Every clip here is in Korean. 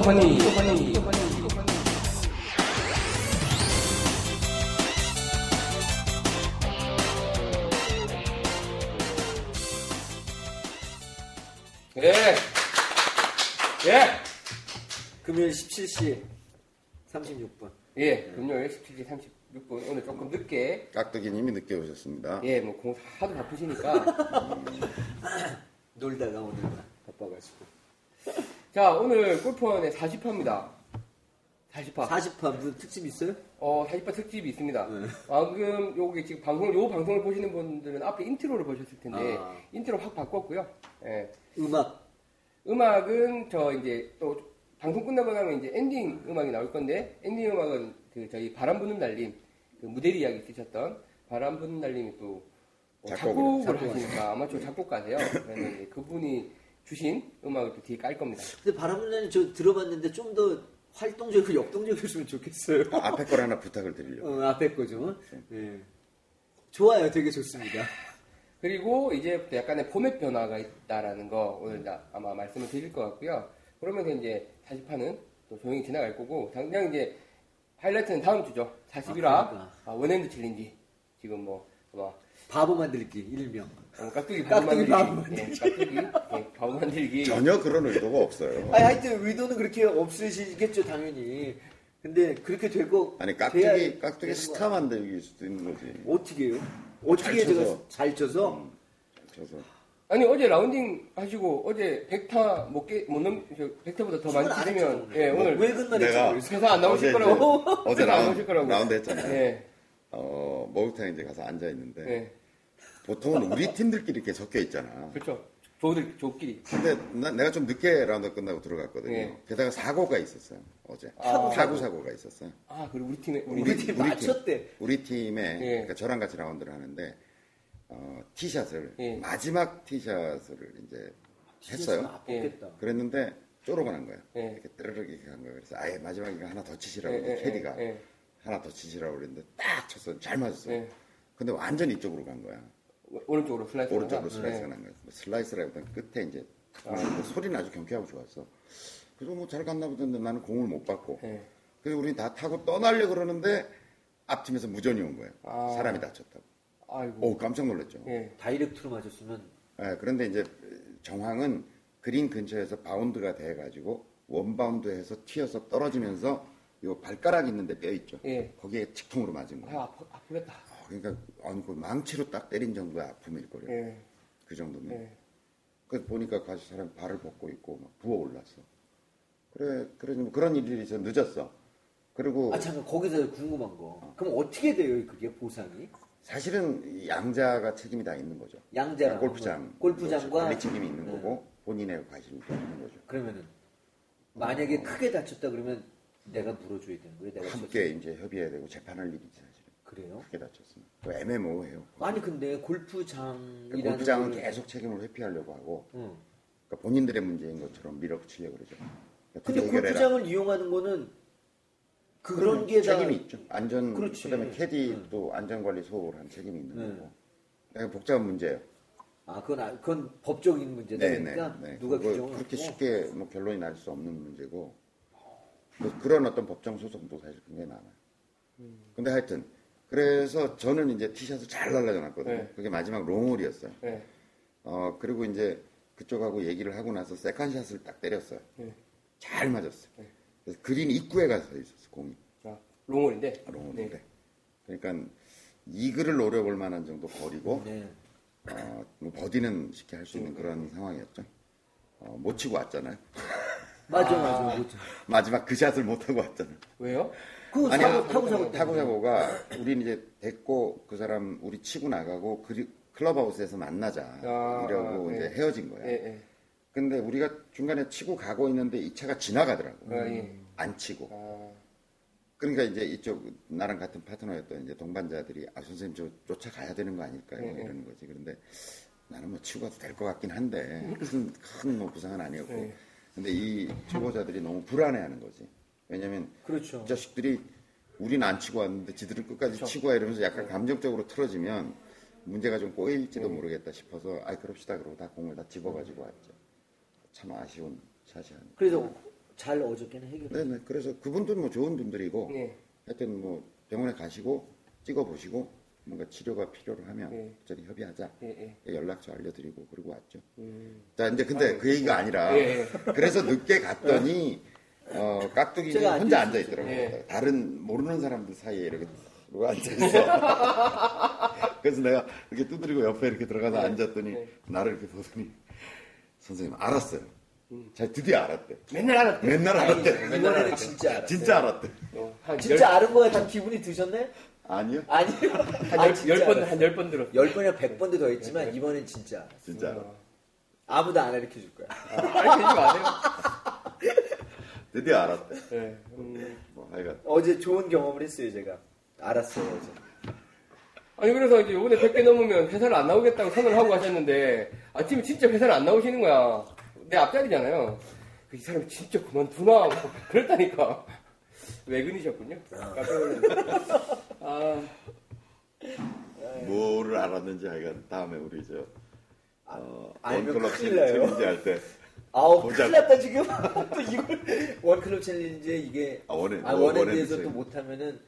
허니. 허니. 예. 예. 금요일 17시 36분. 예. 금요일 17시 36분. 오늘 조금 늦게. 깍두기님이 늦게 오셨습니다. 예, 뭐, 공 하도 바쁘시니까. 놀다가 오늘 바빠가지고. 자, 오늘 골프 허니 40화입니다. 40화. 40화 무슨 특집 있어요? 어, 40화 특집이 있습니다. 네. 방금 요게 지금 방송을, 요 방송을 보시는 분들은 앞에 intro를 보셨을 텐데, 아. 인트로 확 바꿨고요. 예. 음악. 음악은 저 이제 또 방송 끝나고 나면 이제 엔딩 음악이 나올 건데, 엔딩 음악은 그 저희 바람 부는 날림, 그 무대리 이야기 쓰셨던 바람 부는 날림이 또 어, 작곡을, 작곡을 하시니까 아마추어 작곡가세요. 그래서 이제 그분이 주신 음악을 또 뒤에 깔 겁니다. 근데 바람분자님 저 들어봤는데 좀 더 활동적이고 역동적이었으면 좋겠어요. 아, 앞에 걸 하나 부탁을 드리려고. 어, 앞에 거죠. 예. 좋아요. 되게 좋습니다. 그리고 이제부터 약간의 포맷 변화가 있다라는 거 오늘 이제 아마 말씀을 드릴 것 같고요. 그러면서 이제 40화는 또 조용히 지나갈 거고, 당장 이제 하이라이트는 다음 주죠. 41화 아, 그러니까. 아, one hand challenge. 지금 뭐, 뭐 바보 만들기 일명. 어, 깍두기 바보 깍두기 만들기. 바보 예, 깍두기 예, 바보 만들기. 전혀 그런 의도가 없어요. 아니 하여튼 의도는 그렇게 없으시겠죠 당연히. 근데 그렇게 되고 아니, 깍두기, 깍두기 되는 스타 만들기일 수도 있는 거지. 거. 어떻게 해요? 어떻게 잘 제가 쳐서. 잘 쳐서 음, 저서. 아니, 어제 라운딩 하시고, 어제 100타 못 깨, 못 넘, 저 100타보다 더 많이 안 치시면, 했죠, 예, 오늘 왜 그날 내가 했죠? 회사 안 나오실 어제 거라고. 이제 어제 안 라운- 나오실 거라고. 라운드 했잖아요. 예, 어, 목욕탕에 이제 가서 앉아 있는데, 예. 보통은 우리 팀들끼리 이렇게 섞여 있잖아. 그렇죠. 조들, 조끼리. 근데 나- 내가 좀 늦게 라운드 끝나고 들어갔거든요. 예. 게다가 사고가 있었어요, 어제. 아. 사고 사고 가 있었어요. 아, 그리고 우리 팀에, 우리, 우리 팀 맞췄대. 우리 팀에 예. 그러니까 저랑 같이 라운드를 하는데 어, 티샷을 예. 마지막 티샷을 이제 했어요. 아팠겠다. 그랬는데 쪼로가 난 거예요. 예. 이렇게 뜨르르 이렇게 한 거예요. 그래서 아예 마지막에 하나 더 치시라고 캐디가. 하나 더 치시라고 그랬는데 딱 쳤어요. 잘 맞았어요. 예. 근데 완전 이쪽으로 간 거야. 오른쪽으로 슬라이스. 오른쪽으로? 슬라이스가 예. 난 거예요. 슬라이스라기보다 끝에 이제 근데 소리는 아주 경쾌하고 좋았어. 그래서 뭐 잘 갔나 보던데 나는 공을 못 받고 예. 그래서 우리 다 타고 떠나려 그러는데 앞팀에서 무전이 온 거예요. 아. 사람이 다쳤다고. 아이고. 오 깜짝 놀랐죠. 예. direct로 맞았으면 예, 그런데 이제 정황은 그린 근처에서 바운드가 돼가지고 원바운드해서 튀어서 떨어지면서 요 발가락 있는데 뼈 있죠. 예. 거기에 직통으로 맞은 거예요. 아, 아프, 아프겠다. 어, 그러니까 아니 그 망치로 딱 때린 정도의 아픔일 거예요. 예. 그 정도면. 예. 그래서 보니까 가서 신발을 벗고 있고 막 부어 올랐어. 그래 그래 좀 그런 일이 있어 늦었어. 그리고 아 잠깐 거기서 궁금한 거. 그럼 어떻게 돼요 그게 보상이? 사실은 양자가 책임이 다 있는 거죠. 양자랑 골프장, 골프장과 관리 책임이 있는 네. 거고 본인의 관심이 있는 거죠. 그러면은 만약에 크게 다쳤다 그러면 내가 물어줘야 되는 거예요. 내가 함께 이제 협의해야 되고 재판할 일이 사실은 그래요? 크게 또 애매모호해요. 아니 근데 골프장이라는 그러니까 골프장은 거를- 계속 책임을 회피하려고 하고 응. 그러니까 본인들의 문제인 것처럼 밀어붙이려고 그러죠. 그러니까 근데. 골프장을 이용하는 거는 그런 게다 책임이 있죠. 안전 그렇지. 그다음에 캐디도 안전관리 소홀 한 책임이 있는 네. 거고. 그러니까 복잡한 문제예요. 아 그건 아- 그건 법적인 문제다 네, 그러니까 네, 네. 누가 규정을 그렇게. 쉽게 뭐 결론이 날 수 없는 문제고 뭐 그런 어떤 법정 소송도 사실 굉장히 많아요. 근데 하여튼 그래서 저는 이제 티샷을 잘 날라줘놨거든요. 네. 그게 마지막 롱홀이었어요. 예. 어 그리고 이제 그쪽하고 얘기를 하고 나서 세컨샷을 딱 때렸어요. 네. 잘 맞았어요. 그래서 그린 입구에 가서 서 있었어 공이 아, 롱홀인데. 롱홀인데. 그러니까 이글을 노려볼 만한 정도 거리고 네. 어, 뭐 버디는 쉽게 할 수 있는 그런 상황이었죠. 어, 못 치고 왔잖아요. 맞아 아. 맞아 맞아. 마지막 그 샷을 못 하고 왔잖아요. 왜요? 그 아니, 사고 아, 타고 사고 타고 사고가 우리는 이제 됐고 그 사람 우리 치고 나가고 그 클럽하우스에서 만나자 아, 이러고 아, 이제 예. 헤어진 거야. 예, 예. 근데 우리가 중간에 치고 가고 있는데 이 차가 지나가더라고. 아, 예. 안 치고. 아, 그러니까 이제 이쪽 나랑 같은 파트너였던 이제 동반자들이 아 선생님 저 쫓아가야 되는 거 아닐까요? 네, 네. 이러는 거지. 그런데 나는 뭐 치고 가도 될 것 같긴 한데 무슨 큰뭐 부상은 아니었고. 네. 근데 이 초보자들이 너무 불안해하는 거지. 왜냐면 그렇죠. 이 자식들이 우리는 안 치고 왔는데 지들은 끝까지 치고 와 이러면서 약간 감정적으로 틀어지면 문제가 좀 꼬일지도 모르겠다 싶어서 아이 그럽시다 그러고 다 공을 다 집어가지고 왔죠. 참 아쉬운 샷이야. 그래서 잘 어저께는 해결. 네네. 그래서 그분들 뭐 좋은 분들이고 네. 하여튼 뭐 병원에 가시고 찍어보시고 뭔가 치료가 필요로 하면 네. 저리 협의하자. 예, 예. 연락처 알려드리고 그러고 왔죠. 음. 자 이제 근데 그 얘기가 아니라. 그래서 늦게 갔더니 어, 깍두기는 제가 혼자 앉아 있더라고요. 예. 다른 모르는 사람들 사이에 이렇게 누가 앉아 있어. 그래서 내가 이렇게 두드리고 옆에 이렇게 들어가서 앉았더니 네. 나를 이렇게 보더니 선생님 알았어요. 음. 자 드디어 알았대. 맨날 알았대. 맨날 알았대. 이번에는 진짜 알았어요. 진짜 알았대. 어, 한 진짜 아는 거 같은 기분이 드셨네? 아니요? 아니요. 한열번 한열번 들었어. 열 번이나 백 번도 더 했지만 이번엔 진짜. 진짜 알았대. 아무도 안 가르쳐 줄 거야. 알려주지 마세요. 드디어 알았대. 네. 음. 뭐 하여간 어제 좋은 경험을 했어요, 제가. 알았어요, 어제. 아니 그래서 이제 요번에 100개 넘으면 회사를 안 나오겠다고 선언을 하고 가셨는데 아침에 진짜 회사를 안 나오시는 거야. 내 앞자리잖아요. 이 사람이 진짜 그만두나 그랬다니까. 외근이셨군요. 깜짝 놀랐네. 아, 뭐를 알았는지 하여간 다음에 우리 저 어, 알면 원클럽 나요. 챌린지 할 때 아우. 큰일 났다, 지금. 또 이걸. 원클럽 챌린지에 이게. 아, 원에- 아, 원- 원에 대해서 원에 또 못하면은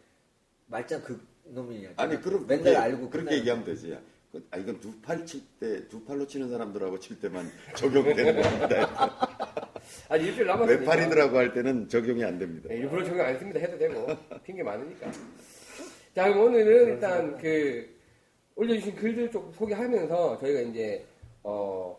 말짱 그 놈이야. 아니 그럼 맨날 그렇게, 알고 그렇게 끝나는 얘기하면 되지. 야. 그- 아 이건 두 팔 칠 때 두 팔로 치는 사람들하고 칠 때만 적용되는 겁니다. 아니 일주일 남았으니까. 외팔이들하고 할 때는 적용이 안 됩니다. 네, 일부러 적용 안 했습니다. 해도 되고 핑계 많으니까. 자 그럼 오늘은 일단 그 올려주신 글들 좀 소개하면서 저희가 이제 어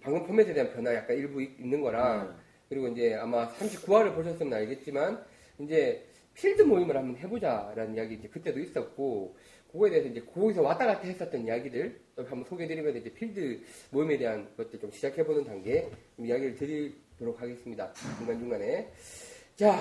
방금 포맷에 대한 변화 약간 일부 있- 있는 거랑 음. 그리고 이제 아마 39화를 보셨으면 알겠지만 이제 필드 모임을 한번 해보자라는 이야기 이제 그때도 있었고 그거에 대해서 이제 거기서 왔다 갔다 했었던 이야기들 또 한번 소개드리면서 이제 필드 모임에 대한 것들 좀 시작해보는 단계 좀 이야기를 드리도록 하겠습니다. 중간 중간에. 자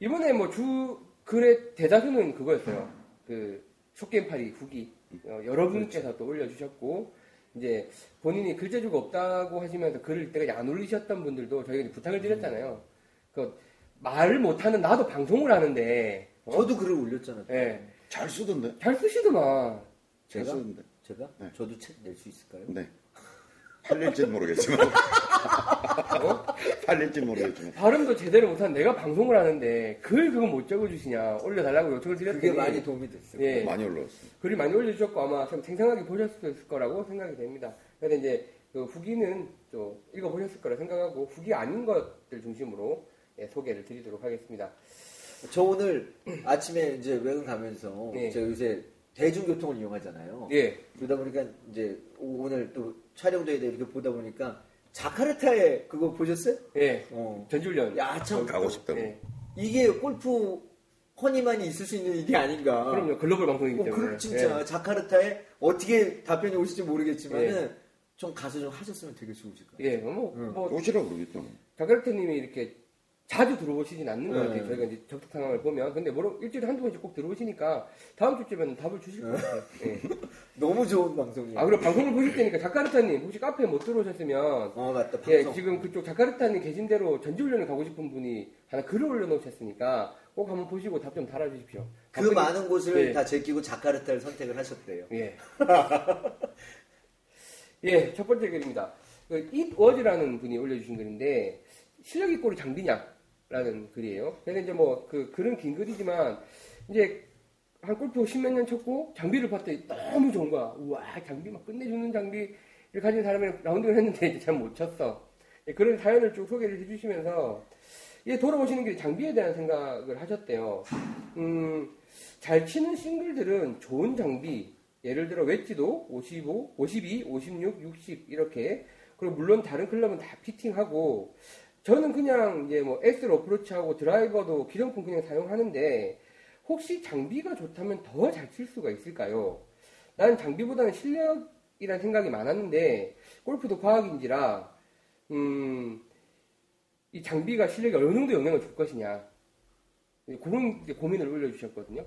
이번에 뭐 주 글의 대다수는 그거였어요. 그 쇼게임파리 후기. 어, 여러분께서 또 올려주셨고 이제 본인이 글재주가 없다고 하시면서 글을 때가 안 올리셨던 분들도 저희가 부탁을 드렸잖아요. 그 말을 못하는 나도 방송을 하는데 어? 저도 글을 올렸잖아요. 예, 잘 쓰던데. 잘 쓰시더만. 잘 제가? 쓰던데. 제가? 네. 저도 책 낼 수 있을까요? 네. 팔릴진 모르겠지만. 팔릴지 모르겠지만. 발음도 제대로 못한 내가 방송을 하는데 글 그거 못 적어주시냐 올려달라고 요청을 드렸더니 그게 많이 도움이 됐어요. 예, 많이 올라왔어요. 글이 많이 올려주셨고 아마 좀 생생하게 보셨을 거라고 생각이 됩니다. 그래서 이제 그 후기는 좀 읽어보셨을 거라 생각하고 후기 아닌 것들 중심으로 예, 소개를 드리도록 하겠습니다. 저 오늘 아침에 이제 외근 가면서 네. 제가 요새 대중교통을 이용하잖아요. 예, 그러다 보니까 이제 오- 오늘 또 촬영도 해야 돼 이렇게 보다 보니까 자카르타에 그거 보셨어요? 예, 어. 전주훈련. 야, 참. 가고 싶다고. 예, 이게 골프 허니만이 있을 수 있는 일이 아닌가. 그럼요. 글로벌 방송이기 어, 때문에. 그 진짜 자카르타에 어떻게 답변이 오실지 모르겠지만은 예. 좀 가서 좀 하셨으면 되게 좋으실 거예요. 예, 예, 뭐, 응. 뭐, 오시라고 그러겠죠. 자카르타님이 이렇게 자주 들어오시진 않는 것 네. 같아요. 저희가 이제 접속 상황을 보면. 근데 뭐 일주일에 한두 번씩 꼭 들어오시니까 다음 주쯤에는 답을 주실 것 같아요. 예. 너무 좋은 방송이에요. 아, 그리고 방송을 보실 때니까 자카르타님 혹시 카페에 못 들어오셨으면 어 맞다. 예, 방송. 지금 그쪽 자카르타님 계신 대로 전지훈련을 가고 싶은 분이 하나 글을 올려놓으셨으니까 꼭 한번 보시고 답 좀 달아주십시오. 그 바쁘니- 많은 곳을 예. 다 제끼고 자카르타를 선택을 하셨대요. 예. 예, 첫 번째 글입니다. 그 itwas라는 분이 올려주신 글인데 실력이 꼴이 장비냐 라는 글이에요. 그래서 이제 뭐 그 글은 긴 글이지만 이제 한 골프 십몇 년 쳤고 장비를 봤더니 너무 좋은 거야. 우와 장비 막 끝내주는 장비를 가진 사람이 라운딩을 했는데 이제 잘 못 쳤어. 예, 그런 사연을 쭉 소개를 해주시면서 이제 돌아오시는 길에 장비에 대한 생각을 하셨대요. 음, 잘 치는 싱글들은 좋은 장비, 예를 들어 웨지도 55, 52, 56, 60 이렇게 그리고 물론 다른 클럽은 다 피팅하고 저는 그냥 이제 뭐 S로 어프로치하고 드라이버도 기성품 그냥 사용하는데 혹시 장비가 좋다면 더 잘 칠 수가 있을까요? 나는 장비보다는 실력이란 생각이 많았는데 골프도 과학인지라 음, 이 장비가 실력에 어느 정도 영향을 줄 것이냐 그런 고민을 올려주셨거든요.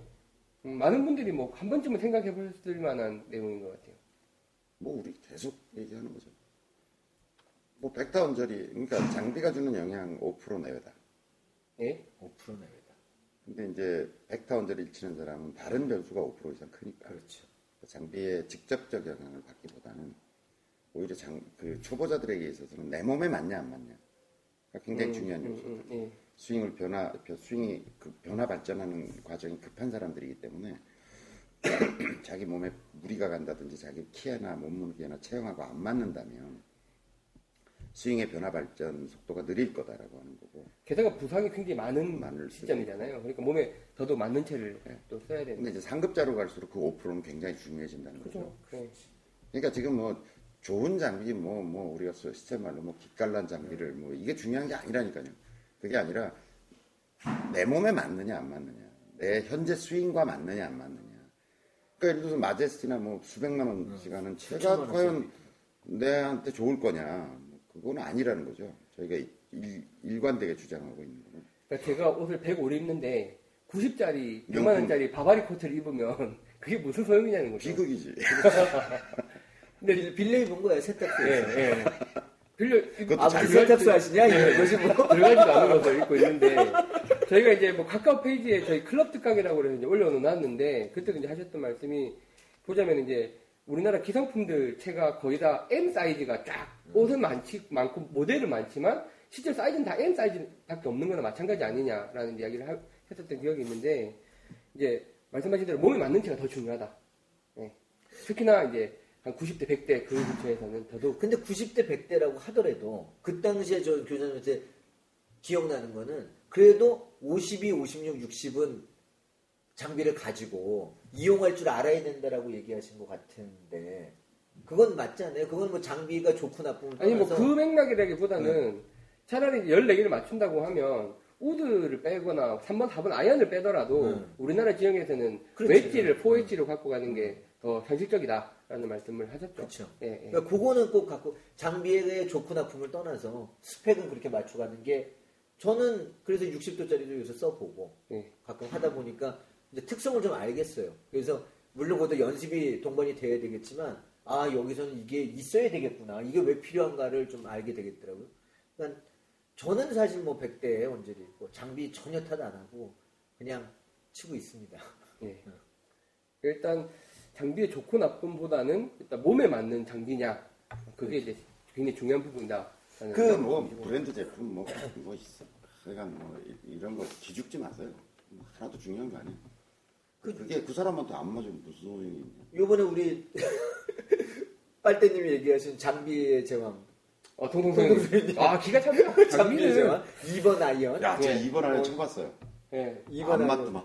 음, 많은 분들이 뭐 한 번쯤은 생각해 보셨을 만한 내용인 것 같아요. 뭐 우리 계속 얘기하는 거죠. 뭐 백타운절이 그러니까 장비가 주는 영향 5% 내외다. 예? 5% 내외다. 근데 이제 백타운절을 치는 사람은 다른 변수가 5% 이상 크니까 그렇죠. 장비의 직접적 영향을 받기보다는 오히려 장, 그 초보자들에게 있어서는 내 몸에 맞냐 안 맞냐 굉장히 음, 중요한 음, 요소. 음, 예. 스윙을 변화, 변- 스윙이 그 변화 발전하는 과정이 급한 사람들이기 때문에 자기 몸에 무리가 간다든지 자기 키나 몸무게나 체형하고 안 맞는다면 스윙의 변화 발전 속도가 느릴 거다라고 하는 거고. 게다가 부상이 굉장히 많은 많을 시점이잖아요. 그러니까 몸에 더더욱 맞는 채를 또 써야 되는. 근데 이제 상급자로 갈수록 그 5%는 굉장히 중요해진다는 거죠. 그렇죠. 네. 그러니까 지금 뭐 좋은 장비 뭐뭐 우리가 써- 시체 말로 뭐 기깔난 장비를 뭐 이게 중요한 게 아니라니까요. 그게 아니라 내 몸에 맞느냐 안 맞느냐, 내 현재 스윙과 맞느냐 안 맞느냐. 그러니까 예를 들어서 마제스티나 뭐 수백만 원씩 하는 원짜리. 과연 내한테 좋을 거냐? 그건 아니라는 거죠. 저희가 일, 일관되게 주장하고 있는 거는. 그러니까 제가 옷을 105를 입는데 90짜리, 100만 명품. 원짜리 바바리 코트를 입으면 그게 무슨 소용이냐는 거죠. 비극이지. 근데 빌- 빌려 입은 거야 세탁소. 예, 예. 빌려 아, 잘 무슨 세탁소 하시냐? 이거지 뭐. 들어가지도 않은 것을 입고 있는데 저희가 이제 뭐 카카오 페이지에 저희 클럽 특강이라고 해서 이제 올려놓았는데 그때도 이제 하셨던 말씀이 보자면 이제 우리나라 기성품들 채가 거의 다 M 사이즈가 쫙 옷은 많지 많고 모델은 많지만 실제 사이즈는 다 M 사이즈밖에 없는 거나 마찬가지 아니냐라는 이야기를 하- 했었던 기억이 있는데 이제 말씀하신 대로 몸에 맞는 채가 더 중요하다. 예. 특히나 이제 한 90대 100대 그 근처에서는 더더욱 근데 90대 100대라고 하더라도 그 당시에 저 교장님한테 기억나는 거는 그래도 52, 56, 60은 장비를 가지고 이용할 줄 알아야 된다라고 얘기하신 것 같은데 그건 맞지 않아요? 그건 뭐 장비가 좋고 나쁨을 아니 뭐 그 맥락이라기보다는 차라리 14개를 맞춘다고 하면 우드를 빼거나 3번, 4번 아이언을 빼더라도 음. 우리나라 지역에서는 그렇지. 웨지를 4H로 갖고 가는 게 더 현실적이다라는 말씀을 하셨죠. 그렇죠. 예, 예. 그러니까 그거는 꼭 갖고 장비의 좋고 나쁨을 떠나서 스펙은 그렇게 맞춰가는 게 저는 그래서 60도짜리도 요새 써보고 예. 가끔 하다 보니까 이제 특성을 좀 알겠어요. 그래서 물론 그것도 연습이 동반이 돼야 되겠지만 아 여기서는 이게 있어야 되겠구나. 이게 왜 필요한가를 좀 알게 되겠더라고요. 그러니까 저는 사실 뭐 100대에 언제도 있고 장비 전혀 탓 안 하고 그냥 치고 있습니다. 예. 일단 장비의 좋고 나쁨보다는 일단 몸에 맞는 장비냐 그게 이제 굉장히 중요한 부분이다. 그뭐 브랜드 제품 뭐, 뭐 있어. 그러니까 뭐 이- 이런 거 기죽지 마세요. 뭐 하나도 중요한 거 아니에요. 그, 그게 그 사람한테 안 맞으면 무슨 소용이 있냐. 요번에 우리 빨대님이 얘기하신 장비의 제왕 어, 통통통. 아, 기가 차네요. 장비의. 제왕 2번 아이언 야, 저 예. 2번 아이언 어. 쳐봤어요. 예. 2번 안 아이언 맞더만.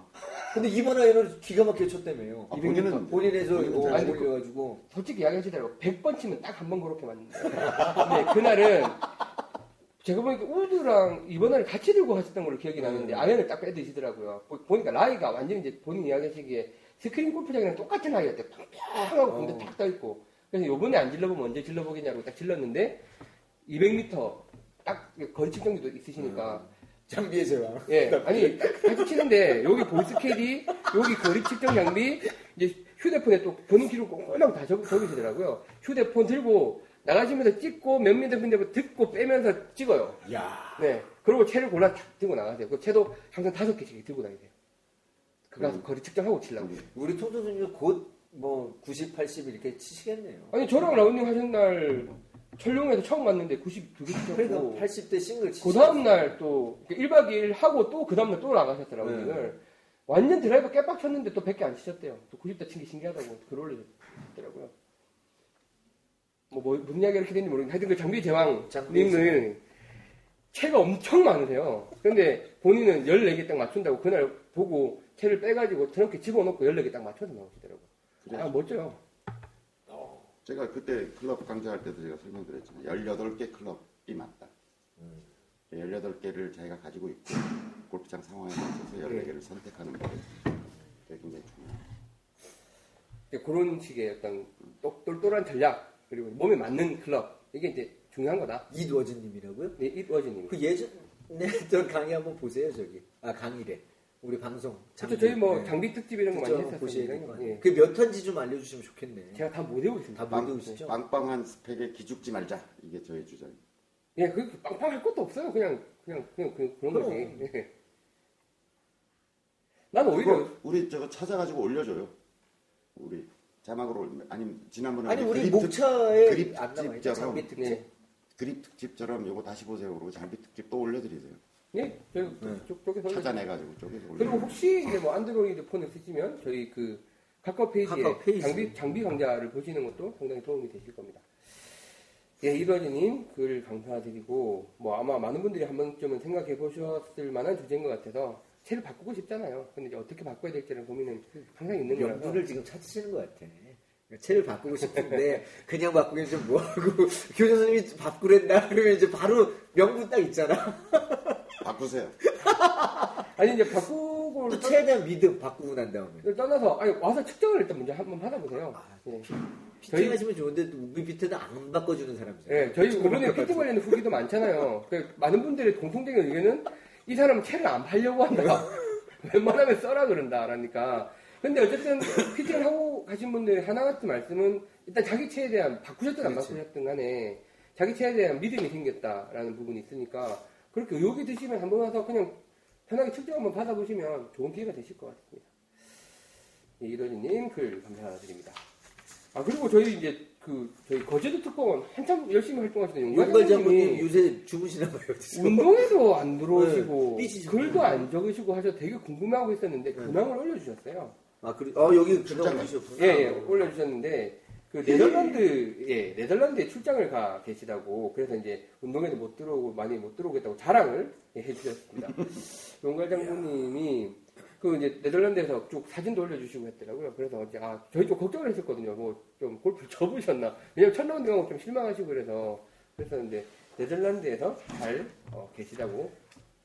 근데 2번 아이언을 기가 막히게 쳤다며요 아, 200m. 본인은 본인에서 본인은 어, 잘 알고. 올려가지고 솔직히 이야기하시더라고 100번 치면 딱 한 번 그렇게 맞는데 근데 그날은 제가 보니까 우드랑 2번 아이언을 같이 들고 하셨던 걸로 기억이 나는데 아이언을 딱 빼드시더라고요. 보- 보니까 라이가 완전히 이제 본인 이야기하시기에 스크린 골프장이랑 똑같은 라이였대 팡팡하고 근데 어. 탁 떠있고. 그래서 요번에 안 질러보면 언제 질러보겠냐고 딱 질렀는데 200m 딱 거리 측정기도 있으시니까. 장비의 제왕 예, 아니 같이 치는데 여기 보이스 캐디, 여기 거리 측정 장비, 이제 휴대폰에 또 본인 기록 꼼꼼하게 다 적, 적으시더라고요. 휴대폰 들고 나가시면서 찍고 몇 미터 근데 듣고 빼면서 찍어요. 야 네, 그리고 채를 골라 탁 들고 나가세요. 그 채도 항상 다섯 개씩 들고 다니세요. 그거 가서 거리 측정하고 치려고. 우리 통통통님 곧뭐 90, 80 이렇게 치시겠네요 아니 저랑 라운딩 하신 날 철룡에서 처음 왔는데 92개 치셨고. 그러니까 80대 싱글 치시 그 다음날 또 1박 2일 하고 또 그 다음날 또 나가셨더라고요. 네. 완전 드라이버 깨빡 쳤는데 또 100개 안 치셨대요. 또 90대 친 게 신기하다고 글 올리셨더라고요. 뭐, 뭐 무슨 이야기가 이렇게 됐는지 모르겠는데 하여튼 그 장비 제왕님은 채가 엄청 많으세요. 근데 본인은 14개 딱 맞춘다고 그날 보고 채를 빼가지고 저렇게 집어넣고 14개 딱 맞춰서 나오시더라고요. 그래. 아 멋져요. 제가 그때 클럽 강좌할 때도 제가 설명드렸지만 18개 클럽이 맞다. 음. 18개를 자기가 가지고 있고 골프장 상황에 맞춰서 14개를 선택하는 게 굉장히 중요해요. 이제 그런 식의 어떤 똑- 똘똘한 전략 그리고 몸에 맞는 클럽 이게 이제 중요한 거다. 이도어즈님이라고요? 네, 이뻐지님. 그 예전에 저 강의 한번 보세요 저기 아 강의래 우리 방송 그렇죠. 저희 뭐 네. 장비 특집 이런 거 많이 했었어요. 예. 그몇 턴지 좀 알려주시면 좋겠네 제가 다 못 외우고 있습니다. 다못 외우시죠? 빵빵한 스펙에 기죽지 말자. 이게 저의 주장입니다. 예, 그 빵빵할 것도 없어요. 그냥 그냥 그냥 그, 런 그럼. 거지. 예. 난 오히려 우리 저거 찾아가지고 올려줘요. 우리 자막으로 올리- 아니면 지난번에 아니 우리 그립 특- 목차에 그립 안 나와요 특집처럼 장비 특집 네. 드립 특집처럼 요거 다시 보세요. 그러고 장비 특집 또 올려드리세요. 예, 저희 네. 쪽, 쪽에서 찾아내가지고 쪽에서 그리고 올려. 혹시 이제 뭐 안드로이드 폰을 쓰시면 저희 그 카카오 페이지에 카카오 페이지. 장비, 장비 강좌를 보시는 것도 상당히 도움이 되실 겁니다. 예, 이러지님 글 감사드리고 뭐 아마 많은 분들이 한 번쯤은 생각해 보셨을 만한 주제인 것 같아서 채를 바꾸고 싶잖아요. 근데 이제 어떻게 바꿔야 될지는 고민은 항상 있는 거라서 명분을 지금 찾으시는 것 같아. 채를 바꾸고 싶은데 그냥 바꾸기엔 좀 뭐하고 교장 선생님이 바꾸랬나 그러면 이제 바로 명분 딱 있잖아. 바꾸세요. 아니 이제 바꾸고 또 채에 대한 믿음 바꾸고 난 다음에. 떠나서 아니 와서 측정을 일단 먼저 한번 받아보세요. 아, 예. 피팅 하시면 좋은데 또 우리 비트는 안 바꿔주는 사람이잖아. 예, 저희 이번에 PT 관련 후기도 많잖아요. 그 많은 분들의 공통적인 의견은 이 사람은 채를 안 팔려고 한다. 웬만하면 써라 그런다 라니까. 근데 어쨌든 피팅을 하고 가신 분들의 하나같은 말씀은 일단 자기 채에 대한 바꾸셨든 안. 바꾸셨든 간에 자기 채에 대한 믿음이 생겼다라는 부분이 있으니까 그렇게 의욕이 드시면 한번 와서 그냥 편하게 측정 한번 받아보시면 좋은 기회가 되실 것 같습니다. 예, 이도진님 글 감사드립니다. 아 그리고 저희 이제 그 저희 거제도 특공원 한참 열심히 활동하시는 용갈 용갈 장군님 장군님 요새 주무시나 봐요. 운동에도 안 들어오시고 네. 글도 안 적으시고 하셔서 되게 궁금해하고 있었는데 근황을 올려주셨어요. 아, 그래. 어, 여기 출장 그냥 오셨구나. 예, 예, 올려주셨는데 그 네덜란드 예 네덜란드에 출장을 가 계시다고 그래서 이제 운동에도 못 들어오고 많이 못 들어오겠다고 자랑을 예, 해주셨습니다. 용갈 장군님이 그 이제 네덜란드에서 쭉 사진도 올려주시고 했더라고요. 그래서 이제 아 저희 좀 걱정을 했었거든요. 뭐 좀 골프 접으셨나? 왜냐면 첫 라운드 가고 좀 실망하시고 그래서 그랬었는데 네덜란드에서 잘 어, 계시다고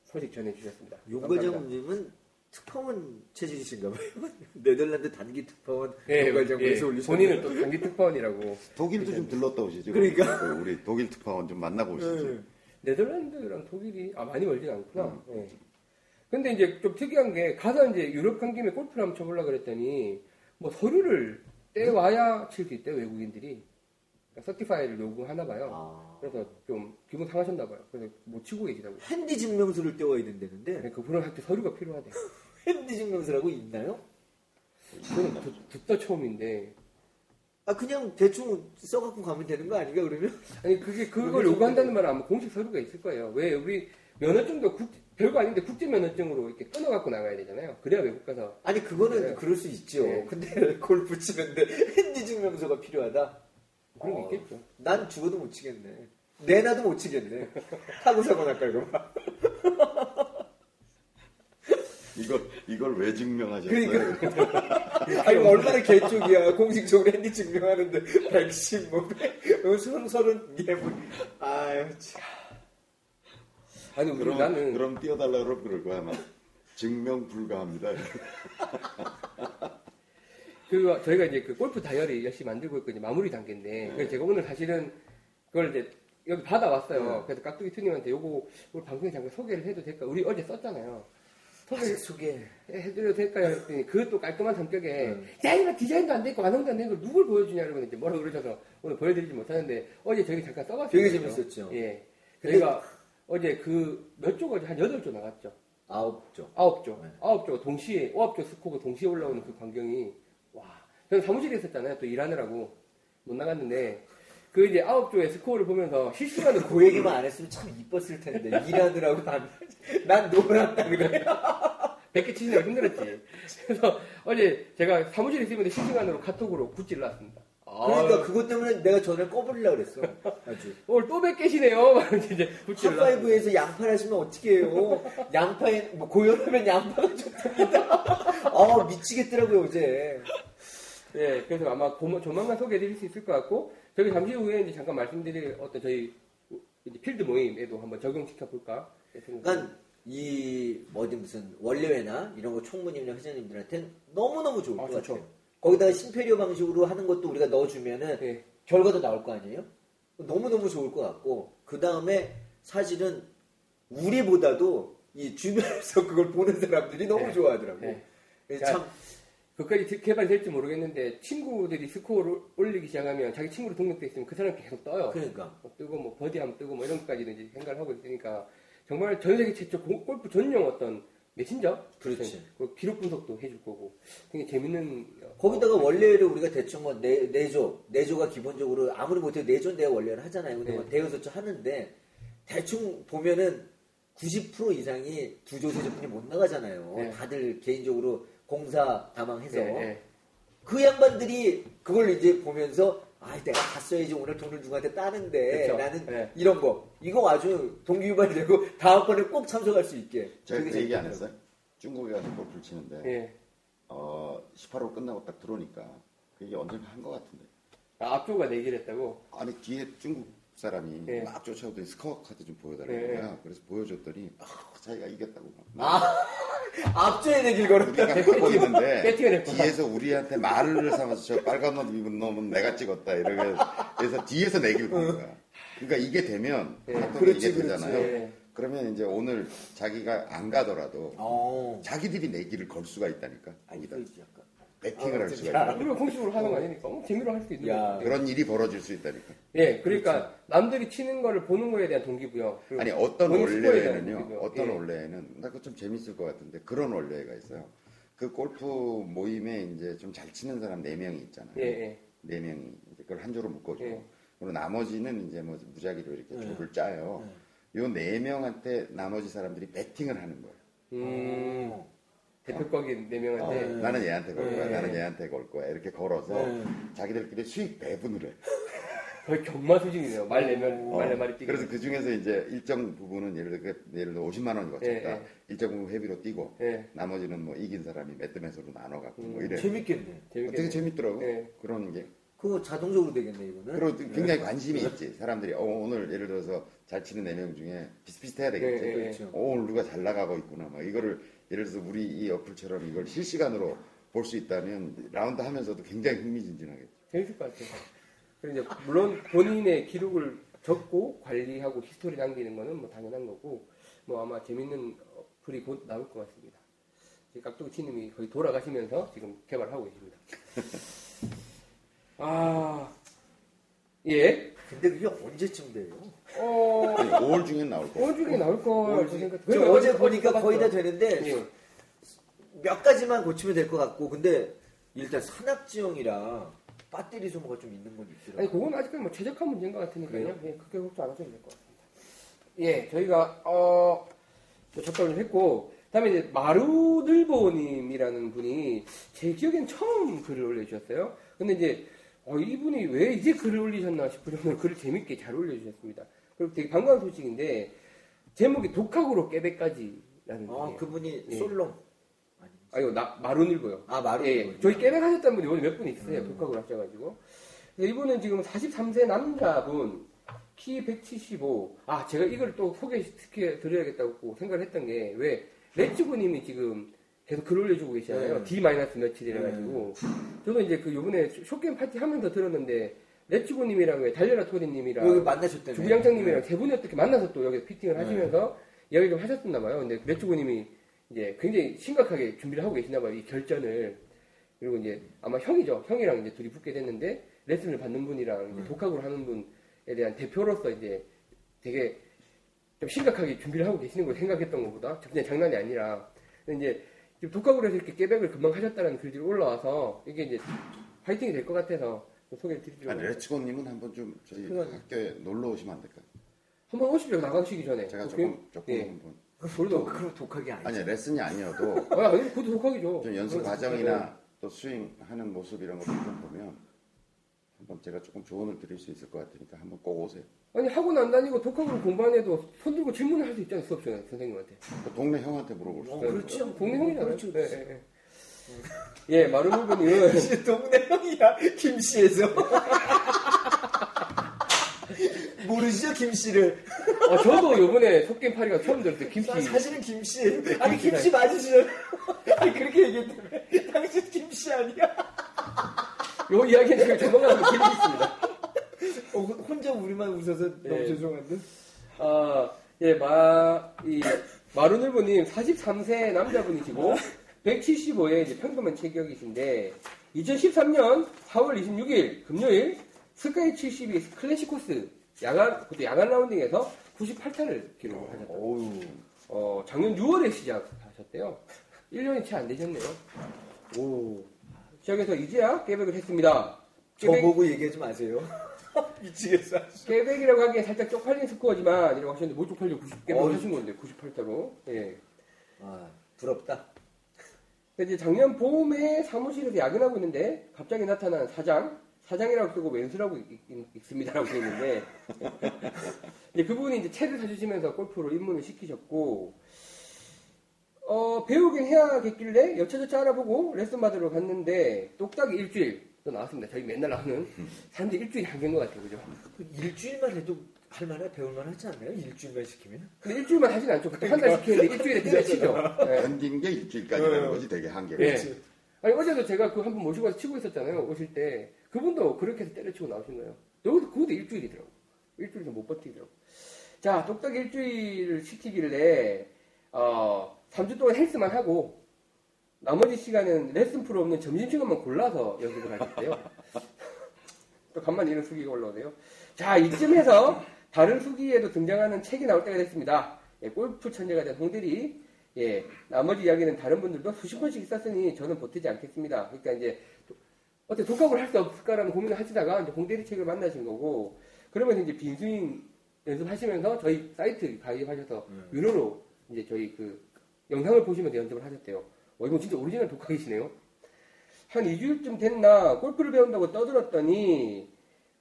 소식 전해주셨습니다. 장군님은 특파원 체질이신가 봐요. 네덜란드 단기 특파원 예, 용갈 예, 올리셨 본인은 또 단기 특파원이라고 독일도 좀 들렀다 오시죠. 그러니까. 그 우리 독일 특파원 좀 만나고 오시죠. 예. 네덜란드랑 독일이 아 많이 멀진 않구나. 음. 예. 근데 이제 좀 특이한 게 가서 이제 유럽 간 김에 골프를 한번 쳐보려 그랬더니 뭐 서류를 떼와야 칠 수 있대요 외국인들이. 그러니까 서티파이를 요구하나 봐요. 아. 그래서 좀 기분 상하셨나 봐요. 그래서 못 치고 계시다고. 핸디 증명서를 떼와야 된다는데 네, 그분은 한테 서류가 필요하대. 핸디 증명서라고 있나요? 저는 듣- 듣다 처음인데 아 그냥 대충 써갖고 가면 되는 거 아닌가 그러면? 아니 그게 그걸 요구한다는 말은 아마 공식 서류가 있을 거예요. 왜 우리 면허증도 국- 별거 아닌데 국제 면허증으로 이렇게 끊어갖고 나가야 되잖아요. 그래야 외국 가서 아니 그거는 네. 그럴 수 있죠. 네. 근데 골프 치는데 핸디 증명서가 필요하다. 그런 게 어, 있겠죠. 난 죽어도 못 치겠네. 내놔도 못 치겠네. 타고 사고 날까 이거 봐. 이걸 이걸 왜 증명하셨어요? 그러니까. 아니 얼마나 개쪽이야. 공식적으로 핸디 증명하는데 110, 뭐 100, 서른 서른 예 뭐. 아유 참. 아니 우리 그럼 나는 그럼 띄워달라 그러면 그럴 거야 아마. 증명 불가합니다. 그 저희가 이제 그 골프 다이어리 열심히 만들고 있거든요. 마무리 단계인데 그래서 제가 오늘 사실은 그걸 이제 여기 받아왔어요. 그래서 깍두기 투님한테 요거 오늘 방송에 잠깐 소개를 해도 될까? 우리 어제 썼잖아요. 소개 아직 소개. 해드려도 될까요? 했더니 그것도 깔끔한 성격에 음. 야 이거 디자인도 안 됐고 완성도 안된걸 누굴 보여주냐 이러면 이제 뭐라 그러셔서 오늘 보여드리지 못하는데 어제 저희 잠깐 써봤어요. 되게 재밌었죠. 예. 저희가 어제 그몇쪽 어제 한 여덟 쪽 나갔죠. 아홉 쪽. 아홉 쪽, 네. 아홉 쪽 동시에 아홉 쪽 스코어가 동시에 올라오는 그 광경이 와. 저는 사무실에 있었잖아요. 또 일하느라고 못 나갔는데 그 이제 아홉 쪽의 스코어를 보면서 실시간으로 그 얘기만 안 했으면 참 이뻤을 텐데 일하느라고 안. 난 놀았다 그래. 100개 치느라 힘들었지. 그래서 어제 제가 사무실에 있으면 실시간으로 카톡으로 굿즈를 놨습니다. 그러니까 그것 때문에 내가 전에 꺼버리려고 그랬어. 아주. 오늘 또 100개시네요. 말하면서 이제 구찌를 놨습니다. 파5에서 양파를 하시면 어떻게 해요? 양파에, 뭐, 고혈압엔 양파가 좋답니다. 아, 미치겠더라고요, 어제. 예, 그래서 아마 고- 조만간 소개해드릴 수 있을 것 같고 저기 잠시 후에 이제 잠깐 말씀드릴 어떤 저희 필드 모임에도 한번 적용시켜 볼까. 그러니까, 이, 어디 무슨, 월례회나 이런 거 총무님이나 회장님들한테는 너무너무 좋을 아, 것. 같아요. 거기다가 심페리오 방식으로 하는 것도 우리가 넣어주면은 예, 결과도 나올 거 아니에요? 너무너무 좋을 것 같고, 그 다음에 사실은 우리보다도 이 주변에서 그걸 보는 사람들이 너무 네. 좋아하더라고. 네. 자, 참, 그까지 개발될지 모르겠는데 친구들이 스코어를 올리기 시작하면 자기 친구로 등록돼 있으면 그 사람 계속 떠요. 그러니까. 뭐 뜨고 뭐 버디하면 뜨고 뭐 이런 것까지는 이제 생각을 하고 있으니까 정말 전 세계 최초 고- 골프 전용 어떤 메신저 그렇지. 그 기록 분석도 해줄 거고 되게 재밌는 어, 거기다가 원래를 우리가 대충 뭐 네, 내조, 내조가 기본적으로 아무리 못해도 내조 내가 원래를 하잖아요. 근데 네. 뭐 대여서초 하는데 대충 보면은 90% 이상이 두조 세조뿐이 못 나가잖아요. 네. 다들 개인적으로 공사 다망해서 네, 네. 그 양반들이 그걸 이제 보면서 아 내가 갔어야지 오늘 돈을 누구한테 따는데 그쵸. 나는 네. 이런 거 이거 아주 동기유발이 되고 다음 번에 꼭 참석할 수 있게 제가 그 얘기 안. 했어요? 중국에 가서 골프를 치는데 예. 어, 18호 끝나고 딱 들어오니까 그게 언젠가 한 것 같은데 아, 앞조가 내기를 했다고 아니 뒤에 중국 사람이 네. 막 쫓아오더니 스코어 카드 좀 보여달라는 네. 거야 그래서 보여줬더니 아, 자기가 이겼다고 막 아 앞쪽에 내길 걸었다 배팅을 했구나. 뒤에서 우리한테 말을 삼아서 저 빨간 옷 입은 놈은 내가 찍었다 이러면 그래서 뒤에서 내기를 건 거야. 그러니까 이게 되면 네, 카톡이 그렇지, 이게 그렇지. 되잖아요. 네. 그러면 이제 오늘 자기가 안 가더라도 어. 자기들이 내기를 걸 수가 있다니까. 아, 이거 약간. 배팅을 아, 할 수가. 있다. 우리가 공식으로 하는 거 아니니까 어, 재미로 할 수 있는 야. 거예요. 그런 일이 벌어질 수 있다니까. 예, 그러니까 남들이 치는 거를 보는 거에 대한 동기부여. 그리고 아니 어떤 대한 원래는요. 동기부여. 어떤 예. 원래는 나 그거 좀 재밌을 것 같은데 그런 원래가 있어요. 그 골프 모임에 이제 좀 잘 치는 사람 네 명이 있잖아요. 예, 예. 네 명이 이제 그걸 한 조로 묶어주고 예. 그리고 나머지는 이제 뭐 무작위로 이렇게 네. 조를 짜요. 요 네 명한테 나머지 사람들이 배팅을 하는 거예요. 음, 어. 대표격인 네 명한테 어, 네. 나는 얘한테 걸 거야, 네. 나는 얘한테 걸 거야 이렇게 걸어서 네. 자기들끼리 수익 배분을 해. 거의 경마 수준이네요. 말 내면 어, 말 내 말이 뛰고. 그래서 그 중에서 이제 일정 부분은 예를 들어 그- 예를 들어 50만 원이 거쳤다. 예, 예. 일정 부분 회비로 뛰고 예, 나머지는 뭐 이긴 사람이 매드매스로 나눠 갖고 뭐 음, 이래. 재밌겠네. 재밌게. 되게 재밌더라고. 예. 그런 게. 그거 자동적으로 되겠네 이거는. 그리고 굉장히 관심이 있지. 사람들이 어, 오늘 예를 들어서 잘 치는 네 명 중에 비슷비슷해야 되겠지. 예, 예, 예. 그렇죠. 어, 오늘 누가 잘 나가고 있구나. 막 이거를 예를 들어서 우리 이 어플처럼 이걸 실시간으로 볼 수 있다면 라운드 하면서도 굉장히 흥미진진하겠죠. 재밌을 것 같아요. 그리고 이제 물론 본인의 기록을 적고 관리하고 history 남기는 거는 뭐 당연한 거고 뭐 아마 재밌는 어플이 곧 나올 것 같습니다. 이제 깍두기치님이 거의 돌아가시면서 지금 개발하고 계십니다. 아, 예. 근데 그게 언제쯤 돼요? 어, 아니, 5월 중엔 나올 거야. 5월 중에 나올 걸저 생각. 어제 보니까 거의 다 되는데 예. 몇 가지만 고치면 될 것 같고 근데 일단 산악지형이라 배터리 소모가 좀 있는 건 있더라고요. 아니 그건 아직까지 뭐 최적화 문제인 것 같으니까요. 예, 그렇게 걱정 안 하셔도 될 것 같습니다. 예, 저희가 어 접근을 했고 그다음에 이제 마루들보님이라는 분이 제 기억엔 처음 글을 올려주셨어요. 근데 이제 어, 이분이 왜 이제 글을 올리셨나 싶을 정도로 글을 재밌게 잘 올려주셨습니다. 그리고 되게 반가운 소식인데 제목이 독학으로 깨백까지라는 아 분이에요. 그분이 예. 솔롱 아니 아니요, 나, 마루늘보요. 아 마루 예, 저희 깨백 하셨다는 분이 오늘 몇 분 있으세요. 음. 독학을 하셔가지고. 이분은 지금 43세 남자분, 키 175. 아, 제가 이걸 또 소개시켜 드려야겠다고 생각을 했던 게, 왜, 레츠고님이 지금 계속 글 올려주고 계시잖아요. 네. D 마이너스 며칠 이래가지고. 저도 이제 그 요번에 short game 파티 하면서 들었는데, 레츠고님이랑 왜 달려라 토리님이랑 여기 만나셨다며 주부장장님이랑 네. 세 분이 어떻게 만나서 또 여기서 피팅을 하시면서 이야기 좀 하셨었나 봐요. 근데 레츠고님이 이제 굉장히 심각하게 준비를 하고 계시나 봐요. 이 결전을. 그리고 이제 아마 형이죠. 형이랑 이제 둘이 붙게 됐는데 레슨을 받는 분이랑 음. 독학으로 하는 분에 대한 대표로서 이제 되게 좀 심각하게 준비를 하고 계시는 걸 생각했던 것보다 그냥 장난이 아니라 이제 독학으로 해서 이렇게 깨백을 금방 하셨다는 글들이 올라와서 이게 이제 파이팅이 될 것 같아서 좀 소개를 드리려고 아니, 레츠고님은 한번 좀 저희 그건- 학교에 놀러 오시면 안 될까요? 한번 오십시오 나가시기 전에 제가 그- 조금, 조금 예. 한번. 돌도 그럼 독학이 아니죠. 아니, 레슨이 아니어도 아, 아니, 그것도 독학이죠. 좀 연습 과정이나 또 스윙하는 모습 이런 것들 좀 보면 한번 제가 조금 조언을 드릴 수 있을 것 같으니까 한번 꼭 오세요. 아니, 학원 안 다니고 독학으로 공부 안 해도 손 들고 질문을 할 수 있잖아요, 수업 시간에, 선생님한테. 그 동네 형한테 물어볼 수 어, 있어요. 그렇죠. 동네 형이잖아요. 그렇죠, 그렇죠. 예, 예, 마루물분님은, 동네 형이야 김씨에서. 모르시죠 김씨를? 어, 저도 요번에 속겜 파리가 처음 들었어요. 사- 사실은 김씨. 아니 김씨 김씨 맞으시죠? 아니 그렇게 얘기했다며. 당신 김씨 아니야? 요 이야기는 제가 조만간 한번 드리겠습니다. 어, 혼자 우리만 웃어서 너무 예. 죄송한데? 아, 예, 마, 이, 마루늘보님 43세 남자분이시고, 175의 이제 평범한 체격이신데, 2013년 4월 26일 금요일 스카이 72 클래식 코스 야간, 그것도 야간 라운딩에서 98타를 기록을 하셨다. 어우 어, 작년 6월에 시작하셨대요. 1년이 채 안 되셨네요. 오. 시작해서 이제야 깨백을 했습니다. 저 보고 얘기하지 마세요. 미치겠어. 깨백이라고 하기엔 살짝 쪽팔린 스코어지만 이라고 하셨는데 못 쪽팔려 90 깨백. 하신 건데 98타로. 예. 아, 부럽다. 근데 이제 작년 봄에 사무실에서 야근하고 있는데 갑자기 나타난 사장, 사장이라고 쓰고 왼수라고 읽, 읽, 습니다라고 되어 있는데 이제 그분이 이제 채를 사주시면서 골프로 입문을 시키셨고 어, 배우긴 해야겠길래 여차저차 알아보고 레슨 받으러 갔는데 똑딱이 일주일 또 나왔습니다. 저희 맨날 나오는 사람들이 일주일이 한계인 것 같아요. 그죠? 그 일주일만 해도 할만해 배울만 하지 않나요? 일주일만 시키면? 근데 일주일만 하진 않죠. 한달 시키는데 일주일에 때려치죠. 네. 견딘 게 일주일까지라는 어. 거지 되게 한계가. 예. 아니 어제도 제가 그 한 분 모시고 와서 치고 있었잖아요. 오실 때 그분도 그렇게 해서 때려치고 나오신 거예요. 여기도 그것도 일주일이더라고. 일주일도 못 버티더라고. 자, 똑딱 일주일을 시키길래 어 3주 동안 헬스만 하고 나머지 시간은 레슨 프로 없는 점심시간만 골라서 연습을 하셨대요. 또 간만에 이런 수기가 올라오네요. 자, 이쯤에서 다른 수기에도 등장하는 책이 나올 때가 됐습니다. 예, 골프 천재가 된 홍대리. 예, 나머지 이야기는 다른 분들도 수십 번씩 있었으니 저는 보태지 않겠습니다. 그러니까 이제 도- 어떻게 독학을 할 수 없을까라는 고민을 하시다가 이제 홍대리 책을 만나신 거고 그러면 이제 빈스윙 연습하시면서 저희 사이트 가입하셔서 유료로 이제 저희 그 영상을 보시면서 연습을 하셨대요. 어, 이건 진짜 오리지널 독학이시네요. 한 2주일쯤 됐나 골프를 배운다고 떠들었더니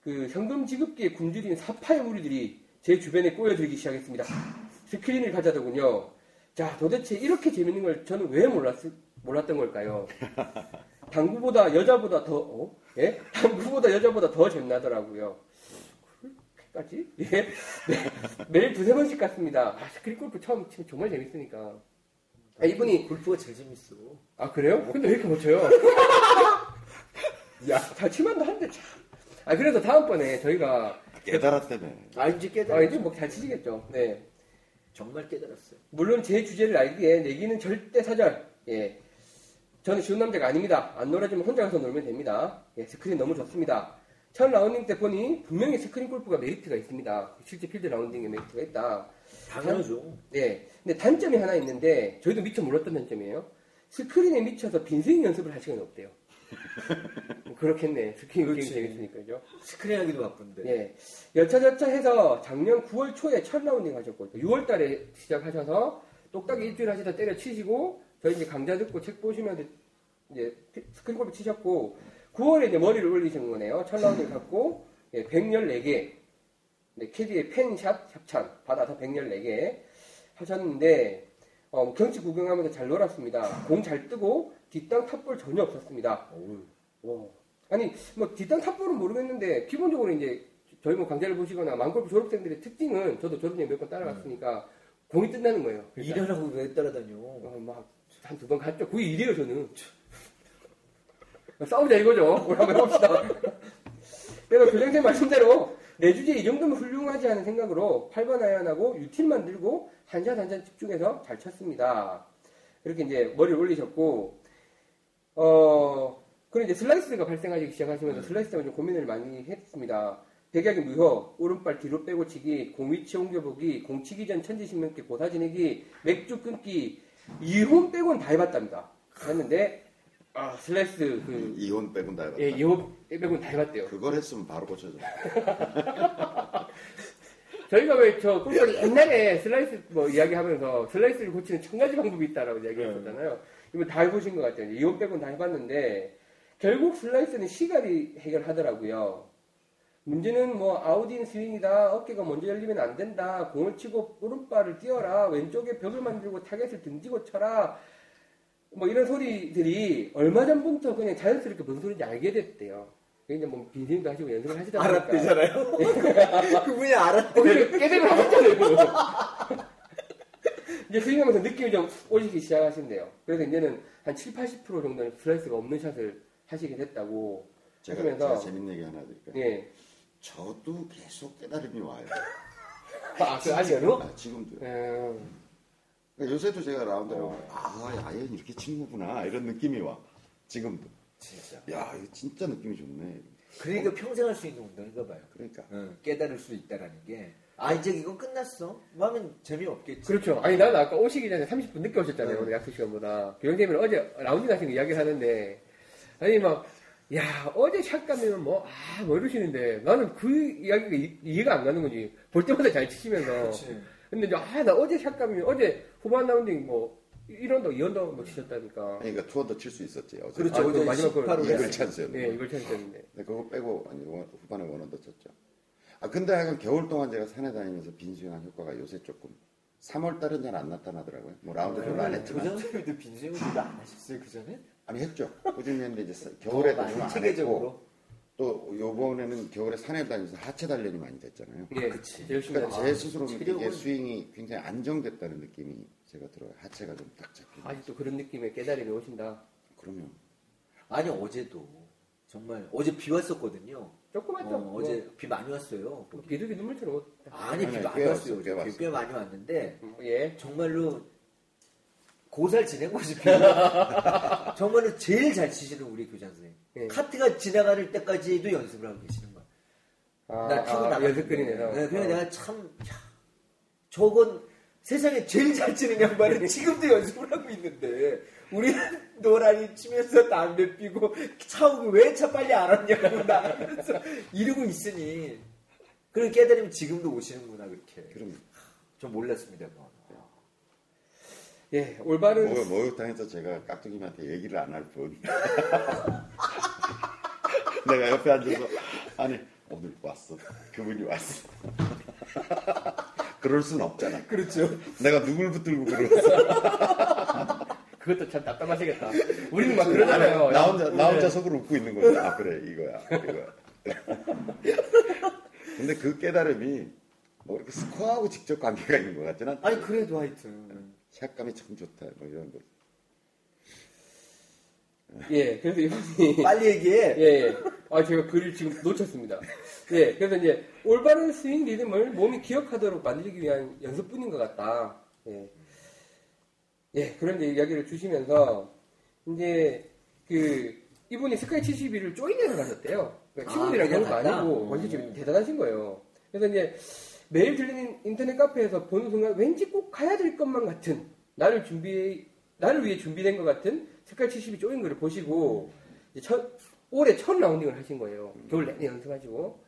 그 현금 지급기에 굶주린 사파의 무리들이 제 주변에 꼬여들기 시작했습니다. 스크린을 가져더군요. 자, 도대체 이렇게 재밌는 걸 저는 왜 몰랐, 몰랐던 걸까요? 당구보다 여자보다 더, 어? 예? 당구보다 여자보다 더 재미나더라고요. 그렇게까지? 예? 네. 매일 두세 번씩 갔습니다. 아, 스크린 골프 처음 치면 정말 재밌으니까. 아, 이분이, 골프가 제일 재밌어. 아, 그래요? 근데 왜 이렇게 못 쳐요? 야, 잘 치면 한데 참. 아, 그래서 다음번에 저희가, 깨달았다며. 아 이제 아, 깨달았어. 이제 뭐 잘 치시겠죠. 네. 정말 깨달았어요. 물론 제 주제를 알기에 내기는 절대 사절. 예. 저는 쉬운 남자가 아닙니다. 안 놀아주면 혼자 가서 놀면 됩니다. 예, 스크린 너무 좋습니다. 첫 라운딩 때 보니 분명히 스크린 골프가 메리트가 있습니다. 실제 필드 라운딩에 메리트가 있다. 당연하죠. 네. 근데 단점이 하나 있는데 저희도 미처 몰랐던 단점이에요. 스크린에 미쳐서 빈스윙 연습을 할 시간이 없대요. 뭐 그렇겠네. 스크린 그렇지. 재밌으니까, 그죠? 스크린 하기도 바쁜데. 예. 여차저차 해서 작년 9월 초에 첫 라운딩 하셨고, 6월 달에 시작하셔서 똑딱이 일주일 하시다 때려 치시고, 저희 이제 강좌 듣고 책 보시면서 이제 스크린 골프 치셨고, 9월에 이제 머리를 올리신 거네요. 첫 라운딩 갖고, 예, 114개. 네, 캐디의 펜샷 협찬 받아서 114개 하셨는데, 어, 경치 구경하면서 잘 놀았습니다. 공 잘 뜨고, 뒷땅 탑볼 전혀 없었습니다. 와. 아니, 뭐, 뒷땅 탑볼은 모르겠는데, 기본적으로 이제, 저희 뭐 강좌를 보시거나, 망골프 졸업생들의 특징은, 저도 졸업생 몇번 따라갔으니까, 공이 뜬다는 거예요. 그러니까, 일하라고 왜 따라다녀? 어, 막, 한 두 번 갔죠. 그게 일이에요, 저는. 싸우자 이거죠. 우리 한번 해봅시다. 그래서 교장선생님 말씀대로, 내 주제 이 정도면 훌륭하지 않은 생각으로 8번 아이언하고 유틸만 들고, 한샷 한샷 집중해서 잘 쳤습니다. 이렇게 이제 머리를 올리셨고, 어, 그리고 이제 슬라이스가 발생하기 시작하시면서 슬라이스 때문에 좀 고민을 많이 했습니다. 백약이 무효, 오른발 뒤로 빼고 치기, 공 위치 옮겨보기, 공 치기 전 천지 신명께 고사 지내기, 맥주 끊기, 이혼 빼고는 다 해봤답니다. 했는데, 아, 슬라이스, 그, 이혼 빼곤 다 해봤다. 예, 이혼 빼고는 다 해봤대요. 그걸 했으면 바로 고쳐져. 저희가 왜저 골프를 옛날에 슬라이스 뭐 이야기하면서 슬라이스를 고치는 천 가지 방법이 있다라고 이야기했었잖아요. 이거 다 해보신 것 같아요. 이혼 빼고는 다 해봤는데 결국 슬라이스는 시간이 해결하더라고요. 문제는 뭐 out-in 스윙이다. 어깨가 먼저 열리면 안 된다. 공을 치고 오른발을 띄어라. 왼쪽에 벽을 만들고 타겟을 등지고 쳐라. 뭐 이런 소리들이 얼마 전부터 그냥 자연스럽게 무슨 소리인지 알게 됐대요. 이제 뭐 빈스윙도 하시고 연습을 하시다 보니까 알았대잖아요. 그분이 알았대. 깨달음 하셨잖아요. 이제 스윙하면서 느낌이 좀 오시기 시작하신대요. 그래서 이제는 한 7, 80% 정도는 슬라이스가 없는 샷을 하시게 됐다고 제가, 하시면서 제가 재밌는 얘기 하나 드릴까요? 예. 저도 계속 깨달음이 와요. 아, 그 아직도? 아, 지금도. 음, 그러니까 요새도 제가 라운드에 어. 어. 아, 아예 이렇게 친구구나. 이런 느낌이 와. 지금도. 진짜. 야, 이거 진짜 느낌이 좋네. 그러니까 평생 할 수 있는 운동인가 봐요. 그러니까 응, 깨달을 수 있다라는 게. 아 이제 이건 끝났어. 뭐 하면 재미없겠지. 그렇죠. 아니 나는 아까 오시기 전에 30분 늦게 오셨잖아요. 네. 오늘 약속 시간보다. 교영님은 어제 라운딩 하신 거 이야기를 하는데 아니 막 야, 어제 샷감이면 뭐, 아, 뭐 이러시는데, 나는 그 이야기가 이, 이해가 안 가는 거지. 볼 때마다 잘 치시면서. 그렇지. 근데 이제, 아, 나 어제 샷감이면, 어제 후반 라운딩 뭐, 1언더, 2언더 뭐 치셨다니까. 아니, 그러니까 투어도 칠 수 있었지 어제. 그렇죠. 아, 어제 그 마지막 걸18 홀에 이글 찬스였는데. 네, 이글. 근데 그거 빼고 아니 원- 후반에 원원도 쳤죠. 아 근데 하여간 겨울 동안 제가 산에 다니면서 빈스윙한 효과가 요새 조금 3월 달은 잘 안 나타나더라고요. 뭐 라운드 별로 안 했지만 교장 선생님도 빈스윙을 별로 안 하셨어요 그 전에? 아니 했죠. 꾸준히 했는데 이제 사- 겨울에도 어, 좀 많이 안 체계적으로. 했고 또 요번에는 겨울에 산에 다니면서 하체 단련이 많이 됐잖아요. 예, 그치. 그러니까. 제 스스로 이게 체력은- 스윙이 굉장히 안정됐다는 느낌이 제가 들어요. 하체가 좀 딱 잡히고. 아직도 그런 느낌의 깨달음이 오신다. 그러면 아니 어제도 정말 어제 비 왔었거든요. 조그맣죠? 어, 어제 비 많이 왔어요. 뭐, 비둘기 눈물 처럼 왔다. 아니 비 많이 꽤 왔어요. 왔어요, 꽤. 왔어요. 꽤 많이 왔는데 음, 예. 정말로 고살 지낸 거지. 비. 정말로 제일 잘 치시는 우리 교장 선생님. 예. 카트가 지나가는 때까지도 연습을 하고 계시는 거야. 아, 나 타고 아, 나가. 연습거리네요. 네, 그래서 어. 내가 참, 야, 저건 세상에 제일 잘 치는 양반은 지금도 연습을 하고 있는데, 우리는 노란이 치면서 담배 피고, 차 오고 왜 차 빨리 안 왔냐고 나가면서 이러고 있으니, 그걸 깨달으면 지금도 오시는구나, 그렇게. 그럼 좀 몰랐습니다, 그건. 예, 올바른 뭐, 목욕탕에서 제가 깍두기한테 얘기를 안 할 뿐. 내가 옆에 앉아서 아니 오늘 왔어. 그분이 왔어. 그럴 순 없잖아. 그렇죠. 내가 누굴 붙들고 그러겠어. 그것도 참 답답하시겠다. 우리는 막 그러잖아요. 나 혼자 나 혼자 네. 속으로 웃고 있는 거지. 아 그래 이거야 이거야. 근데 그 깨달음이 뭐 이렇게 스코어하고 직접 관계가 있는 것 같지는 않다. 아니, 그래도 하여튼. 샷감이 참 좋다. 뭐 이런 거. 예, 그래서 이분이 빨리 얘기해. 예, 예. 아, 제가 글을 지금 놓쳤습니다. 예, 그래서 이제 올바른 스윙 리듬을 몸이 기억하도록 만들기 위한 연습뿐인 것 같다. 예. 예, 그런 이제 이야기를 주시면서, 이제, 그, 이분이 스카이 72를 조인해서 가셨대요. 그러니까 아, 친구들이랑 거 갔다? 아니고, 음. 원래 지금 대단하신 거예요. 그래서 이제, 매일 들리는 인터넷 카페에서 보는 순간 왠지 꼭 가야 될 것만 같은, 나를 준비, 나를 위해 준비된 것 같은 스카이 72 조인 거를 보시고, 이제 첫, 올해 첫 라운딩을 하신 거예요. 겨울 내내 연습하시고.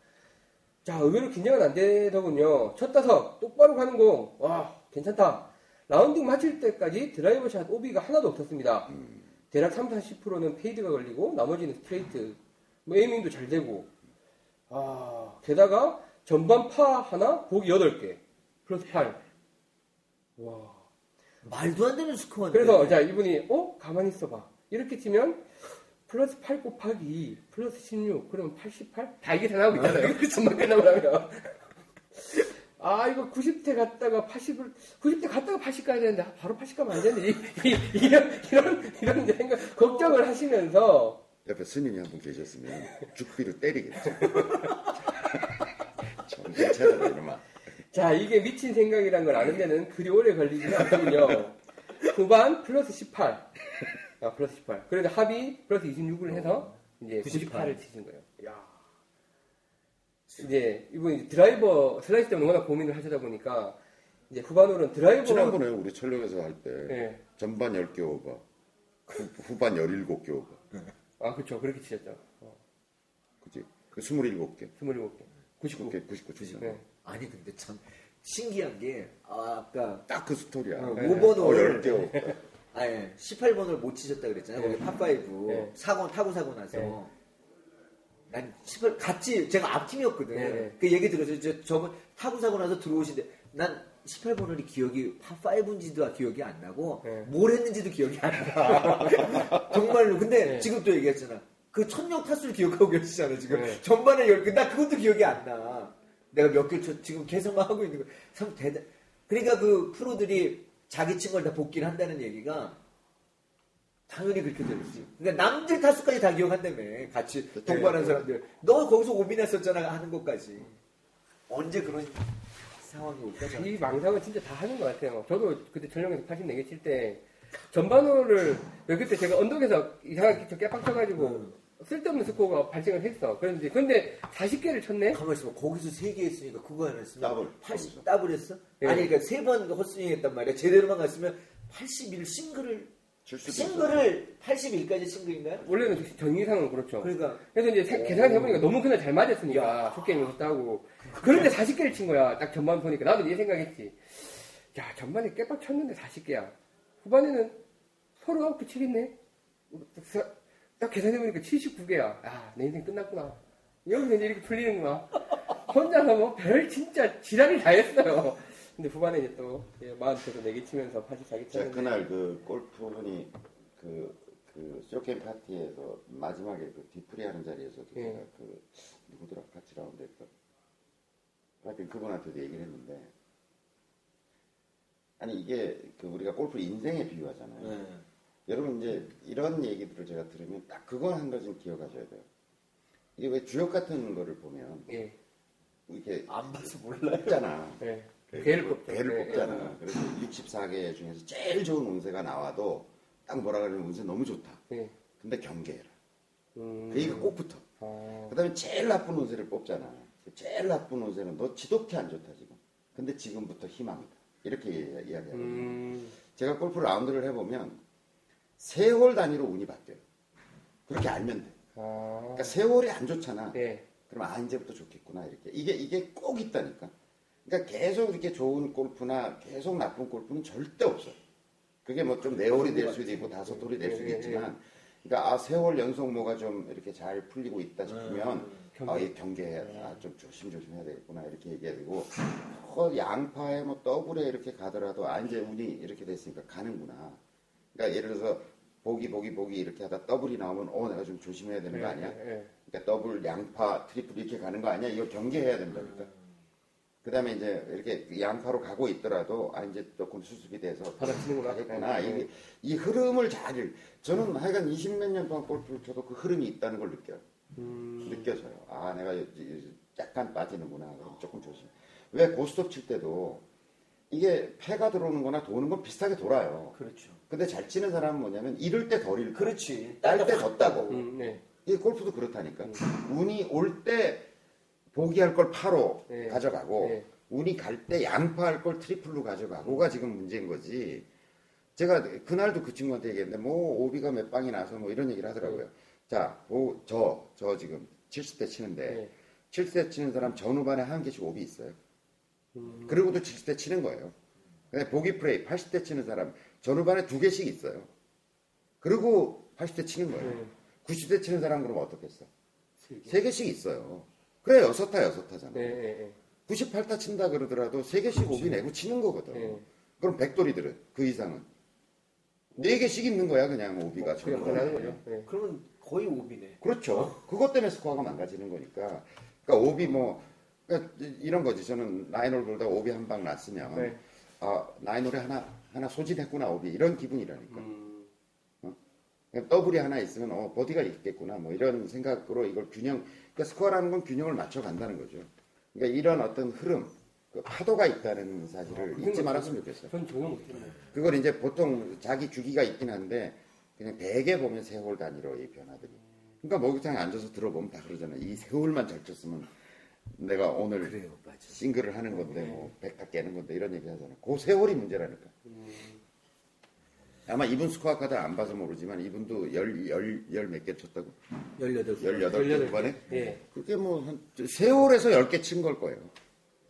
자, 의외로 긴장은 안 되더군요. 첫 타석, 똑바로 가는 공, 와, 괜찮다. 라운딩 마칠 때까지 드라이버 샷 오비가 하나도 없었습니다. 대략 3, 40%는 fade가 걸리고, 나머지는 스트레이트, 뭐 aiming도 잘 되고, 아, 게다가 전반 파 하나, 보기 8개, 플러스 8. 와. 말도 안 되는 스코어인데. 그래서 자 이분이 어 가만히 있어 봐 이렇게 치면 플러스 8 곱하기 플러스 16 그러면 88? 다 이게 다 나오고 있잖아요 전반 끝나고 나면 아 이거 90대 갔다가 80을 90대 갔다가 80 가야 되는데 아, 바로 80 가면 안 되는데 이, 이, 이 런 이런 이런 생각 걱정을 하시면서. 옆에 스님이 한 분 계셨으면 죽비를 때리겠죠. 정신 차려라 이놈아. 자 이게 미친 생각이란 걸 아는 데는 그리 오래 걸리지는 않거든요. 후반 플러스 18 아 플러스 18 그래서 합이 플러스 26을 해서 이제 98. 98을 치신 거예요. 야 이제 이분이 드라이버 슬라이스 때문에 워낙 고민을 하시다 보니까 이제 후반으로는 드라이버 지난번에 우리 철력에서 할때 예. 전반 10개 오버, 후, 후반 17개 오버. 아 그렇죠 그렇게 치셨죠 어, 그지? 그 27개. 27개 99 99개, 99 치잖아. 네. 아니 근데 참 신기한 게 아, 아까 딱 그 스토리야. 어, 네. 5번 어, 홀 10개 오버. 아니 18번을 못 치셨다 그랬잖아요. 네. 거기 팝5 네. 사고 타고 사고 나서 18, 같이 제가 앞팀이었거든. 네, 네. 그 얘기 들어서 저, 저번 타고 사고 나서 들어오신데 난 18번 홀이 기억이 팝5인지도 기억이 안 나고 네. 뭘 했는지도 기억이 안 나. 정말로. 근데 네. 지금 또 얘기했잖아. 그 천령 타수를 기억하고 계시잖아 지금. 네. 전반에 10개. 나 그것도 기억이 안 나. 내가 몇 개 지금 계속만 하고 있는 거. 참 대단. 그러니까 그 프로들이 자기 친걸다 복귀를 한다는 얘기가 당연히 그렇게 되겠지. 그러니까 남들 타수까지 다 기억한다며. 같이 동반한 사람들. 너 거기서 고민했었잖아 하는 것까지. 언제 그런 상황이 올까? 저는. 이 망상은 진짜 다 하는 것 같아요. 저도 그때 전령에서 84개 칠 때 전반홀을 왜 그때 제가 언덕에서 이상하게 저 깨빡쳐가지고 쓸데없는 스코어가 발생을 했어. 그런데 근데 40개를 쳤네. 가만 있어봐. 거기서 세개 했으니까 그거 하나 했으면 더블. 80 더블 했어? 예. 아니 그러니까 세 번 헛스윙 했단 말이야. 제대로만 갔으면 81 싱글을. 싱글을 81까지 싱글인가요? 원래는 정의상은 그렇죠. 그러니까 그래서 이제 세- 계산을 해보니까 너무 그날 잘 맞았으니까 속게임을 했다고. 그런데 40개를 친 거야. 딱 전반 보니까. 나도 이 생각했지. 야, 전반에 깨박 쳤는데 40개야. 후반에는 서른아홉 치겠네? 딱 계산해보니까 79개야. 야, 내 인생 끝났구나. 여기서 이제 이렇게 풀리는구나. 혼자서 뭐 별 진짜 지랄을 다 했어요. 근데 후반에 이제 또 예, 마운트에서 4개 치면서 84개 제가 쳤는데. 그날 그 골프분이 그, 그 short game 파티에서 마지막에 그 뒤풀이 하는 자리에서 도 예. 제가 그 누구더라 같이 라운드 했던 하여튼 그분한테도 얘기를 했는데 아니 이게 그 우리가 골프 인생에 비유하잖아요. 네. 여러분 이제 이런 얘기들을 제가 들으면 딱 그거 한 가지는 기억하셔야 돼요. 이게 왜 주역 같은 거를 보면 예, 이렇게 안 봐서 몰라요. 뽑잖아. 예. 그 개를 뽑죠. 개를 예, 뽑잖아. 그래서 64개 중에서 제일 좋은 운세가 나와도 딱 뭐라 그러면 운세 너무 좋다. 예. 근데 경계해라. 음. 그 얘기가 꼭 붙어. 아, 그 다음에 제일 나쁜 운세를 뽑잖아. 그 제일 나쁜 운세는 너 지독히 안 좋다 지금. 근데 지금부터 희망이다. 이렇게 이야기하거든요. 음. 제가 골프 라운드를 해보면 세월 단위로 운이 바뀌어요. 그렇게 알면 돼. 아. 그러니까 세월이 안 좋잖아. 예. 그럼 아 이제부터 좋겠구나 이렇게 이게 이게 꼭 있다니까. 그러니까 계속 이렇게 좋은 골프나 계속 나쁜 골프는 절대 없어. 그게 뭐 좀 네월이 될 수도 있고 다섯 홀이 될 수도 있지만, 그러니까 아 세월 연속 뭐가 좀 이렇게 잘 풀리고 있다 싶으면 경계. 아이 경계해, 아좀 조심 조심 해야 되겠구나 이렇게 얘기해야 되고, 어, 양파에 뭐 더블에 이렇게 가더라도 아 이제 운이 이렇게 됐으니까 가는구나. 그러니까 예를 들어서 보기 보기 보기 이렇게 하다 더블이 나오면 어 내가 좀 조심해야 되는 거 아니야? 예, 예. 그러니까 더블, 양파, 트리플 이렇게 가는 거 아니야? 이거 경계해야 된다니까. 그 다음에 이제 이렇게 양파로 가고 있더라도, 아, 이제 조금 수습이 돼서. 가겠구나. 네, 네. 이, 이 흐름을 잘, 읽- 저는 하여간 20몇 년 동안 골프를 쳐도 그 흐름이 있다는 걸 느껴요. 음. 느껴져요. 아, 내가 약간 빠지는구나. 그럼 조금 조심. 왜 고스톱 칠 때도 이게 패가 들어오는 거나 도는 건 비슷하게 돌아요. 그렇죠. 근데 잘 치는 사람은 뭐냐면 잃을 때덜 잃고 그렇지. 딸 때 확 땄다고. 음, 네. 이 골프도 그렇다니까. 운이 올 때 보기할 걸 파로 네. 가져가고 네. 운이 갈 때 양파할 걸 트리플로 가져가고가 지금 문제인 거지. 제가 그날도 그 친구한테 얘기했는데 뭐 오비가 몇 방이 나서 뭐 이런 얘기를 하더라고요. 자, 뭐, 저, 저 지금 70대 치는데 네. 70대 치는 사람 전후반에 한 개씩 오비 있어요. 음. 그리고도 70대 치는 거예요. 근데 보기 플레이 80대 치는 사람 전후반에 두 개씩 있어요. 그리고 80대 치는 거예요. 네. 90대 치는 사람 그러면 어떻겠어? 세 개씩 있어요. 그래 여섯 타 여섯 타잖아. 네, 네, 98타 친다 그러더라도 세 개씩 오비 내고 치는 거거든. 네. 그럼 백돌이들은 그 이상은 네 개씩 있는 거야 그냥 오비가 네. 그냥 전부 다. 거죠. 네. 그러면 거의 오비네. 그렇죠. 그것 때문에 스코어가 망가지는 거니까. 그러니까 오비 뭐 그러니까 이런 거지. 저는 nine hole 돌다 오비 한 방 났으면 네. 아 nine hole에 하나 하나 소진했구나 오비 이런 기분이라니까. 음. 그냥 더블이 하나 있으면 어 버디가 있겠구나 뭐 이런 생각으로 이걸 균형 그러니까 스코어라는 건 균형을 맞춰 간다는 거죠. 그러니까 이런 어떤 흐름 그 파도가 있다는 사실을 그 잊지 말았으면 좋겠어요. 전 전혀 못했네요. 그걸 이제 보통 자기 주기가 있긴 한데 그냥 대개 보면 세월 단위로 이 변화들이. 그러니까 목욕탕에 앉아서 들어보면 다 그러잖아요. 이 세월만 잘 쳤으면 내가 오늘 그래요. 싱글을 하는 건데 뭐 백타 깨는 건데 이런 얘기 하잖아. 그 세월이 문제라니까. 아마 이분 스코어 카드 안 봐서 모르지만 이분도 열 열 열 몇 개 쳤다고? 18개. 18개 번에 예. 그게 뭐 한 세월에서 10개 친 걸 거예요.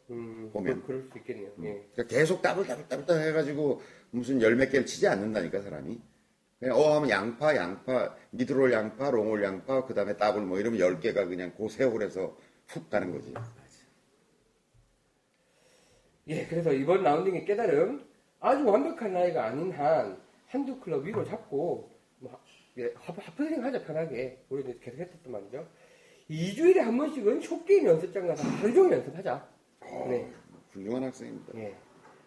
음. 보면. 그, 그럴 수 있겠네요. 예. 그러니까 계속 따블 따블 따블 따블 해가지고 무슨 열 몇 개를 치지 않는다니까 사람이. 그냥 어 하면 양파 양파 미드롤 양파 롱홀 양파 그 다음에 따블 뭐 이러면 열 개가 그냥 그 세월에서 훅 가는 거지. 예, 그래서 이번 라운딩의 깨달음 아주 완벽한 나이가 아닌 한 한두 클럽 위로 잡고 뭐 하- 예, 하프, 하프스윙 하자 편하게 우리 이제 계속 했었단 말이죠. 2주일에 한 번씩은 쇼게임 연습장 가서 하루 종일 연습하자. 네. 훌륭한 학생입니다. 예.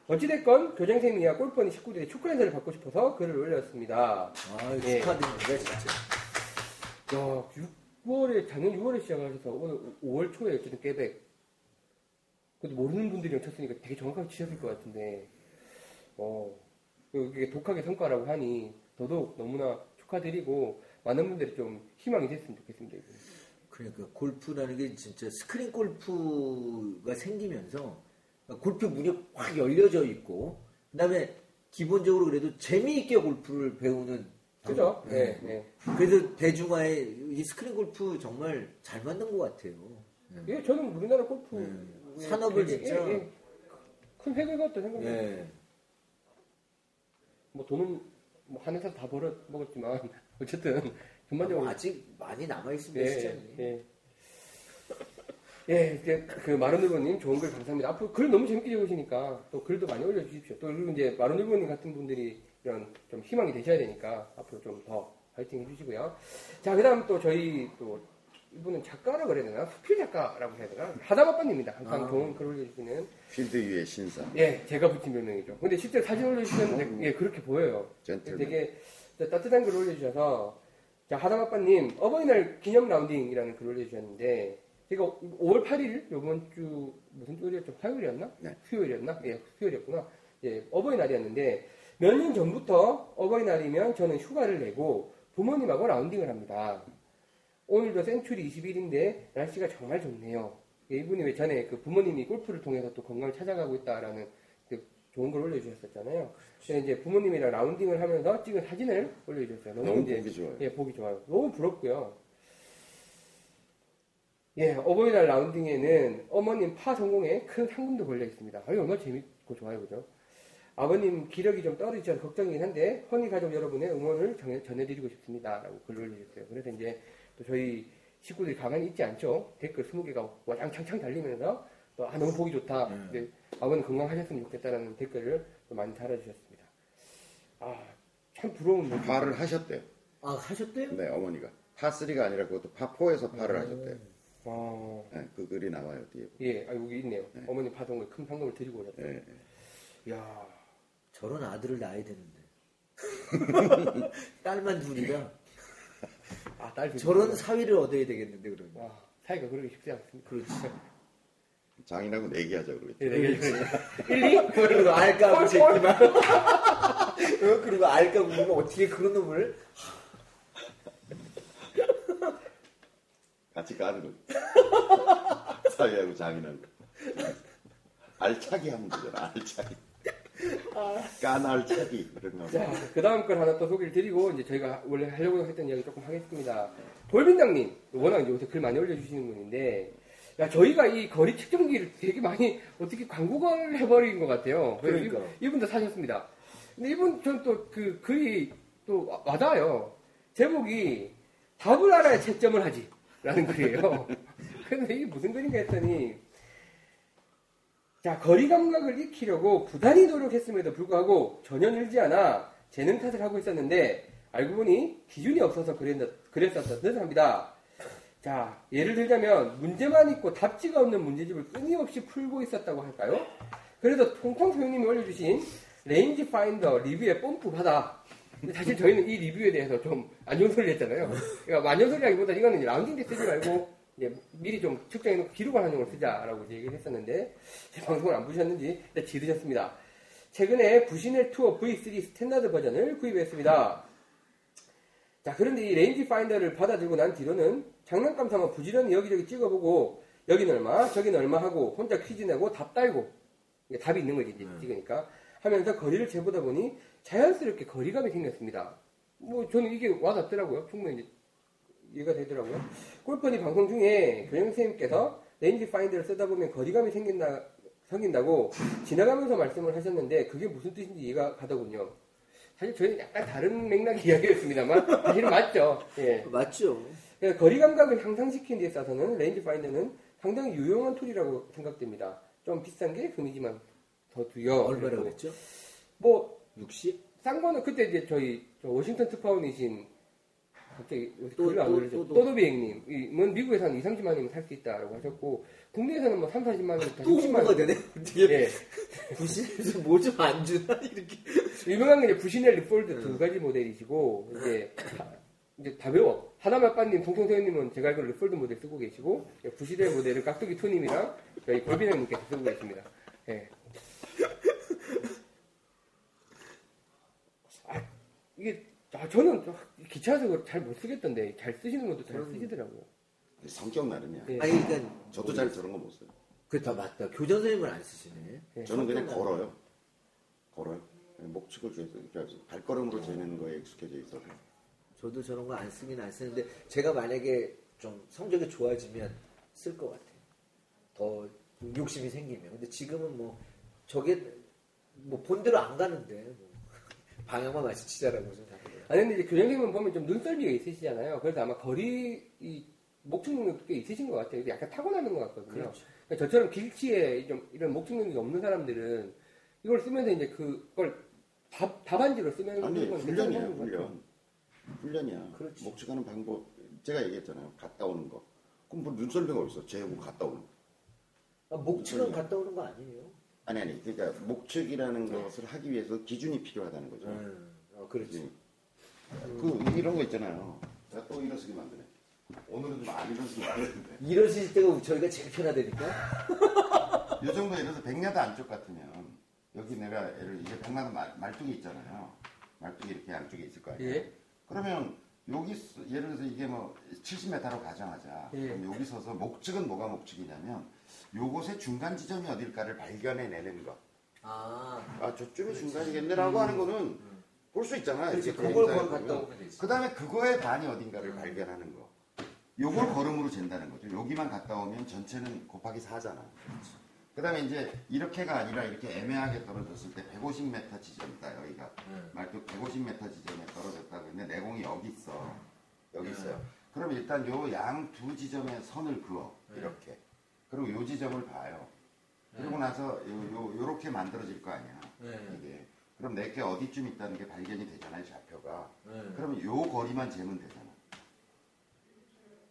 어찌됐건 교장선생님이야 골퍼니 식구들이 축구 연습을 받고 싶어서 글을 올렸습니다. 아, 예. 축하드립니다, 진짜. 야, 6월에, 작년 6월에 시작하셔서 오늘 5월 초에 어쨌든 깨백. 그것도 모르는 분들이랑 쳤으니까 되게 정확하게 치셨을 것 같은데, 어, 그리고 이게 독학의 성과라고 하니 더더욱 너무나 축하드리고, 많은 분들이 좀 희망이 됐으면 좋겠습니다. 이거. 그러니까 골프라는 게 진짜 스크린 골프가 생기면서 골프 문이 확 열려져 있고 그다음에 기본적으로 그래도 재미있게 골프를 배우는 그죠? 방법. 네, 네. 그래서 대중화에 이 스크린 골프 정말 잘 만든 것 같아요. 예, 저는 우리나라 골프 네. 산업을 진짜- 예, 예. 큰 획을 그었다 생각해요. 네. 뭐 돈은 뭐 한해서 다 벌어 먹었지만 어쨌든 뭐 전반적으로 아직 많이 남아 있습니다 예, 시장이. 예. 예, 이제 그 마론일보님 좋은 글 감사합니다. 앞으로 글 너무 재밌게 적으시니까 또 글도 많이 올려주십시오. 또 그리고 이제 마론일보님 같은 분들이 이런 좀 희망이 되셔야 되니까 앞으로 좀 더 파이팅 해주시고요. 자, 그다음 또 저희 또 이분은 작가라고 그래야 되나? 수필 작가라고 해야 되나? 하다바빠입니다. 항상 아. 좋은 글 올려주시는 필드 위의 신사. 예, 제가 붙인 별명이죠. 근데 실제 사진 올려주셨는데, 예, 그렇게 보여요. 젠틀맨. 되게 따뜻한 글 올려주셔서, 자, 하다마빠님, 어버이날 기념 라운딩이라는 글 올려주셨는데, 제가 5월 8일, 요번 주, 무슨 요일이었죠? 화요일이었나? 네. 수요일이었나? 예, 수요일이었구나. 예, 어버이날이었는데, 몇 년 전부터 어버이날이면 저는 휴가를 내고 부모님하고 라운딩을 합니다. 오늘도 센츄리 21인데 날씨가 정말 좋네요. 예, 이분이 왜 전에 그 부모님이 골프를 통해서 또 건강을 찾아가고 있다라는 그 좋은 걸 올려주셨었잖아요. 그래서 이제 부모님이랑 라운딩을 하면서 찍은 사진을 올려주셨어요. 너무, 너무 이제 보기 좋아요. 예, 보기 좋아요. 너무 부럽고요. 예, 어버이날 라운딩에는 어머님 파 성공에 큰 상금도 걸려 있습니다. 아유, 얼마나 재밌고 좋아요, 그죠? 아버님 기력이 좀 떨어지셔서 걱정이긴 한데, 허니 가족 여러분의 응원을 전해- 전해드리고 싶습니다. 라고 글을 올려주셨어요. 그래서 이제 또 저희 식구들이 가만히 있지 않죠. 댓글 20개가 와장창창 달리면서 또, 아, 너무 보기 좋다. 음. 이제 아버님 건강하셨으면 좋겠다라는 댓글을 또 많이 달아주셨습니다. 아, 참 부러운 모습. 파를 하셨대요. 아 하셨대요? 네, 어머니가. 파3가 아니라 그것도 파4에서 파를 하셨대요. 아, 네, 그 글이 나와요, 뒤에. 예, 아, 여기 있네요. 네. 어머니 파동을 큰 상금을 드리고 오셨어요. 네, 네. 이야, 저런 아들을 낳아야 되는데 딸만 둘이라 아, 딸 저런 사위를 얻어야 되겠는데 그러면. 와, 사이가 그러기 쉽지 않습니다. 그렇지. 장인하고 내기하자 그러겠죠. 예, 네, 네. 1, 2? 그리고 알까 그 새끼만. 어, 그리고 알까 보면 어떻게 그런 놈을 같이 까는 거. 사위하고 장인하고. 알차기 하면 되잖아, 알차기. 까날차기. 이런 거. 자, 그 다음 걸 하나 또 소개를 드리고, 이제 저희가 원래 하려고 했던 이야기 조금 하겠습니다. 돌빈장님, 워낙 요새 글 많이 올려주시는 분인데, 야, 저희가 이 거리 측정기를 되게 많이 어떻게 광고를 해버린 것 같아요. 그러니까. 이분- 이분도 사셨습니다. 근데 이분 전 또 그 글이 또 와- 와닿아요. 제목이 답을 알아야 채점을 하지. 라는 글이에요. 근데 이게 무슨 글인가 했더니, 자, 거리 감각을 익히려고 부단히 노력했음에도 불구하고 전혀 늘지 않아 재능 탓을 하고 있었는데 알고 보니 기준이 없어서 그랬, 그랬었던 듯 합니다. 자, 예를 들자면 문제만 있고 답지가 없는 문제집을 끊임없이 풀고 있었다고 할까요? 그래서 통통 소영님이 올려주신 range finder 리뷰에 뽐뿌하다. 사실 저희는 이 리뷰에 대해서 좀 안 좋은 소리를 했잖아요. 그러니까 안 좋은 소리라기보다 이거는 라운딩 때 쓰지 말고 이제 미리 좀 측정해놓고 기록을 하는 걸 쓰자라고 이제 얘기를 했었는데 제 방송을 안 보셨는지 일단 지르셨습니다. 최근에 부시넬 투어 V3 standard 버전을 구입했습니다. 자, 그런데 이 range finder를 받아들고 난 뒤로는 장난감 삼아 부지런히 여기저기 찍어보고 여기는 얼마, 저기는 얼마 하고 혼자 퀴즈 내고 답 달고 이게 답이 있는 거지 이제 음. 찍으니까 하면서 거리를 재보다 보니 자연스럽게 거리감이 생겼습니다. 뭐 저는 이게 와닿더라고요. 충분히 이해가 되더라고요. 골프 허니 방송 중에 교장 선생님께서 range finder를 쓰다 보면 거리감이 생긴다, 생긴다고 지나가면서 말씀을 하셨는데 그게 무슨 뜻인지 이해가 가더군요. 사실 저희는 약간 다른 맥락의 이야기였습니다만 사실은 맞죠. 예. 맞죠? 그러니까 거리 감각을 향상시키는 데 있어서는 range finder는 상당히 유용한 tool이라고 생각됩니다. 좀 비싼 게 흠이지만서도요. 얼마라고 했죠? 뭐 60? 싼 거는 그때 이제 저희 저 워싱턴 특파원이신 갑자기 글을 안 또- 올리죠. 또-. 또도비행님은 미국에서 한 2, 30만 원이면 살 수 있다라고 하셨고 국내에서는 뭐 3, 40만 원, 또 홍보가 되네? 어떻게 예. 부시넬에서 뭐 좀 안 주나? 이렇게. 유명한 게 이제 부시넬 리폴드 두 가지 모델이시고 이제 다, 이제 다 배워. 하나마빠님, 동통서현님은 제가 알기로 리폴드 모델 쓰고 계시고 부시넬 모델을 깍두기 투님이랑 저희 골비나님께서 쓰고 계십니다. 예. 아, 이게 아, 저는 귀찮아서 그걸 잘못 쓰겠던데 잘 쓰시는 분도 잘 그럼- 쓰시더라고요. 성격 나름이야. 예. 아니 그러니까 저도 잘 저런 거 못 써요. 그다 맞다. 교장 선생님을 안 쓰시네. 예. 저는 그냥 걸어요. 걸어요. 목축을 계속 이렇게 발걸음으로 재는 거에 익숙해져 있어서. 저도 저런 거 안 쓰긴 안 쓰는데 제가 만약에 좀 성적이 좋아지면 쓸 것 같아요. 더 욕심이 생기면. 근데 지금은 뭐 저게 뭐 본대로 안 가는데 뭐 방향만 마치 치자라고 좀. 아니 근데 이제 교장님은 보면 좀 눈썰미가 있으시잖아요. 그래서 아마 거리 이 목축 능력도 꽤 있으신 것 같아요. 약간 타고나는 것 같거든요. 그렇죠. 그러니까 저처럼 길치에 좀 이런 목축 능력이 없는 사람들은 이걸 쓰면서 이제 그걸 답, 답안지로 쓰면 아니 같아요. 훈련. 훈련이야. 그렇지. 목축하는 방법 제가 얘기했잖아요. 갔다 오는 거. 그럼 뭐 눈썰미가 어딨어? 재고 갔다 오는 거. 아, 목축은 갔다 오는 거 아니에요? 아니 아니 그러니까 목축이라는 것을 하기 위해서 기준이 필요하다는 거죠. 음, 어, 그렇지. 그 이런 거 있잖아요. 제가 또 일어서게 만드네. 오늘은 좀 안 일어서게 만드는데. 이러실 때가 저희가 제일 편하다니까. 요 정도 예를 들어서 백야도 안쪽 같으면 여기 내가 예를 이게 백야도 말- 말뚝이 있잖아요. 말뚝이 이렇게 양쪽에 있을 거 아니에요. 예. 그러면 여기 서- 예를 들어서 이게 뭐 70m로 가정하자. 예. 그럼 여기 서서 목축은 뭐가 목축이냐면 요곳의 중간 지점이 어딜까를 발견해 내는 것. 아, 아 저쪽이 중간이겠네라고 하는 거는 볼 수 있잖아요. 그렇지. 그걸 갔다 보면. 오면 되지. 그 다음에 그거의 반이 어딘가를 발견하는 거. 요걸 걸음으로 잰다는 거죠. 여기만 갔다 오면 전체는 곱하기 4잖아. 그 다음에 이제 이렇게가 아니라 이렇게 애매하게 떨어졌을 때 150m 지점이다, 여기가. 음. 말도 150m 지점에 떨어졌다고 했는데 내공이 여기 있어. 여기 음. 있어요. 그럼 일단 요 양 두 지점에 선을 그어. 이렇게. 그리고 요 지점을 봐요. 그리고 나서 요, 요, 요렇게 만들어질 거 아니야. 네. 이게. 그럼 내게 어디쯤 있다는 게 발견이 되잖아요, 좌표가. 네. 그러면 요 거리만 재면 되잖아.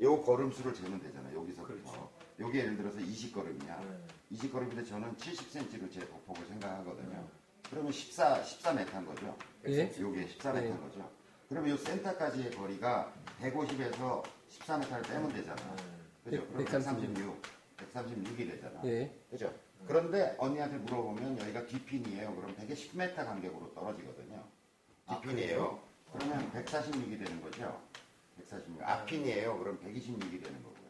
요 걸음수를 재면 되잖아, 여기서부터. 그렇죠. 요게 예를 들어서 20걸음이야. 네. 20걸음인데 저는 70cm로 제 보폭을 생각하거든요. 그러면 14, 14m인 거죠. 예. 요게 14m인 네. 거죠. 그러면 요 센터까지의 거리가 150에서 14m를 빼면 되잖아. 그죠? 그럼 136. 136. 136이 되잖아. 예. 그죠? 그런데 언니한테 물어보면 여기가 뒷핀이에요. 그럼 110m 간격으로 떨어지거든요. 아, 뒷핀이에요. 그러면 146이 되는 거죠. 146. 앞핀이에요. 그럼 126이 되는 거고요.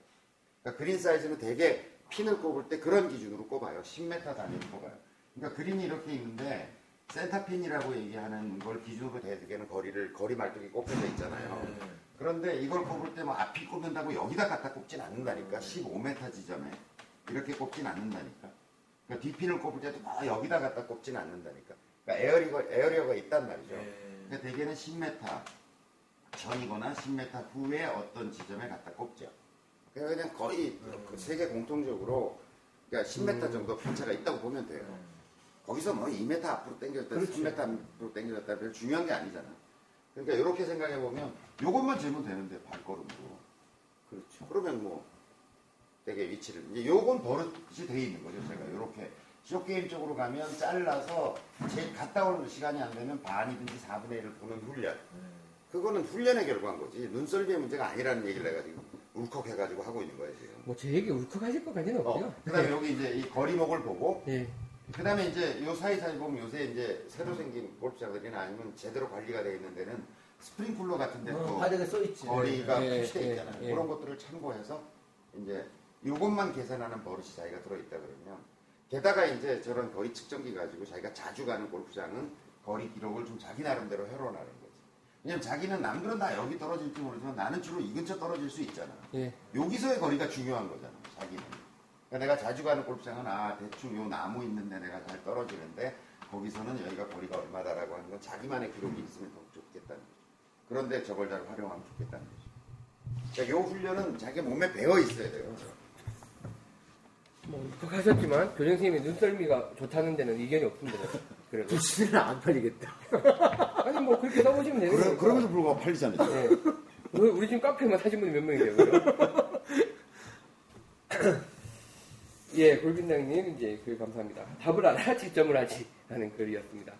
그러니까 그린 사이즈는 되게 핀을 꼽을 때 그런 기준으로 꼽아요. 10m 단위로 꼽아요. 그러니까 그린이 이렇게 있는데 센터핀이라고 얘기하는 걸 기준으로 대두되는 거리를 거리 말뚝이 꼽혀져 있잖아요. 네. 그런데 이걸 꼽을 때 뭐 앞이 꼽는다고 여기다 갖다 꼽진 않는다니까. 15m 지점에 이렇게 꼽진 않는다니까. 그러니까 뒷핀을 꼽을 때도 막 여기다 갖다 꼽진 않는다니까. 그러니까 에어리가 에어리어가 있단 말이죠. 네. 그러니까 대개는 10m 전이거나 10m 후에 어떤 지점에 갖다 꼽죠. 그러니까 그냥 거의 그 세계 공통적으로 그러니까 10m 정도 편차가 있다고 보면 돼요. 거기서 뭐 2m 앞으로 당겨졌다, 그렇죠. 3m 앞으로 당겨졌다, 별 중요한 게 아니잖아. 그러니까 이렇게 생각해 보면 요것만 재면 되는데 발걸음으로. 그렇죠. 그러면 뭐 되게 위치를 이제 요건 버릇이 돼 있는 거죠. 제가 이렇게 쇼게임 쪽으로 가면 잘라서 제일 갔다 오는 시간이 안 되면 반이든지 4분의 1을 보는 훈련. 그거는 훈련의 결과인 거지. 눈썰미의 문제가 아니라는 얘기를 내가 지금 울컥해가지고 하고 있는 거예요 지금. 뭐 제 얘기 울컥하실 것까지는 없고요. 어, 그다음에 여기 이제 이 거리목을 보고 예. 그다음에 이제 요 사이사이 보면 요새 이제 새로 생긴 골프장들이나 아니면 제대로 관리가 되어 있는 데는 스프링쿨러 같은 데또 어, 바닥에 써 있지. 거리가 예, 표시되어 예, 있잖아요. 예. 그런 것들을 참고해서 이제 이것만 계산하는 버릇이 자기가 들어있다 그러면 게다가 이제 저런 거리 측정기 가지고 자기가 자주 가는 골프장은 거리 기록을 좀 자기 나름대로 해로나는 거지. 왜냐면 자기는 남들은 다 여기 떨어질지 모르지만 나는 주로 이 근처 떨어질 수 있잖아. 예. 여기서의 거리가 중요한 거잖아, 자기는. 그러니까 내가 자주 가는 골프장은 아 대충 요 나무 있는데 내가 잘 떨어지는데 거기서는 여기가 거리가 얼마다라고 하는 건 자기만의 기록이 있으면 더 좋겠다는 거죠. 그런데 저걸 잘 활용하면 좋겠다는 거죠. 그러니까 요 훈련은 자기 몸에 배어 있어야 돼요. 뭐 울컥하셨지만 교장 선생님이 눈썰미가 좋다는 데는 이견이 없습니다. 그래도 부치는 안 팔리겠다. 아니 뭐 그렇게 써보시면 되는 거예요. 불구하고 팔리잖아요. 예. 우리, 우리 지금 카페만 사신 분이 몇 명이세요? 예, 골빈장님 이제 글 감사합니다. 답을 알아 채점을 하지 하는 글이었습니다.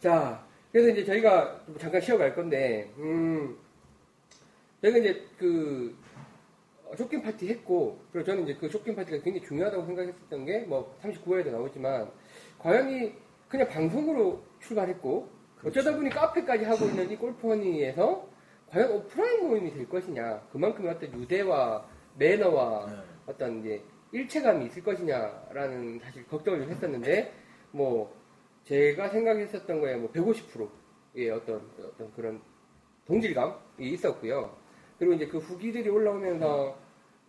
자, 그래서 이제 저희가 좀 잠깐 쉬어갈 건데, 음, 저희가 이제 그 어, 쇼킹 파티 했고, 그리고 저는 이제 그 쇼킹 파티가 굉장히 중요하다고 생각했었던 게, 뭐 39화에도 나오지만, 과연이 그냥 방송으로 출발했고, 어쩌다 보니 카페까지 하고 있는 이 골프허니에서 과연 오프라인 모임이 될 것이냐, 그만큼의 어떤 유대와 매너와 네. 어떤 이제 일체감이 있을 것이냐라는 사실 걱정을 좀 했었는데, 뭐, 제가 생각했었던 거에 뭐 150%의 어떤, 어떤 그런 동질감이 있었고요. 그리고 이제 그 후기들이 올라오면서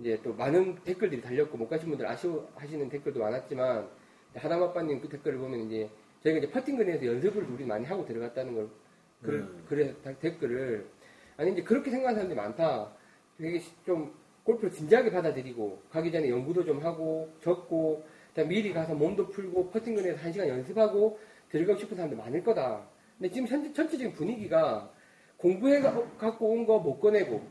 이제 또 많은 댓글들이 달렸고 못 가신 분들 아쉬워하시는 댓글도 많았지만 하다마빠님 그 댓글을 보면 이제 저희가 이제 퍼팅근에서 연습을 우리 많이 하고 들어갔다는 걸 글, 음. 다- 댓글을 아니 이제 그렇게 생각하는 사람들이 많다. 되게 시- 좀 골프를 진지하게 받아들이고 가기 전에 연구도 좀 하고 적고 미리 가서 몸도 풀고 퍼팅근에서 한 시간 연습하고 들어가고 싶은 사람들 많을 거다. 근데 지금 현재 전체적인 분위기가 공부해 가- 갖고 온 거 못 꺼내고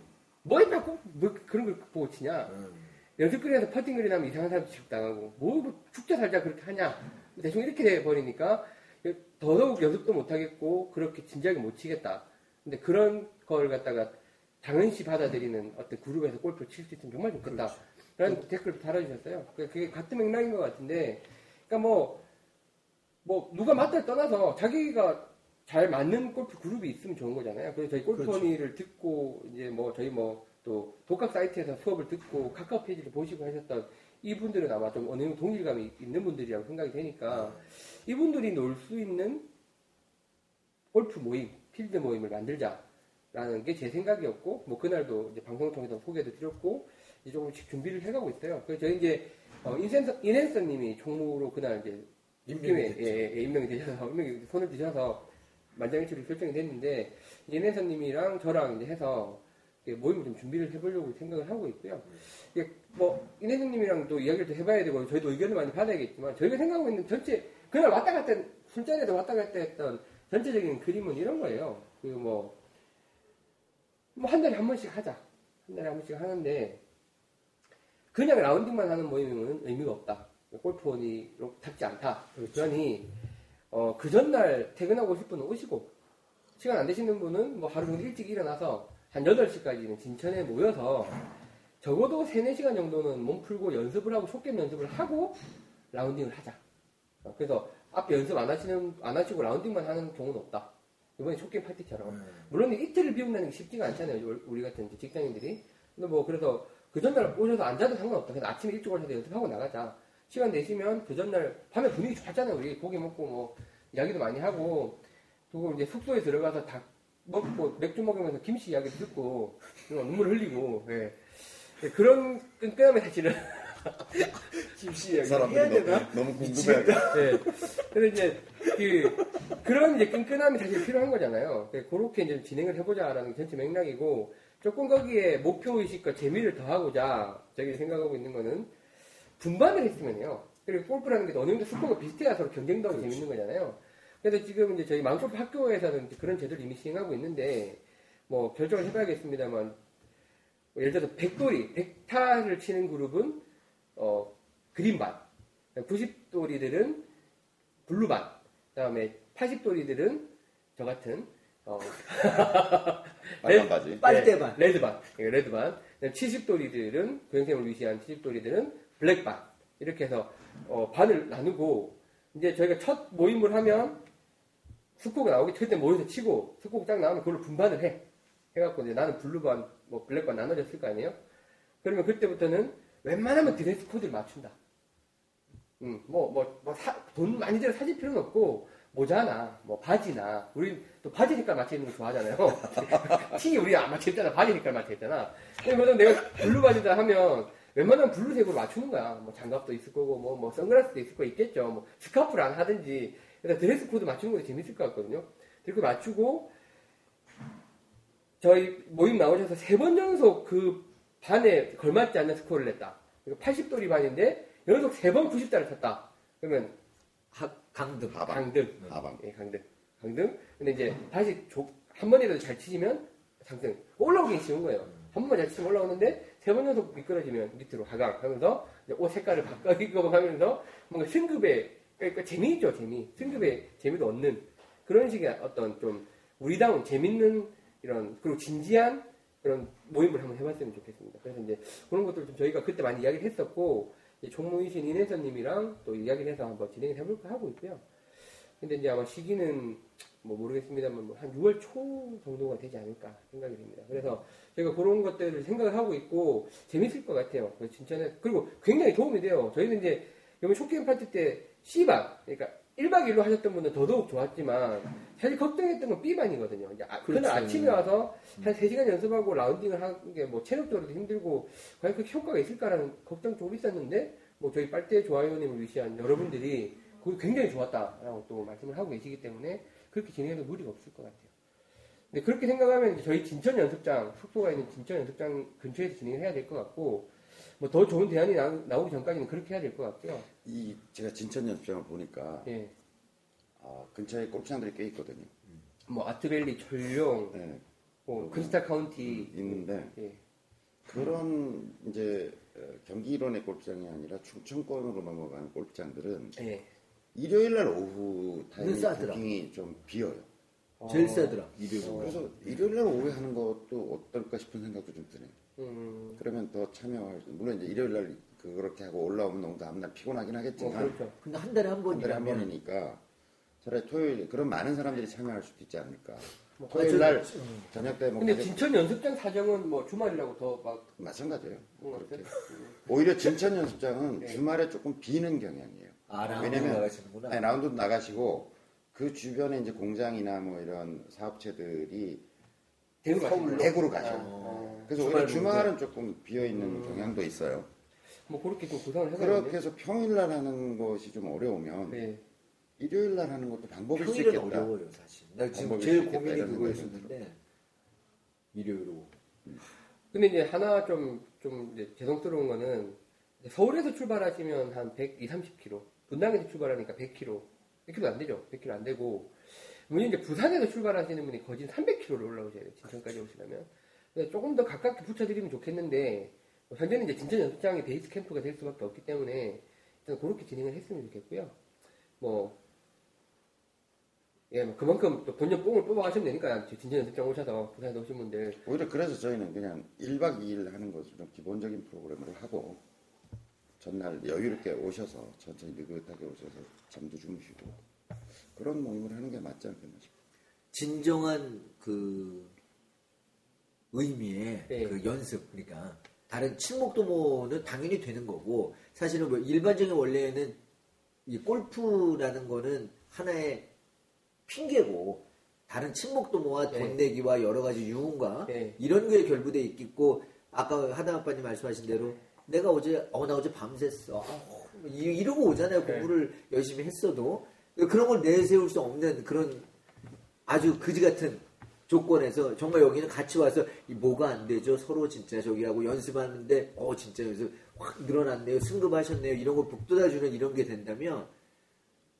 뭐에 갖고? 뭐 그런 걸 보고 치냐. 음. 연습거리에서 퍼팅거리 나면 이상한 사람 취급당하고 뭐, 뭐 축제 살자 그렇게 하냐? 대충 이렇게 돼버리니까 더더욱 연습도 못하겠고 그렇게 진지하게 못 치겠다. 근데 그런 걸 갖다가 당연시 받아들이는 어떤 그룹에서 골프를 칠 수 있으면 정말 좋겠다. 그런 댓글도 달아주셨어요. 그- 그게 같은 맥락인 것 같은데 그러니까 뭐, 뭐 누가 맞다를 떠나서 자기가 잘 맞는 골프 그룹이 있으면 좋은 거잖아요. 그래서 저희 골프 그렇죠. 듣고 이제 뭐 저희 뭐 또 독학 사이트에서 수업을 듣고 카카오 페이지를 보시고 하셨던 이분들은 아마 좀 어느 정도 동일감이 있는 분들이라고 생각이 되니까 이분들이 놀 수 있는 골프 모임, 필드 모임을 만들자라는 게 제 생각이었고 뭐 그날도 이제 방송을 통해서 소개도 드렸고 이제 조금씩 준비를 해가고 있어요. 그래서 저희 이제 어, 인센서 인앤서님이 총무로 그날 이제 임명이 임명이 됐죠. 예, 예, 임명이 되셔서 임명이 손을 드셔서 만장일치로 결정이 됐는데 인앤서님이랑 저랑 이제 해서 모임을 좀 준비를 해보려고 생각을 하고 있고요. 이게 뭐 인앤서님이랑도 이야기를 또 해봐야 되고 저희도 의견을 많이 받아야겠지만 저희가 생각하고 있는 전체 그날 왔다 갔다 술자리에서 왔다 갔다 했던 전체적인 그림은 이런 거예요. 그뭐뭐 한 달에 한 번씩 하자. 한 달에 한 번씩 하는데 그냥 라운딩만 하는 모임은 의미가 없다. 골프원이로 닿지 않다. 그러니 어, 그 전날 퇴근하고 오실 분은 오시고 시간 안 되시는 분은 뭐 하루 종일 일찍 일어나서 한 8시까지는 진천에 모여서 적어도 3, 4시간 정도는 몸 풀고 연습을 하고 쇼게임 연습을 하고 라운딩을 하자. 어, 그래서 앞에 연습 안 하시는 안 하시고 라운딩만 하는 경우는 없다. 이번에 쇼게임 파티처럼. 음. 물론 이틀을 비운다는 게 쉽지가 않잖아요. 우리- 같은 직장인들이. 근데 뭐 그래서 그 전날 오셔서 앉아도 상관없다. 그래서 아침에 일찍 오셔서 연습하고 나가자. 시간 내시면 그 전날 밤에 분위기 좋았잖아요. 우리 고기 먹고 뭐 이야기도 많이 하고 그리고 이제 숙소에 들어가서 닭 먹고 맥주 먹으면서 김씨 이야기 듣고 눈물 흘리고 예. 예, 그런 끈끈함이 사실은 김씨 이야기 해야 되나? 너무, 궁금해. 네. 그래서 이제 그 그런 이제 끈끈함이 사실 필요한 거잖아요. 네, 그렇게 이제 진행을 해보자라는 게 전체 맥락이고 조금 거기에 목표 의식과 재미를 더하고자 저희 생각하고 있는 거는 분반을 했으면요. 그리고 골프라는 게 어느 정도 스코어가 비슷해야 서로 경쟁도 하고 재밌는 거잖아요. 그래서 지금 이제 저희 마음골프 학교에서는 이제 그런 제도를 이미 시행하고 있는데 뭐 결정을 해봐야겠습니다만 뭐 예를 들어서 100돌이 100타를 치는 그룹은 어, 그린반 90돌이들은 블루반 그다음에 80돌이들은 저 같은 어, 빨간 바지. 빨대반. 네, 레드반 예, 레드반 70돌이들은 교장쌤을 위시한 70돌이들은 블랙반 이렇게 해서 어, 반을 나누고 이제 저희가 첫 모임을 하면 스코어가 나오기 그때 모여서 치고 스코어 딱 나오면 그걸로 분반을 해 해갖고 이제 나는 블루반 뭐 블랙반 나눠졌을 거 아니에요 그러면 그때부터는 웬만하면 드레스 코드를 맞춘다 음, 뭐, 뭐, 뭐, 사- 돈 많이 들여 사실 필요는 없고, 모자나, 뭐, 바지나, 우리 또 바지 색깔 맞춰 입는 거 좋아하잖아요. 티 우리 안 맞춰 입잖아. 바지 색깔 맞춰 입잖아. 그래서 내가 블루 바지다 하면, 웬만하면 블루색으로 맞추는 거야. 뭐, 장갑도 있을 거고, 뭐, 뭐, 선글라스도 있을 거 있겠죠. 뭐, 스카프를 안 하든지. 그래서 드레스 코드 맞추는 거 재밌을 것 같거든요. 그렇게 맞추고, 저희 모임 나오셔서 세 번 연속 그 반에 걸맞지 않는 스코어를 냈다. 80돌이 반인데, 연속 세 번 90달을 쳤다. 그러면 하- 강등. 하방. 강등. 하방. 예, 강등. 강등. 근데 이제 다시 조- 한 번이라도 잘 치시면 상승. 올라오긴 쉬운 거예요. 한 번만 잘 치면 올라오는데 세 번 연속 미끄러지면 밑으로 하강 하면서 옷 색깔을 바꿔기고 하면서 뭔가 승급에 그러니까 재미있죠 재미. 승급에 재미도 얻는 그런 식의 어떤 좀 우리다운 재밌는 이런 그리고 진지한 그런 모임을 한번 해봤으면 좋겠습니다. 그래서 이제 그런 것들 좀 저희가 그때 많이 이야기를 했었고 이제 총무이신 인혜선님이랑 또 이야기를 해서 한번 진행을 해볼까 하고 있고요. 근데 이제 아마 시기는 뭐 모르겠습니다만 뭐 한 6월 초 정도가 되지 않을까 생각이 됩니다. 그래서 제가 그런 것들을 생각을 하고 있고 재밌을 것 같아요. 진짜는 그리고 굉장히 도움이 돼요. 저희는 이제 이번 쇼게임 파티 때 C반 그러니까 1박 2일로 하셨던 분은 더더욱 좋았지만 사실 걱정했던 건 B반이거든요. 아, 그날 그렇죠. 아침에 와서 한 3시간 연습하고 라운딩을 하는 게 뭐 체력적으로도 힘들고 과연 그 효과가 있을까라는 걱정 좀 있었는데 뭐 저희 빨대 좋아요님을 위시한 여러분들이 그거 굉장히 좋았다라고 또 말씀을 하고 계시기 때문에 그렇게 진행해도 무리가 없을 것 같아요. 근데 그렇게 생각하면 저희 진천 연습장, 숙소가 있는 진천 연습장 근처에서 진행을 해야 될 것 같고, 뭐 더 좋은 대안이 나, 나오기 전까지는 그렇게 해야 될 것 같고요. 이 제가 진천 연습장을 보니까 예. 아, 근처에 골프장들이 꽤 있거든요. 뭐 아트밸리, 천룡, 네, 뭐 크리스탈 카운티. 있는데 예. 그런 이제 어, 경기권의 골프장이 아니라 충청권으로 넘어가는 골프장들은 예. 일요일 날 오후 타임이 싸더라. 부킹이 좀 비어요. 제일 어, 싸더라. 200원. 그래서 일요일 날 오후에 하는 것도 어떨까 싶은 생각도 좀 드네요. 음, 그러면 더 참여할 수, 물론 이제 일요일 날 그렇게 하고 올라오면 너무 다음날 피곤하긴 뭐 하겠지만 그렇죠. 근데 한 달에 한한 달에 한 번이니까 차라리 토요일 그런 많은 사람들이 참여할 수도 있지 않을까. 뭐 토요일 날 저녁 때 뭐 근데 진천 연습장 사정은 뭐 주말이라고 더 막 마찬가지예요. 그런 것 그렇게. 오히려 진천 연습장은 네. 주말에 조금 비는 경향이에요. 아, 라운드 왜냐면- 나가시는구나. 아니, 라운드 나가시고 그 주변에 이제 공장이나 뭐 이런 사업체들이 대구로 서울 대구로? 가죠. 어, 그래서 주말 오히려 주말은 조금 비어 있는 음. 경향도 있어요. 뭐 그렇게 좀 구성을 해서 그렇게 해서 평일 날 하는 것이 좀 어려우면 네. 일요일 날 하는 것도 방법일 수 평일은 있겠다. 어려워요 사실. 나 지금 제일 고민이 그거였었는데 일요일 오후. 근데 이제 하나 좀, 좀 이제 죄송스러운 거는 서울에서 출발하시면 한 120, 30km. 분당에서 출발하니까 100km. 100km 안 되죠. 100km 안 되고. 문제 이제 부산에서 출발하시는 분이 거진 300km를 올라오셔야 돼요. 진천까지 오시려면. 조금 더 가깝게 붙여드리면 좋겠는데, 뭐 현재는 이제 진천 연습장이 베이스 캠프가 될 수밖에 없기 때문에, 일단 그렇게 진행을 했으면 좋겠고요. 뭐, 예, 뭐 그만큼 또 본연 뽕을 뽑아가시면 되니까, 진천 연습장 오셔서 부산에 오신 분들, 오히려 그래서 저희는 그냥 1박 2일 하는 것을 좀 기본적인 프로그램으로 하고 전날 여유롭게 오셔서 천천히 느긋하게 오셔서 잠도 주무시고 그런 모임을 하는 게 맞지 않겠나 싶어요. 진정한 그 의미의 네. 그 연습 그러니까 다른 친목도모는 당연히 되는 거고 사실은 뭐 일반적인 원래는 이 골프라는 거는 하나의 핑계고 다른 친목도모와 네. 돈 내기와 여러 가지 유흥과 네. 이런 거에 결부돼 있겠고 아까 하담 아빠님 말씀하신 대로 내가 어제 어 나 어제 밤샜어. 아, 이- 이러고 오잖아요 네. 공부를 열심히 했어도. 그런 걸 내세울 수 없는 그런 아주 그지 같은 조건에서 정말 여기는 같이 와서 이 뭐가 안 되죠? 서로 진짜 저기하고 연습하는데 어 진짜 연습 확 늘어났네요. 승급하셨네요. 이런 걸 북돋아주는 이런 게 된다면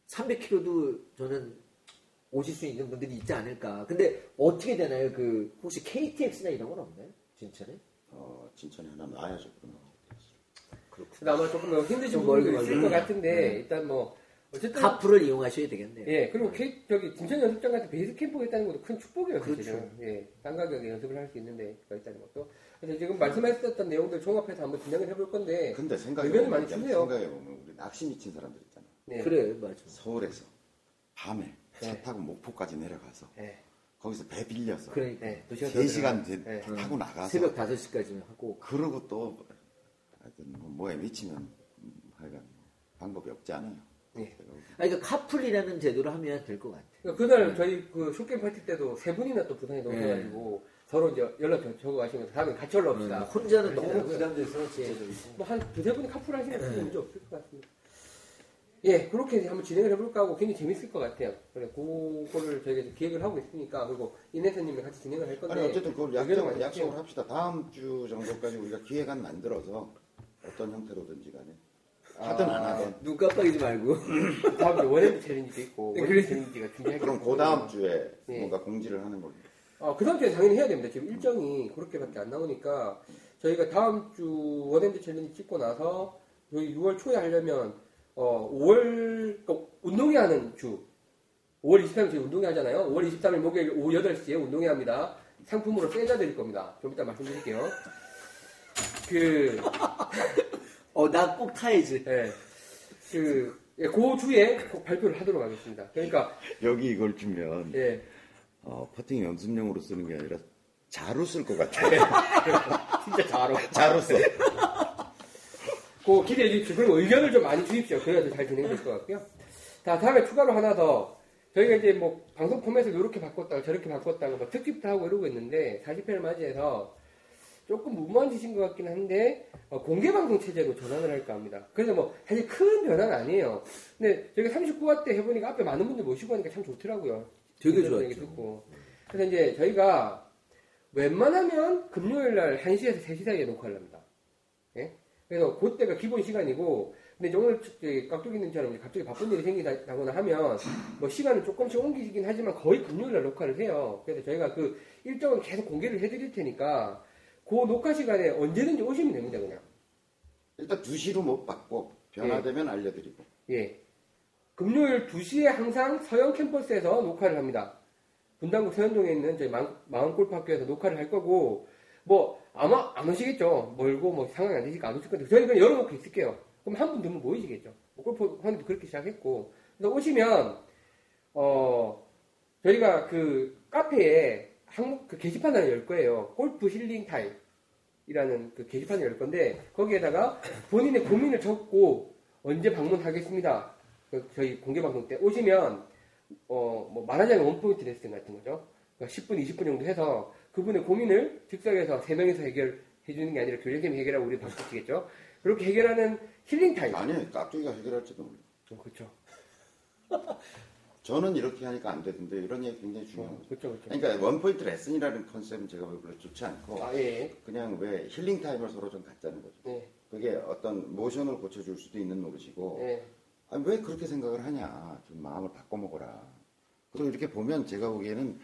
300km도 저는 오실 수 있는 분들이 있지 않을까. 근데 어떻게 되나요? 그 혹시 KTX나 이런 건 없나요? 진짜네 어, 진천에 하나 놔야죠. 근데 아마 조금 더 힘드신 분도 있을. 것 같은데 일단 뭐 어쨌든 카풀을 이용하셔야 되겠네요 예 그리고 K, 저기 진천 연습장 같은 베이스 캠프가 있다는 것도 큰 축복이에요 그렇죠. 사실은 예딴 가격에 연습을 할 수 있는 데가 있다는 것도 그래서 지금 말씀하셨던 내용들 종합해서 한번 진행을 해볼 건데 근데 생각해 보면, 많이 주세요. 생각해 보면 우리 낚시 미친 사람들 있잖아. 네. 그래 맞아 서울에서 밤에 차 네. 타고 목포까지 내려가서 예. 거기서 배 빌려서 그러니까 네. 두 3시간 네. 타고 나가서 새벽 5시까지 하고 그러고 또 하여튼 뭐 뭐에 미치면 음, 하여간 방법이 없지 않아요. 네. 아니, 그러니까 카풀이라는 제도를 하면 될 것 같아요. 그러니까 그날 저희 그 쇼게임 파티 때도 세 분이나 또 부산에 오셔가지고 서로 이제 연락 적- 적어 가시면서 다음에 같이 올라옵시다 음, 혼자는 너무 그러시더라고요. 부담돼서 제도 있고. 뭐한 두세 분이 카풀 하시면 큰 문제 없을 것 같습니다. 예, 그렇게 한번 진행을 해볼까 하고 굉장히 재밌을 것 같아요. 그래, 그거를 저희가 기획을 하고 있으니까, 그리고 이내선님이 같이 진행을 할 건데. 아니 어쨌든 그걸 약속, 많이 약속을. 합시다. 다음 주 정도까지 우리가 기획안 만들어서 어떤 형태로든지 간에 하든 안 하든 눈 깜빡이지 말고. 다음 주 원핸드 챌린지도 있고, 네, 원핸드 챌린지가 준비할 그럼 게그 다음 주에 네. 뭔가 공지를 하는 걸로. 어, 그 다음 주에 당연히 해야 됩니다. 지금 일정이 그렇게밖에 안 나오니까, 저희가 다음 주 원핸드 챌린지 찍고 나서, 저희 6월 초에 하려면, 어, 5월, 그러니까 운동회 하는 주, 5월 23일 저희 운동회 하잖아요. 5월 23일 목요일 오후 8시에 운동회 합니다. 상품으로 세자 드릴 겁니다. 좀 이따 말씀드릴게요. 그, 어, 나 꼭 타야지. 예. 그, 예, 그 주에 꼭 발표를 하도록 하겠습니다. 그러니까 여기 이걸 주면 예, 어, 퍼팅 연습용으로 쓰는 게 아니라 자로 쓸 것 같아. 진짜 잘하고 자로 써. 그 기대해 주십시오. 그리고 의견을 좀 많이 주십시오. 그래야 잘 진행될 것 같고요. 자, 다음에 추가로 하나 더. 저희가 이제 뭐 방송 포맷을 이렇게 바꿨다가 저렇게 바꿨다가 뭐 특집도 하고 이러고 있는데 40회를 맞이해서 조금 무모한 짓인 것 같긴 한데 어, 공개 방송 체제로 전환을 할까 합니다. 그래서 뭐 사실 큰 변화는 아니에요. 근데 저희가 39화 때 해보니까 앞에 많은 분들 모시고 하니까 참 좋더라고요. 되게 좋았죠. 듣고. 그래서 이제 저희가 웬만하면 금요일 날 1시에서 3시 사이에 녹화를 합니다. 예? 그래서 그때가 기본 시간이고, 근데 오늘 깍두기님처럼 갑자기 바쁜 일이 생기다거나 하면, 뭐 시간을 조금씩 옮기긴 하지만 거의 금요일 날 녹화를 해요. 그래서 저희가 그 일정을 계속 공개를 해드릴 테니까, 그 녹화 시간에 언제든지 오시면 됩니다, 그냥. 일단 2시로 못 받고 변화되면 네. 알려드리고. 예. 금요일 2시에 항상 서영 캠퍼스에서 녹화를 합니다. 분당구 서현동에 있는 저희 마- 마음골프학교에서 녹화를 할 거고, 뭐, 아마 안 오시겠죠. 멀고 뭐 상황이 안 되니까 안 오실 건데, 저희는 그냥 열어놓고 있을게요. 그럼 한 분, 두분 모이시겠죠. 뭐 골프 하는데 그렇게 시작했고. 그래서 오시면, 어, 저희가 그 카페에 항목, 그 게시판 하나 열 거예요. 골프 힐링 타임. 이라는 그 게시판을 열 건데, 거기에다가 본인의 고민을 적고, 언제 방문하겠습니다. 그 저희 공개 방송 때 오시면 어 뭐 말하자면 원포인트 레슨 같은 거죠. 그러니까 10분, 20분 정도 해서 그분의 고민을 즉석에서 세 명이서 해결해 주는 게 아니라 교장님이 해결하고 우리 바꾸시겠죠. 그렇게 해결하는 힐링 타임. 아니, 깍두기가 해결할지도 몰라. 어, 그렇죠. 저는 이렇게 하니까 안 되던데 이런 얘기 굉장히 중요한 거죠. 그렇죠, 그렇죠. 그러니까 원포인트 레슨이라는 컨셉은 제가 별로 좋지 않고 아 예. 그냥 왜 힐링 타임을 서로 좀 갖자는 거죠. 네. 그게 어떤 모션을 고쳐줄 수도 있는 노릇이고 네. 아니, 왜 그렇게 생각을 하냐. 좀 마음을 바꿔먹어라. 그리고 이렇게 보면 제가 보기에는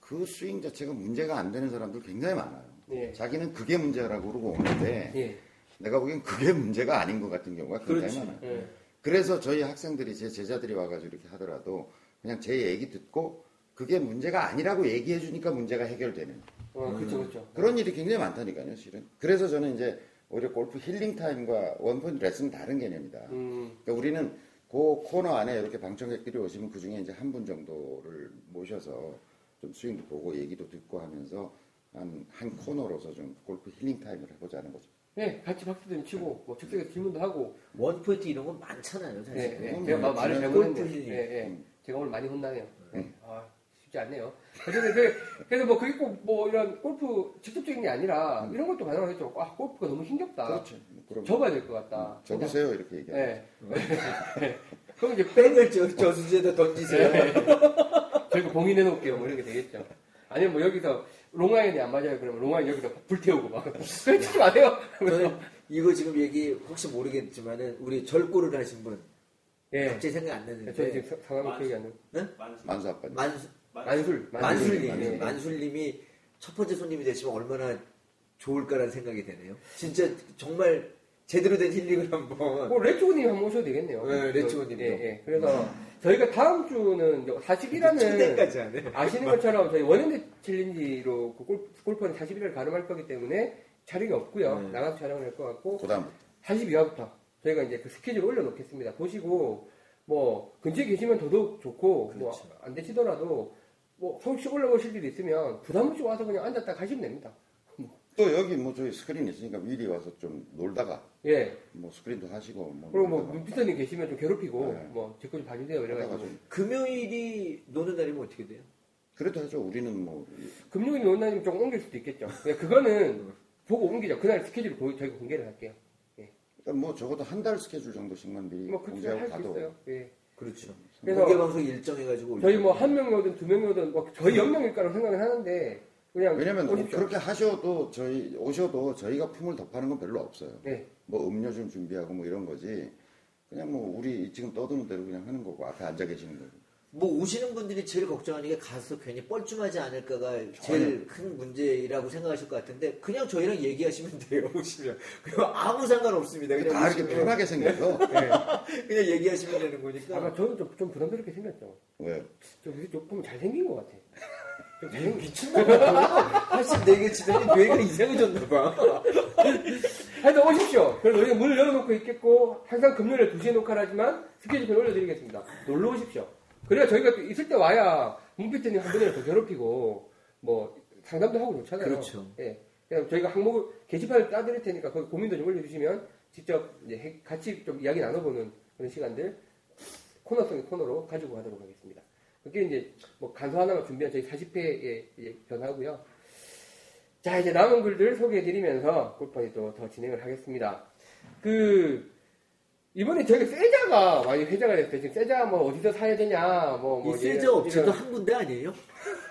그 스윙 자체가 문제가 안 되는 사람들 굉장히 많아요. 네. 자기는 그게 문제라고 그러고 오는데 예. 내가 보기엔 그게 문제가 아닌 것 같은 경우가 굉장히 그렇지. 많아요. 예. 그래서 저희 학생들이 제 제자들이 와가지고 이렇게 하더라도 그냥 제 얘기 듣고 그게 문제가 아니라고 얘기해 주니까 문제가 해결되는 어, 그렇죠, 그렇죠. 그런 일이 굉장히 많다니까요, 실은. 그래서 저는 이제 오히려 골프 힐링 타임과 원포인트 레슨은 다른 개념이다. 음, 그러니까 우리는 그 코너 안에 이렇게 방청객들이 오시면 그 중에 이제 한 분 정도를 모셔서 좀 스윙도 보고 얘기도 듣고 하면서 한, 한 코너로서 좀 골프 힐링 타임을 해보자는 거죠. 네, 같이 박수 좀 치고 뭐 즉석에서 질문도 하고. 원포인트 이런 건 많잖아요, 사실. 네, 네. 제가 뭐 마- 말을 잘못했네요. 예, 예. 음. 제가 오늘 많이 혼나네요. 음. 아, 쉽지 않네요. 어쨌든 그, 그래서 뭐 그게 꼭 뭐 이런 골프 직접적인 게 아니라 이런 것도 가능하겠죠. 아, 골프가 너무 힘겹다. 그렇죠. 뭐 그럼 접어야 될 것 같다. 접으세요 이렇게 얘기하면. 네. 그럼 이제 백을 저, 저수지에다 던지세요. 저희가 봉인해 놓을게요. 뭐 이렇게 되겠죠. 아니면 뭐 여기서 롱아인이 안 맞아요. 그러면 롱아인 여기서 불태우고 막. 그러지 마세요. 저는 이거 지금 얘기 혹시 모르겠지만은 우리 절골을 하신 분 예. 갑자기 생각 안저 나는데 지금 상황이 기억이 안 나요. 만수 아빠님. 만수, 만술. 만술님, 예. 만술님이 첫 번째 손님이 되시면 얼마나 좋을까라는 생각이 되네요. 진짜 정말 제대로 된 힐링을 한번. 뭐 레츠고님 한번 오셔도 되겠네요. 네, 레츠고님도. 예, 예. 그래서 저희가 다음 주는 40이라는 초대까지 하네. 아시는 것처럼 저희 원핸드 챌린지로 그 골- 골프는 40일을 가름할 거기 때문에 촬영이 없고요. 네. 나가서 촬영을 할 것 같고 그다음부터 42화부터 저희가 이제 그 스케줄 올려놓겠습니다. 보시고 뭐 근처에 계시면 더더욱 좋고 그렇죠. 뭐안 되시더라도 뭐 서울시 올라오실 일 있으면 부담 없이 와서 그냥 앉았다 가시면 됩니다. 또 여기 뭐 저희 스크린 있으니까 미리 와서 좀 놀다가 예. 뭐 스크린도 하시고 뭐 그리고 뭐 문피터님 계시면 좀 괴롭히고 네. 뭐제거좀 봐주세요 이래가지고 좀 금요일이 노는 날이면 어떻게 돼요? 그래도 하죠. 우리는 뭐 금요일 원나님 조금 옮길 수도 있겠죠. 예, 그거는 보고 옮기죠. 그날 스케줄 보- 저희가 공개를 할게요. 그러니까 뭐 적어도 한 달 스케줄 정도씩만 미리 뭐 그렇게 공개하고 할수 가도 있어요. 예. 그렇죠. 그래서 공개 방송 일정 해가지고 저희 뭐 한 명이 오든 두 명이 오든 뭐 저희 연명일 거라고 생각은 하는데 그냥 왜냐면 오십시오. 그렇게 하셔도 저희 오셔도 저희가 품을 덮하는 건 별로 없어요. 네. 뭐 음료 좀 준비하고 뭐 이런 거지. 그냥 뭐 우리 지금 떠드는 대로 그냥 하는 거고 앞에 앉아 계시는 거고. 뭐 오시는 분들이 제일 걱정하는 게 가서 괜히 뻘쭘하지 않을까가 제일 큰 문제라고 생각하실 것 같은데 그냥 저희랑 얘기하시면 돼요 오시면 그리고 아무 상관 없습니다 그냥 다 이렇게 편하게 생겨서 그냥 얘기하시면 되는 거니까 아마 저는 좀, 좀 부담스럽게 생겼죠. 왜 좀, 좀 보면 잘생긴 것 같아. 미친놈아 84개 치더니 뇌가 이상해졌나봐 하여튼 오십시오. 그래서 우리가 문을 열어놓고 있겠고, 항상 금요일에 2시에 녹화를 하지만 스케줄표 올려드리겠습니다. 놀러 오십시오. 그래야 저희가 또 있을 때 와야 문피트님 한 분이랑 더 괴롭히고, 뭐, 상담도 하고 좋잖아요. 그렇죠. 예. 그냥 저희가 항목을, 게시판을 따드릴 테니까 거기 고민도 좀 올려주시면 직접 이제 해- 같이 좀 이야기 나눠보는 그런 시간들 코너성의 코너로 가지고 가도록 하겠습니다. 그게 이제 뭐 간소 하나만 준비한 저희 40회의 변화고요. 자, 이제 남은 글들 소개해드리면서 골판이 또 더 진행을 하겠습니다. 그, 이번에 저희가 세자가 많이 회자가 됐어요. 지금 세자 뭐 어디서 사야 되냐, 뭐, 뭐. 이 이런- 업체도 한 군데 아니에요?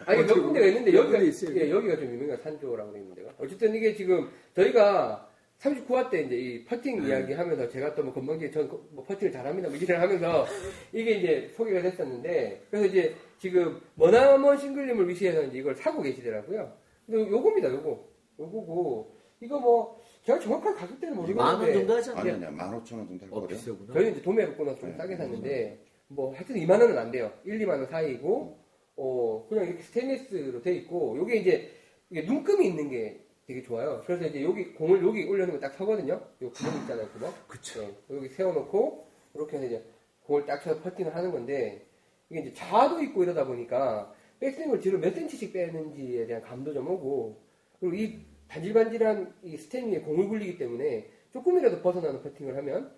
아니, 몇 군데가 있는데, 몇 여기가? 예, 여기가 좀 유명한 산조라고 되어 있는 데가. 어쨌든 이게 지금, 저희가 39화 때 이제 이 퍼팅 네. 이야기 하면서 제가 또 뭐 건방지게 전뭐 퍼팅을 잘합니다. 뭐 일을 하면서 이게 이제 소개가 됐었는데, 그래서 이제 지금 머나먼 싱글님을 위시해서 이제 이걸 사고 계시더라고요. 근데 요겁니다, 요거. 요거고, 이거 뭐, 제가 정확한 가격대는 만원 모르겠는데, 정도 하지 아니 않나요? 아니야 15,000원 정도 할 어. 비싸구나. 저희는 이제 도매로 끊어서 좀 네, 싸게 네, 샀는데, 뭐, 하여튼 2만 원은 안 돼요. 1, 2만 원 사이고, 어, 그냥 이렇게 스테인리스로 돼 있고, 요게 이제, 이게 눈금이 있는 게 되게 좋아요. 그래서 이제 여기, 공을 여기 올려놓으면 딱 서거든요. 요 구멍 있잖아요, 구멍. 그쵸. 네, 여기 세워놓고, 이렇게 해서 이제 공을 딱 쳐서 퍼팅을 하는 건데, 이게 이제 자도 있고 이러다 보니까, 백스윙을 뒤로 몇 센치씩 빼는지에 대한 감도 좀 오고, 그리고 이 반질반질한 이 스탠 위에 공을 굴리기 때문에 조금이라도 벗어나는 퍼팅을 하면,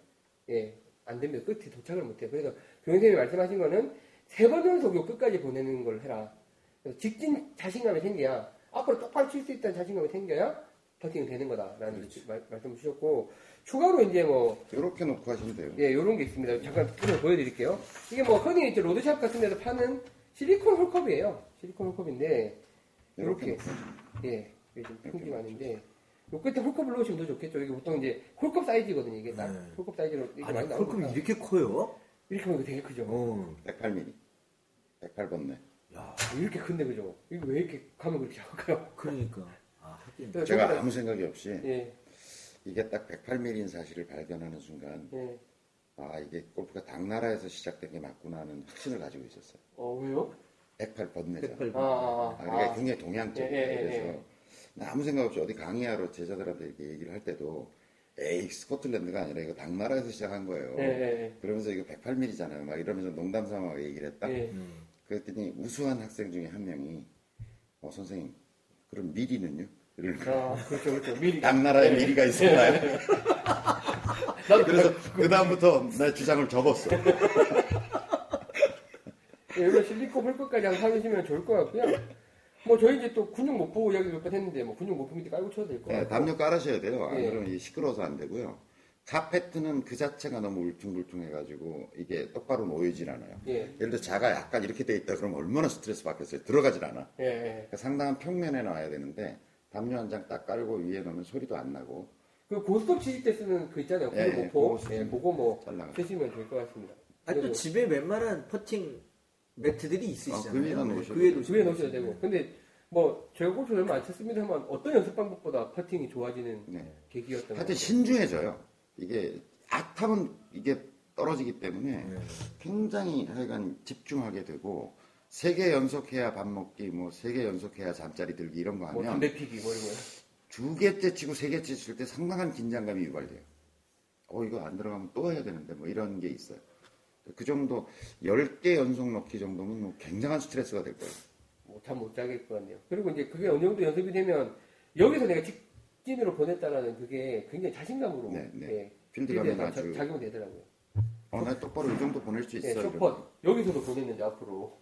예, 안 됩니다. 끝에 도착을 못해요. 그래서 교장선생님이 말씀하신 거는 세 번 연속 요 끝까지 보내는 걸 해라. 그래서 직진 자신감이 생겨야, 앞으로 똑바로 칠 수 있다는 자신감이 생겨야 퍼팅이 되는 거다라는 말, 말씀 주셨고, 추가로 이제 뭐, 이렇게 놓고 하시면 돼요. 예, 요런 게 있습니다. 잠깐 좀 보여드릴게요. 이게 뭐, 흔히 이제 로드샵 같은 데서 파는 실리콘 홀컵이에요. 실리콘 홀컵인데, 이렇게 예, 이게 좀 풍기 많은데, 요 끝에 홀컵을 넣으시면 더 좋겠죠. 이게 보통 이제 홀컵 사이즈거든요. 이게 딱 네. 홀컵 사이즈로 이렇게 아니, 많이 나오니까. 이렇게 커요? 이렇게 보면 되게 크죠. 어. 108mm. 108번네. 야, 이렇게 큰데 그죠? 이거 왜 이렇게 가면 그렇게 작을까요? 그러니까. 아, 하긴. 그래서 제가 아무 생각이 없이 예, 이게 딱 108mm인 사실을 발견하는 순간 예. 아 이게 골프가 당나라에서 시작된 게 맞구나 하는 확신을 가지고 있었어요. 어, 왜요? 108번네죠. 108. 아, 아, 아, 그러니까 아. 굉장히 동양적이에요. 예, 예, 예, 그래서 예. 나 아무 생각 없이 어디 강의하러 제자들한테 이렇게 얘기를 할 때도 에이 스코틀랜드가 아니라 이거 당나라에서 시작한 거예요. 예, 예, 그러면서 이거 108mm잖아요. 막 이러면서 농담 삼아 얘기를 했다. 예. 음. 그랬더니 우수한 학생 중에 한 명이 어 선생님 그럼 미리는요? 거예요. 아, 그렇죠, 그렇죠. 미리. 당나라에 미리가 있었나요? 나도 그래서 그 다음부터 내 주장을 접었어. 예, 이거 실리콘 홀컵까지 한 사주시면 좋을 것 같고요. 뭐 저희 이제 또 근육 못 보고 이야기 몇 번 했는데 뭐 근육 못 보고 밑에 깔고 쳐도 될것 네, 같고. 담요 깔으셔야 돼요. 안 예. 그러면 시끄러워서 안 되고요. 카페트는 그 자체가 너무 울퉁불퉁해가지고 이게 똑바로 놓이질 않아요. 예, 예를 들어 자가 약간 이렇게 돼 있다 그러면 얼마나 스트레스 받겠어요. 들어가질 않아. 예, 예. 그러니까 상당한 평면에 놔야 되는데 담요 한 장 딱 깔고 위에 놓으면 소리도 안 나고 그 고스톱 치실 때 쓰는 그 있잖아요. 예, 근육 예. 그거 예, 쓰시면 그거 뭐 잘 나가요. 쓰시면 될 것 같습니다. 아, 또 그리고 집에 웬만한 퍼팅 매트들이 있으시잖아요. 아, 그 위에다 놓으셔도 그 위에 돼요. 놓으셔도 되고. 근데 뭐 제가 골프 얼마 안 쳤습니다만 어떤 연습 방법보다 퍼팅이 좋아지는 네. 계기였던 하여튼 것 신중해져요. 이게 악하면 이게 떨어지기 때문에 네. 굉장히 하여간 집중하게 되고 세 개 연속해야 밥 먹기, 뭐 세 개 연속해야 잠자리 들기 이런 거. 뭐 하면 담배 피기 뭐 이런 거. 두 개째 치고 세 개째 칠 때 상당한 긴장감이 유발돼요. 어, 이거 안 들어가면 또 해야 되는데 뭐 이런 게 있어요. 그 정도 10개 연속 넣기 정도면 뭐 굉장한 스트레스가 될 거예요. 뭐잠 못 자겠 것 같네요. 그리고 이제 그게 어느 정도 연습이 되면 여기서 내가 직 진으로 보냈다라는 그게 굉장히 자신감으로 네, 네. 예, 필드감이 아주 자- 작용이 되더라고요. 어, 나 똑바로 이 정도 보낼 수 있어. 예, 이러면. 쇼퍼 여기서도 보냈는데 앞으로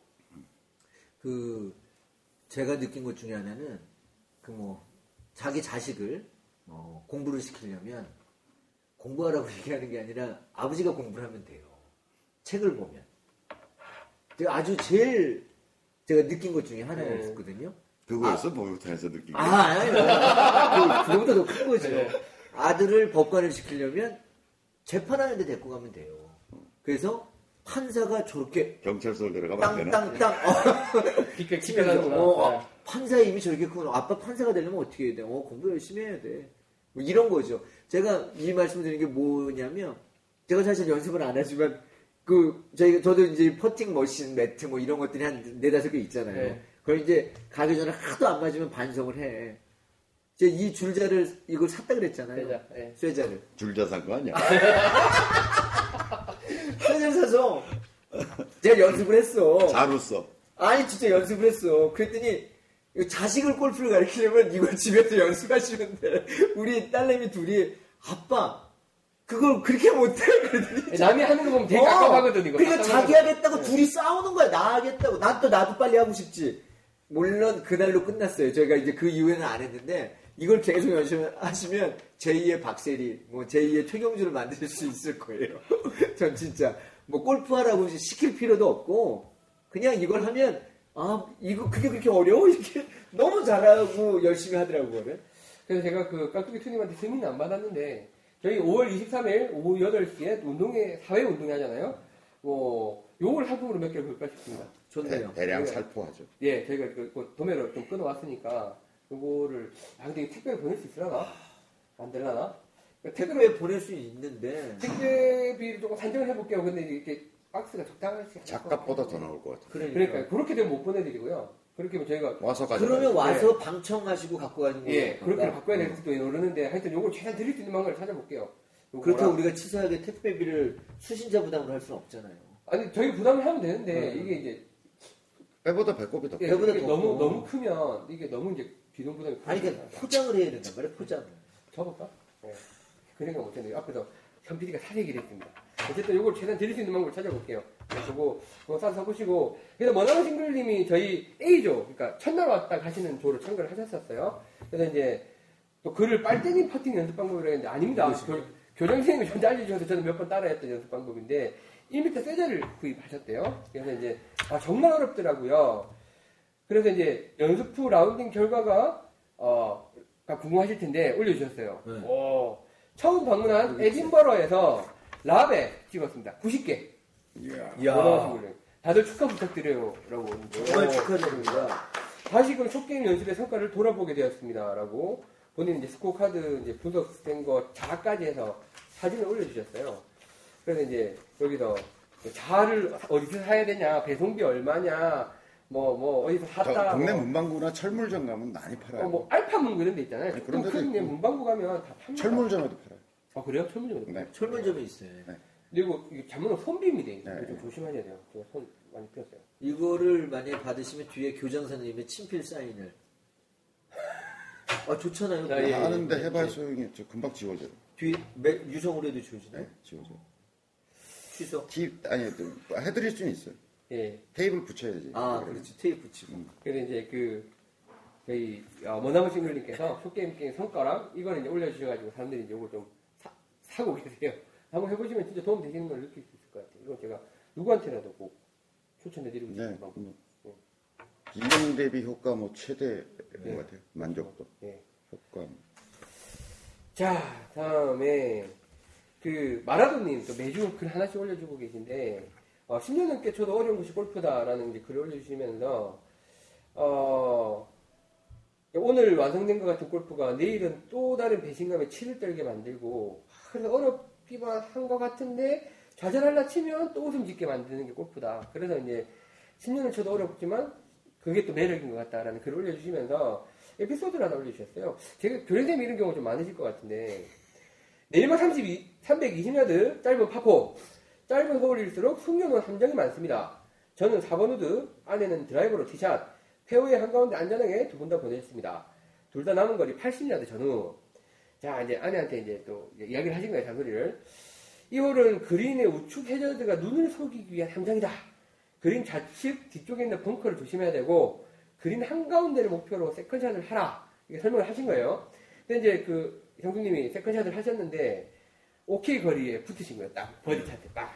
그 제가 느낀 것 중에 하나는 그 뭐 자기 자식을 어, 공부를 시키려면 공부하라고 얘기하는 게 아니라 아버지가 공부를 하면 돼요. 책을 보면. 제가 아주 제일 제가 느낀 것 중에 하나가 네. 있었거든요. 그거였어? 목욕탕에서 느낀 게. 아, 아니, 그, 그거보다 더 큰 거죠. 네. 아들을 법관을 시키려면 재판하는데 데리고 가면 돼요. 그래서 판사가 저렇게 경찰서를 데려가면 안 되나? 땅땅땅 기가 치면서. 어, 네. 아, 판사의 힘이 저렇게 크구나. 아빠 판사가 되려면 어떻게 해야 돼? 어, 공부 열심히 해야 돼. 뭐 이런 거죠. 제가 이 말씀드리는 게 뭐냐면 제가 사실 연습을 안 하지만 그 저희가 저도 이제 퍼팅 머신 매트 뭐 이런 것들이 한 네다섯 개 있잖아요. 네. 그걸 이제 가기 전에 하도 안 맞으면 반성을 해. 제가 이 줄자를 이걸 샀다 그랬잖아요. 쇠자, 예. 쇠자를. 줄자 산 거 아니야? 쇠자를 사서 제가 연습을 했어. 잘 웃어. 아니 진짜 연습을 했어. 그랬더니 자식을 골프를 가르치려면 이걸 집에서 연습하시면 돼. 우리 딸내미 둘이 아빠 그걸 그렇게 못해. 그러더니 남이 하는 거 보면 되게 깝깝하거든, 이거. 그러니까. 자기 하겠다고 둘이 싸우는 거야. 나 하겠다고. 난 또 나도 빨리 하고 싶지. 물론 그날로 끝났어요. 저희가 이제 그 이후에는 안 했는데 이걸 계속 연습하시면 제2의 박세리, 뭐 제2의 최경주를 만들 수 있을 거예요. 전 진짜 뭐 골프하라고 시킬 필요도 없고 그냥 이걸 하면 아 이거 그게 그렇게 어려워 이렇게 너무 잘하고 열심히 하더라고요. 그래서 제가 그 깍두기 투님한테 승인을 안 받았는데 저희 5월 23일 오후 8시에 운동회 사회 운동회 하잖아요. 뭐 요걸 상품으로 몇 개를 볼까 싶습니다. 좋네요. 대, 량 네. 살포하죠. 예, 저희가 그, 그 도매로 좀 끊어왔으니까 요거를 아 근데 택배로 보낼 수 있으려나? 안 되려나? 그러니까 택배로 택배 보낼 수 있는데 택배비를 조금 산정을 해볼게요. 근데 이렇게 박스가 적당하지 않을 것 작가보다 같아요. 더 나올 것 같아. 그러니까, 그러니까 그렇게 되면 못 보내드리고요. 그렇게 하면 저희가 와서 가져. 그러면 와서 방청하시고 갖고 가는 거예요. 예 그렇게 바꿔야 될 수도 모르는데 하여튼 요걸 최대한 드릴 수 있는 방법을 찾아볼게요. 그렇다고 우리가 치사하게 택배비를 수신자 부담으로 할 수는 없잖아요. 아니 저희 부담을 하면 되는데 음. 이게 이제 빼보다 배꼽이 더. 예, 커. 배보다 이게 더 너무 커. 너무 크면 이게 너무 이제 비용 부담이 아니. 그러니까 포장을 해야 된단 말이야 포장을. 접을까? 예. 그 생각 못했네요. 앞에서 현 PD가 사례기를 했습니다. 어쨌든 이걸 최대한 드릴 수 있는 방법을 찾아볼게요. 그리고 그거 싸서 보시고 그래서 머나먼 싱글님이 저희 A조 그러니까 첫날 왔다 가시는 조로 참가를 하셨었어요. 그래서 이제 또 글을 빨대님 퍼팅 연습 방법이라 했는데 아닙니다. 교, 교장 선생님이 저한테 알려주셔서 저는 몇 번 따라했던 연습 방법인데 1m 세자를 구입하셨대요. 그래서 이제 아, 정말 어렵더라고요. 그래서 이제 연습 후 라운딩 결과가 어, 가 궁금하실 텐데 올려주셨어요. 네. 오, 처음 방문한 에딘버러에서 라베 찍었습니다. 90개. 이야. 원하신. 다들 축하 부탁드려요. 라고. 정말 오. 축하드립니다. 다시금 숏게임 연습의 성과를 돌아보게 되었습니다. 라고 본인 이제 스코어 카드 이제 분석된 거 자까지 해서 사진을 올려주셨어요. 그래서 이제 여기서 자를 어디서 사야 되냐, 배송비 얼마냐, 뭐, 뭐, 어디서 저 샀다. 동네 뭐, 문방구나 철물점 가면 많이 팔아요. 어, 뭐, 알파문 이런 데 있잖아요. 아니, 그런 좀 데도 큰 있고. 문방구 가면 다 팝니다. 철물점에도 팔아요. 아, 그래요? 철물점에도? 네. 철물점이 있어요. 그리고 이게 잘못은 손빔이 돼. 네. 좀 조심하셔야 돼요. 제가 손 많이 폈어요. 이거를 만약에 받으시면 뒤에 교장 선생님의 친필 사인을. 아 좋잖아요. 아, 예, 예. 하는데 해봐야 소용이 없죠. 금방 지워져요. 뒤에 매- 유성으로 해도 지워지나요? 네, 지워져요. 취소. 티, 아니, 또 해드릴 수는 있어요. 예. 테이블 붙여야지. 아 그러면. 그렇지 테이프 붙이고. 그래서 이제 그 저희 어, 머나무 싱글님께서 숏게임 게임 성과랑 이걸 이제 올려주셔가지고 사람들이 이제 이걸 좀 사, 사고 계세요. 한번 해보시면 진짜 도움 되시는 걸 느낄 수 있을 것 같아요. 이건 제가 누구한테라도 꼭 추천해드리고 싶은 네. 방법. 뭐, 비용 대비 효과 뭐 최대인 네. 것 같아요. 만족도. 예. 효과. 자, 다음에 그 마라도님 또 매주 글 하나씩 올려주고 계신데 어, 10년 넘게 저도 어려운 것이 골프다라는 이제 글을 올려주시면서 어, 오늘 완성된 것 같은 골프가 내일은 또 다른 배신감에 치를 떨게 만들고 그래서 어렵기만 한 것 같은데 좌절할라 치면 또 웃음 짓게 만드는 게 골프다. 그래서 이제 10년을 쳐도 어렵지만 그게 또 매력인 것 같다라는 글을 올려주시면서 에피소드를 하나 올려주셨어요. 제가 교련쌤 이런 경우 좀 많으실 것 같은데 내일만 32, 320야드 짧은 파포 짧은 홀일수록 숙련은 함정이 많습니다. 저는 4번 우드 아내는 드라이버로 티샷 페어웨이 한가운데 안전하게 두 분 다 보냈습니다. 둘 다 남은 거리 80야드 전후 자 이제 아내한테 이제 또 이야기를 하신 거예요 잔소리를 이 홀은 그린의 우측 해저드가 눈을 속이기 위한 함정이다. 그린 좌측 뒤쪽에 있는 벙커를 조심해야 되고 그린 한가운데를 목표로 세컨샷을 하라. 이게 설명을 하신 거예요. 근데 이제 그 형수님이 세컨샷을 하셨는데 오케이 거리에 붙으신 거예요. 딱 버디 찬스 딱.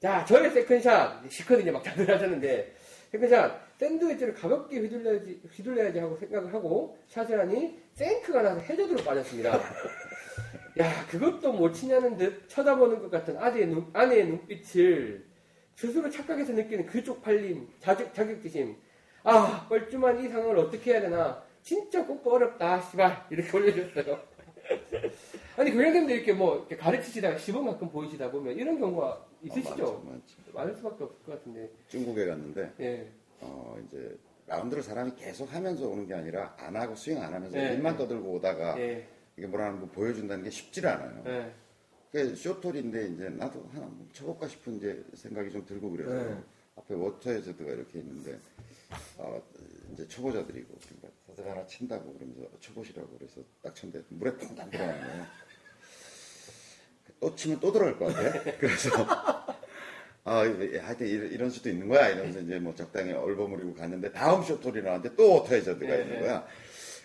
자, 저의 세컨샷 시커드 이제 막 자들 하셨는데 세컨샷 샌드웨지를 가볍게 휘둘러야지 휘둘러야지 하고 생각을 하고 샷을 하니 생크가 나서 해저드로 빠졌습니다. 야, 그것도 못 치냐는 듯 쳐다보는 것 같은 아내의, 눈, 아내의 눈빛을 스스로 착각해서 느끼는 그 쪽 팔림, 자격, 자격지심. 아, 뻘쭘한 이 상황을 어떻게 해야 되나. 진짜 골프 어렵다, 씨발. 이렇게 올려줬어요. 아니, 교장님도 이렇게 뭐, 이렇게 가르치시다가 시범 가끔 보이시다 보면 이런 경우가 있으시죠? 어, 많죠, 많죠. 많을 수밖에 없을 것 같은데. 중국에 갔는데 예. 어 이제 라운드를 사람이 계속 하면서 오는 게 아니라 안 하고 스윙 안 하면서 네. 입만 떠들고 오다가 예. 이게 뭐라는 거 보여준다는 게 쉽지를 않아요. 예. 그 숏홀인데 이제 나도 하나 뭐 쳐볼까 싶은 이제 생각이 좀 들고 그래서 네. 앞에 워터 해저드가 이렇게 있는데 어, 이제 초보자들이고 서색 하나 친다고 그러면서 쳐보시라고 그래서 딱 쳤는데 물에 퐁당 들어가는 거예요. 또 치면 또 들어갈 것 같아. 그래서 아 이거 하여튼 이런, 이런 수도 있는 거야 이러면서 이제 뭐 적당히 얼버무리고 갔는데 다음 나왔는데 또 네, 있는 네. 거야.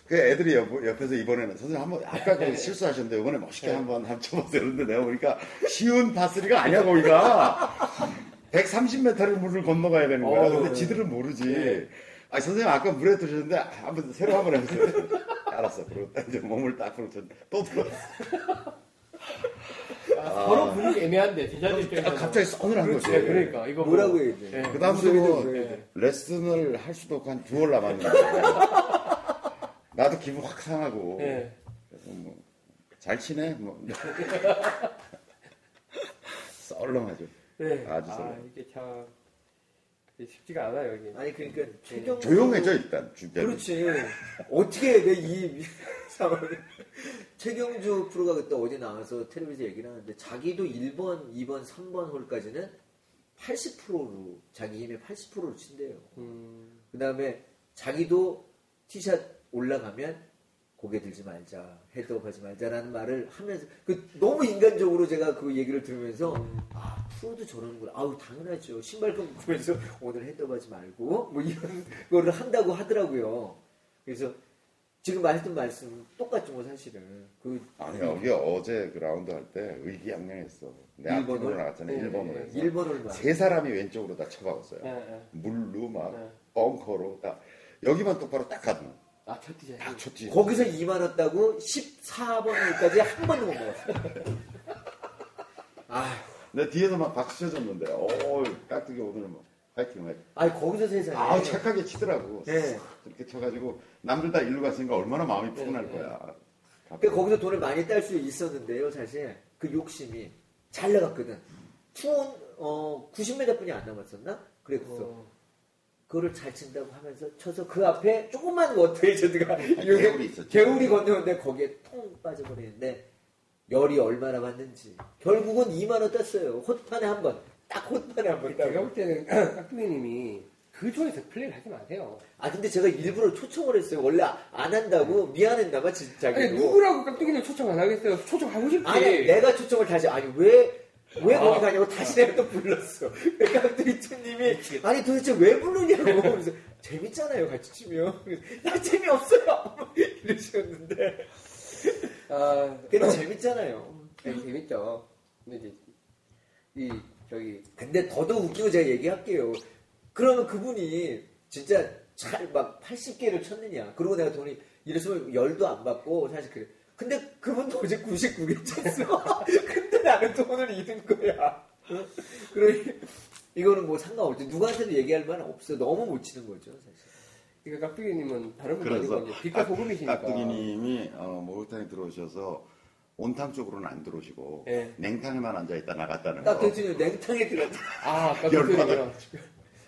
그 애들이 옆, 옆에서 이번에는 선생님 한번 아까 그 실수하셨는데 이번에 멋있게 한번 한번 쳐보세요. 그런데 내가 보니까 쉬운 파스리가 아니야 거기가 130m를 물을 건너가야 되는 거야. 어, 근데 네. 지들은 모르지. 네. 아 선생님 아까 물에 들으셨는데 한번 새로 한번 해보세요. 알았어. 그리고 딱 이제 몸을 딱 풀었더니 또 들어왔어. 아, 서로 분위기 애매한데 제자들 입장에서 아, 갑자기 서늘한 거지. 네, 그러니까 이거 뭐- 뭐라고 해야 돼? 예. 그 다음부터 뭐 네. 레슨을 할 수도 없고 한 두월 남았는 데 나도 기분 확 상하고 예. 그래서 뭐 잘 치네 뭐 썰렁하죠. 네. 아주 아, 썰렁. 이게 참 쉽지가 않아요 이게. 아니 그러니까 최경 조용해져 일단 주변이. 그렇지. 어떻게 해야 돼, 이 상황을. 최경주 프로가 그때 어디 나와서 텔레비전 얘기를 하는데 자기도 1번, 2번, 3번 홀까지는 80%로, 자기 힘의 80%로 친대요. 음, 그 다음에 자기도 티샷 올라가면 고개 들지 말자, 헤드업 하지 말자라는 말을 하면서, 그 너무 인간적으로 제가 그 얘기를 들으면서, 아, 프로도 저러는구나. 아우, 당연하죠. 신발끈 묶으면서 오늘 헤드업 하지 말고, 뭐 이런 거를 한다고 하더라고요. 그래서 지금 말했던 말씀 똑같죠, 뭐 사실은. 그 아니 여기 어제 그 라운드 할 때 의기양양했어. 내? 앞으로 나갔잖아 네, 1번으로 네. 해서 1번을 말. 세 사람이 왼쪽으로 다 쳐박았어요. 예, 예. 물로 막 네. 벙커로 딱 여기만 똑바로 딱 가면 아, 첫 티샷. 딱 쳤지. 거기서 2만 왔다고 14번까지 한 번도 못 먹었어. 아, 내 뒤에서 막 박수 쳐줬는데 어 깍두기 오늘 뭐 파이팅 파이팅. 아니 거기서 세상에. 아우 착하게 치더라고. 네. 이렇게 쳐가지고 남들 다 일로 갔으니까 얼마나 마음이 푸근할 네, 거야. 그러니까 거기서 돈을 많이 딸 수 있었는데요, 사실 그 욕심이 잘 나갔거든. 투온 어 90m뿐이 안 남았었나? 그랬어. 어, 그거를 잘 친다고 하면서 쳐서 그 앞에 조그만 워터헤이저드가 개울이 있었죠. 개울이 건너는데 거기에 통 빠져버리는데 열이 얼마나 받는지 결국은 2만 원 떴어요. 헛판에 한 번. 딱 헛판에 한 번. 제가. 볼 때는 깍두기님이 그 존에서 플레이를 하지 마세요. 아 근데 제가 일부러 초청을 했어요. 원래 안 한다고 미안했나봐 진짜. 아니 누구라고 깍두기님 초청 안 하겠어요? 초청하고 싶지. 아니 내가 초청을 다시 아니 왜 왜 아. 거기 가냐고 다시 내가 또 불렀어. 그러니까 투님이 아니 도대체 왜 부르냐고 그래서 재밌잖아요 같이 치면 야 재미없어요 이러셨는데 아, 근데 재밌잖아요. 되게 재밌죠. 근데 이제 이 저기 근데 더더욱 웃기고 제가 얘기할게요. 그러면 그분이 진짜 잘 막 80개를 쳤느냐. 그리고 내가 돈이 이랬으면 열도 안 받고 사실 그래. 근데 그분도 어제 99개 쳤어. 나는 돈을 잃은 거야. 어? 그러니 이거는 뭐 상관없지. 누구한테도 얘기할 만은 없어. 너무 못 치는 거죠, 사실. 그러니까 깍두기님은 다른 분이 아니고 빛과 소금이시니까. 깍두기님이 어, 목욕탕에 들어오셔서 온탕 쪽으로는 안 들어오시고 예. 냉탕에만 앉아 있다 나갔다는 딱 거. 대통령 냉탕에 들어갔다. 아. 깍두기님이요.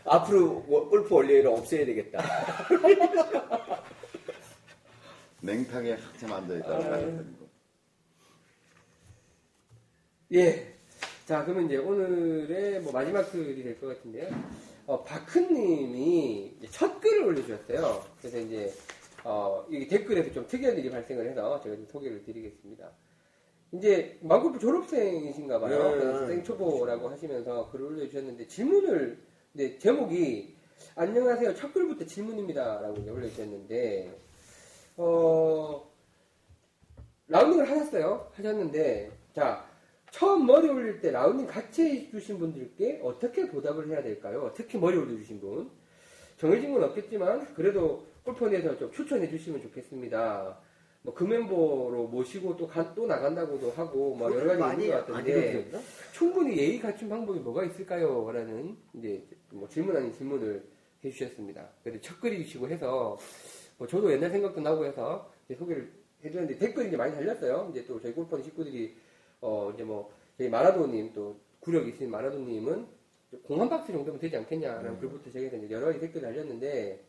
앞으로 워- 골프 원래를 없애야 되겠다. 냉탕에 한참 앉아 있다 나갔다는 거. 예. 자, 그러면 이제 오늘의 뭐 마지막 글이 될 것 같은데요. 어, 이제 첫 글을 올려주셨어요. 그래서 이제, 어, 이 댓글에서 좀 특이한 일이 발생을 해서 제가 좀 소개를 드리겠습니다. 이제 망골프 졸업생이신가 봐요. 네. 그래서 생초보라고 하시면서 글을 올려주셨는데 질문을, 이제 제목이 안녕하세요. 첫 글부터 질문입니다. 라고 이제 올려주셨는데, 어, 라운딩을 하셨어요. 하셨는데, 자, 처음 머리 올릴 때 라운딩 같이 해주신 분들께 어떻게 보답을 해야 될까요? 특히 머리 올려주신 분. 정해진 건 없겠지만, 그래도 골퍼내에서 좀 추천해 주시면 좋겠습니다. 뭐, 그 멤버로 모시고 또, 가- 또 나간다고도 하고, 뭐, 여러 가지 많이 있는 것안 같은데? 충분히 예의 갖춘 방법이 뭐가 있을까요? 라는, 이제, 뭐 질문 아닌 질문을 해주셨습니다. 그래서 첫 글이시고 해서, 뭐 저도 옛날 생각도 나고 해서 소개를 해주는데 댓글이 이제 많이 달렸어요. 이제 또 저희 골프 허니 식구들이, 어, 이제 뭐, 저희 마라도님 또 구력 있으신 마라도님은 공 한 박스 정도면 되지 않겠냐라는 음. 글부터 제가 이제 여러 가지 댓글이 달렸는데,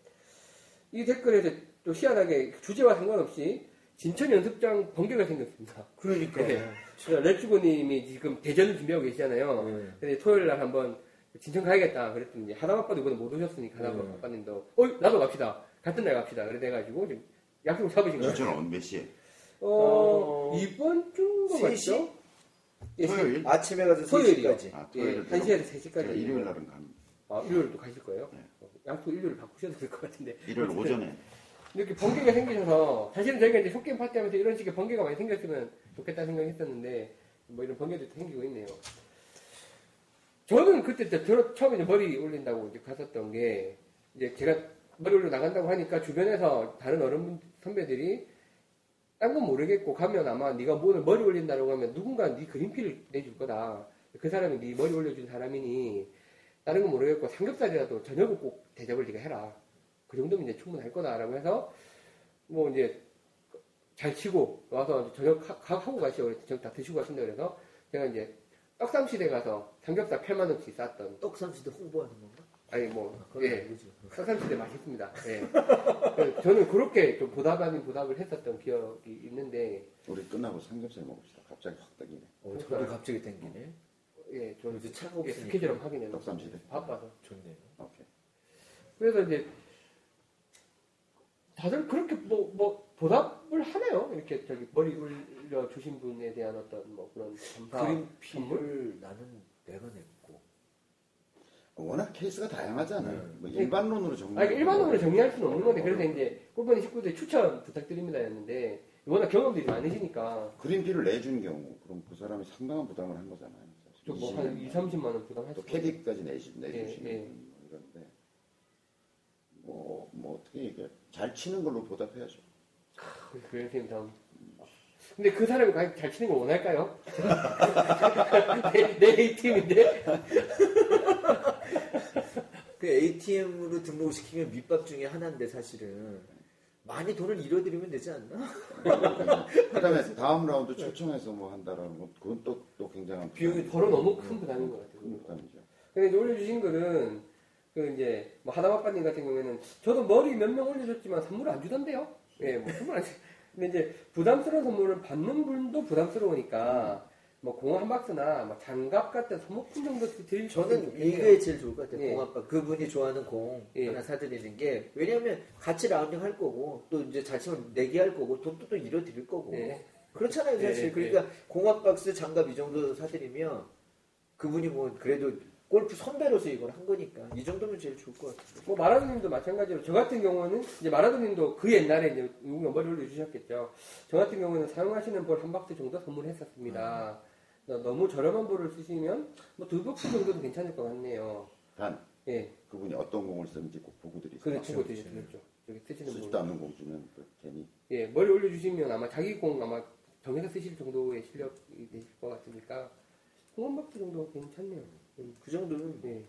이 댓글에서 또 희한하게 주제와 상관없이 진천 연습장 번개가 생겼습니다. 그러니까. 네. 렛츠고님이 지금 대전을 준비하고 계시잖아요. 네. 근데 토요일 날 한번 진천 가야겠다 그랬더니 아빠도 이번에 못 오셨으니까 하남 네. 아빠님도 어 나도 갑시다 같은 날 갑시다 그래가지고 지금 약속 잡으신 거예요. 진짜로 몇 시에? 어, 어, 이번 주인 거세 맞죠? 예, 토요일? 아침에 가서 토요일이요. 3시까지. 아, 예, 토요일 1시에서 3시까지. 일요일 날은 갑니다. 아, 일요일도 가실 거예요? 네. 어, 양쪽 일요일 바꾸셔도 될 것 같은데. 일요일 오전에. 이렇게 번개가 생기셔서, 사실은 저희가 이제 쇼게임 파티 하면서 이런 식의 번개가 많이 생겼으면 좋겠다 생각했었는데, 뭐 이런 번개도 생기고 있네요. 저는 그때 저- 저 처음에 이제 머리 올린다고 이제 갔었던 게, 이제 제가 머리 올려 나간다고 하니까 주변에서 다른 어른 선배들이 딴건 모르겠고 가면 아마 네가 뭐 오늘 머리 올린다고 하면 누군가 네 그림피를 내줄 거다. 그 사람이 네 머리 올려준 사람이니 다른 건 모르겠고 삼겹살이라도 저녁은 꼭 대접을 네가 해라. 그 정도면 이제 충분할 거다라고 해서 뭐 이제 잘 치고 와서 저녁 하, 가- 하고 가시오. 저녁 다 드시고 가신다 그래서 제가 이제 떡삼시대 가서 삼겹살 8만 원치 쌌던 떡삼시대 홍보하는 건가? 아니 뭐 예. 떡삼시대 맛있습니다. 예. 그래서 저는 그렇게 좀 보답 아닌 보답을 했었던 기억이 있는데 우리 끝나고 삼겹살 먹읍시다. 갑자기 확 ጠ기네. 어, 저도 갑자기 땡기네. 예, 저는 요새 차가 예, 없으니까. 스케줄 한번 확인해 떡삼시대. 바빠서 좋네요. 오케이. 그래서 이제 다들 그렇게 뭐, 뭐 보답을 하나요? 이렇게 저기 머리 올려 주신 분에 대한 어떤 뭐 그런 감사 선물? 그림피를 나는 내가 냈고. 워낙 케이스가 다양하잖아요. 네. 뭐 일반론으로 정리. 아니 일반적으로 정리할 수는 없는 건데 그래서 이제 골반이 식구들 추천 부탁드립니다였는데 워낙 경험들이 많으시니까 그린피를 내준 경우 그럼 그 사람이 상당한 부담을 한 거잖아요. 좀뭐한 2, 30만 원 부담할 또수 캐디까지 내시, 내주시는 예, 예. 분 이런데 뭐, 뭐 어떻게 이게 잘 치는 걸로 보답해야죠. 그런 선생님 다음 근데 그 사람이 과연 잘 치는 걸 원할까요? 내, 내 A팀인데 그 ATM으로 등록시키면 밑밥 중에 하나인데 사실은 많이 돈을 잃어드리면 되지 않나? 그다음에 다음 라운드 초청해서 뭐 한다라는 건 그건 또, 또 굉장한 비용이 더러 너무 큰 부담인 것 같아요 큰 부담이죠. 근데 이제 올려주신 글은 그 이제 뭐 하나마빠님 같은 경우에는 저도 머리 몇 명 올려줬지만 선물을 안 주던데요. 예, 뭐 선물 안 주. 근데 이제 부담스러운 선물을 받는 분도 부담스러우니까 뭐 공원 한 박스나 뭐 장갑 같은 소모품 정도 드릴 저는. 이게 제일 좋을 것 같아요. 예. 공아빠 그분이 좋아하는 공 예. 하나 사드리는 게 왜냐하면 같이 라운딩 할 거고 또 이제 잘 치면 내기 할 거고 돈도 또 잃어 드릴 거고 예. 그렇잖아요 사실 예, 그러니까 공합 박스 장갑 이 정도 사드리면 그분이 뭐 그래도 골프 선배로서 이걸 한 거니까 이 정도면 제일 좋을 것 같아요. 뭐 마라도님도 마찬가지로 저 같은 경우는 이제 마라도님도 그 옛날에 이제 누군가 머리 올려주셨겠죠. 저 같은 경우는 사용하시는 볼 한 박스 정도 선물했었습니다. 너- 너무 저렴한 볼을 쓰시면 뭐 두 박스 정도도 괜찮을 것 같네요. 단 예, 그분이 어떤 공을 쓰는지 꼭 보고 드리세요. 그렇죠, 그렇죠. 그렇죠, 그렇죠. 저기 쓰시는 쓰지도 분. 않는 공 주면 또 괜히 예, 머리 올려주시면 아마 자기 공 아마 정해서 쓰실 정도의 실력이 되실 것 같으니까 공원 박스 정도 괜찮네요. 음, 그 정도는 예.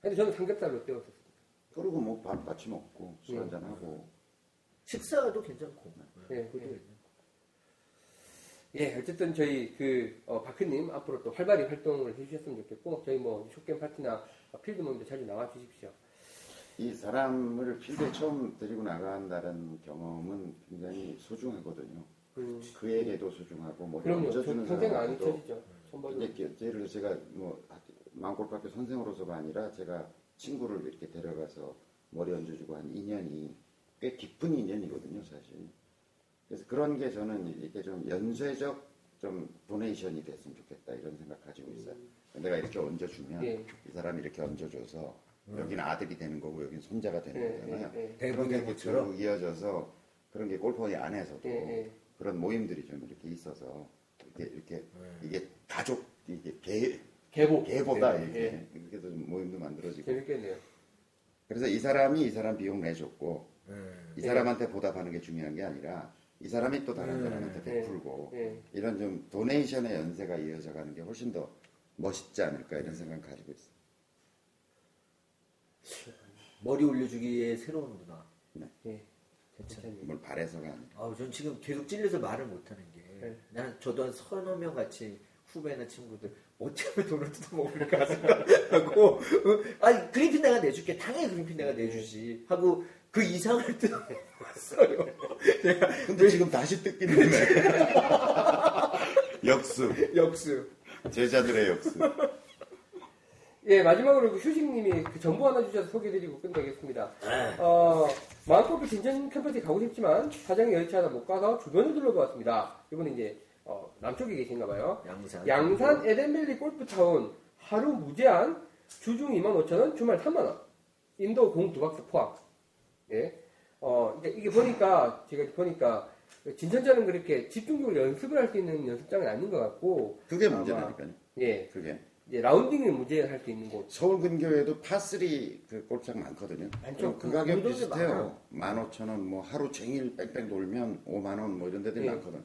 근데 저는 삼겹살로 때웠었어요. 그리고 뭐 밥 같이 먹고 술 예. 한잔 하고 식사도 괜찮고. 예, 그것도 예. 어쨌든 저희 그 어, 바크님 앞으로 또 활발히 활동을 해주셨으면 좋겠고 저희 뭐 쇼게임 파티나 필드 모임도 자주 나와 주십시오. 이 사람을 필드에 처음 데리고 나간다는 경험은 굉장히 소중하거든요. 음, 그에게도 소중하고 뭐 그럼요. 저 얹어주는. 선발로. 이게 예를 들어 제가 뭐 망골학교 선생으로서가 아니라 제가 친구를 이렇게 데려가서 머리 얹어주고 한 인연이 꽤 깊은 인연이거든요, 사실. 그래서 그런 게 저는 이렇게 좀 연쇄적 좀 도네이션이 됐으면 좋겠다 이런 생각 가지고 있어요. 내가 이렇게 얹어주면 예. 이 사람이 이렇게 얹어줘서 여기는 아들이 되는 거고 여기는 손자가 되는 예, 거잖아요. 예, 예. 그런 게 대부분처럼 쭉 이어져서 그런 게 골퍼니 안에서도 예, 예. 그런 모임들이 좀 이렇게 있어서 이렇게 이렇게 네. 이게 가족 이게 개 개복. 개보다 예, 이렇게 예. 이렇게 해서 좀 모임도 만들어지고 재밌겠네요. 그래서 이 사람이 이 사람 비용 내줬고 네. 이 예. 사람한테 보답하는 게 중요한 게 아니라 이 사람이 또 다른 음, 사람한테 예. 베풀고 예. 이런 좀 도네이션의 연세가 이어져 가는 게 훨씬 더 멋있지 않을까 이런 생각 가지고 있어요. 머리 올려주기의 새로운 문화. 예. 괜찮아요. 뭘 바래서가 아니라 아, 전 지금 계속 찔려서 말을 못하는 게, 네. 난 저도 한 서너 명 같이 후배나 친구들 어떻게 돈을 뜯어먹을까 생각하고, 어, 아니 그린핀 내가 내줄게, 당연히 그린핀 내가 내주지 하고 그 이상을 뜯어왔어요. 근데 지금 다시 뜯기는 거네. 역수. 역수. 제자들의 역수. 예, 마지막으로 그 휴식님이 그 정보 하나 주셔서 소개해드리고 끝내겠습니다. 네. 어, 마음골프 진천 캠퍼스에 가고 싶지만 사장이 여의치 않아 못 가서 주변을 둘러보았습니다. 이분은 이제 어, 남쪽에 계신가 봐요. 양산. 양산 에덴밸리 골프타운 하루 무제한 주중 25,000원 주말 3만원 인도 공 두 박스 포함 예. 어, 이게, 이게 보니까 제가 보니까 진천자는 그렇게 집중적으로 연습을 할 수 있는 연습장은 아닌 것 같고 그게 문제라니까요. 예 그게. 이제 라운딩을 무제한 할수 있는 곳 서울 근교에도 파3 그 골프장 많거든요. 많죠. 그 가격 비슷해요. 15,000원, 뭐 하루 종일 뺑뺑 돌면 5만원 뭐 이런 데들이 네. 많거든.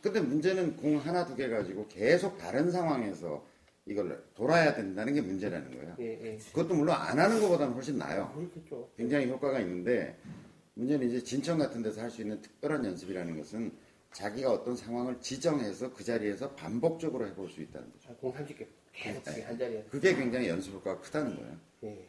근데 문제는 공 하나 두 개 가지고 계속 다른 상황에서 이걸 돌아야 된다는 게 문제라는 거예요. 예, 예. 그것도 물론 안 하는 것보다는 훨씬 나아요. 그렇겠죠. 굉장히 효과가 있는데 문제는 이제 진천 같은 데서 할 수 있는 특별한 연습이라는 것은 자기가 어떤 상황을 지정해서 그 자리에서 반복적으로 해볼 수 있다는 거죠. 아, 공 30개 계속 네. 한 자리에. 그게 굉장히 연습 효과가 크다는 거예요. 예.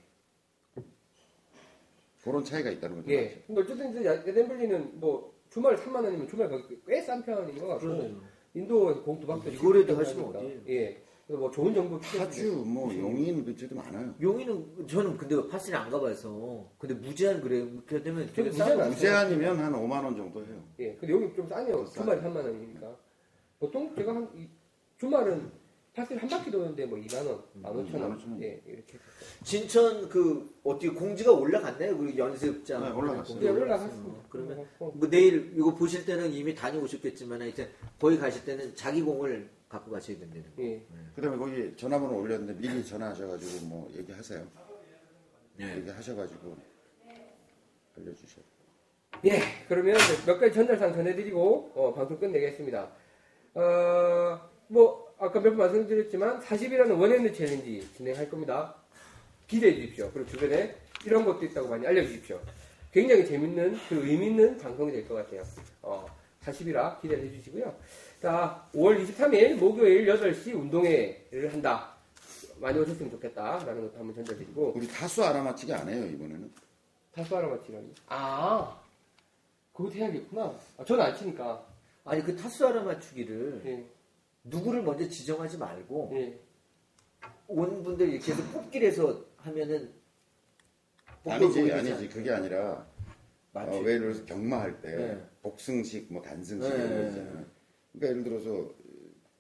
그런 차이가 있다는 거죠. 예. 근데 어쨌든 이제 에덴블리는 뭐 주말 3만 원이면 주말 거기 꽤싼 편인 것 같고 그러네요. 인도 공두 박도 이거라도 하시면 어디예요? 예. 뭐 좋은 정보 파주, 뭐 용인 근처도 많아요. 용인은 저는 근데 파스를 안 가봐서 근데 무제한 그래요. 그렇게 되면 되게 무제한 무제한이면 한 5만 원 정도 해요. 예. 근데 여기 좀 싸네요. 주말에 3만 원이니까. 보통 제가 한 이- 주말은 파스를 한 바퀴 도는데 뭐 2만 원, 15,000원. 15,000원. 예. 이렇게. 진천 그 어떻게 공지가 올라갔나요? 그 연습장 네, 올라갔어요. 올라갔어요. 올라갔습니다. 그러면 어, 뭐 내일 이거 보실 때는 이미 다녀오셨겠지만 하여튼 거기 가실 때는 자기 공을 갖고 가셔야 된다는 거. 예. 그다음에 거기 전화번호 올렸는데 미리 전화하셔가지고 뭐 얘기하세요. 네. 얘기하셔가지고 알려주셔요. 예, 그러면 몇 가지 전달사항 전해드리고 어, 방송 끝내겠습니다. 어, 뭐 아까 몇 번 말씀드렸지만 40이라는 원핸드 챌린지 진행할 겁니다. 기대해 주십시오. 그리고 주변에 이런 것도 있다고 많이 알려주십시오. 굉장히 재밌는 그 의미 있는 방송이 될 것 같아요. 어, 41화 기대를 해주시고요. 자, 5월 23일 목요일 8시 운동회를 한다. 많이 오셨으면 좋겠다라는 것도 한번 전달드리고 우리 타수 알아맞히기 안 해요 이번에는. 타수 알아맞히라니. 아, 그것도 해야겠구나. 아, 저는 안 치니까. 아니 그 타수 알아 맞추기를 예, 누구를 먼저 지정하지 말고 예. 온 분들 이렇게 해서 뽑기를 해서 하면은 아니지 아니지 그게 아니라 어. 왜 예를 들어서 경마할 때 네. 복승식 뭐 단승식 네. 이런 거 있잖아요. 그러니까 예를 들어서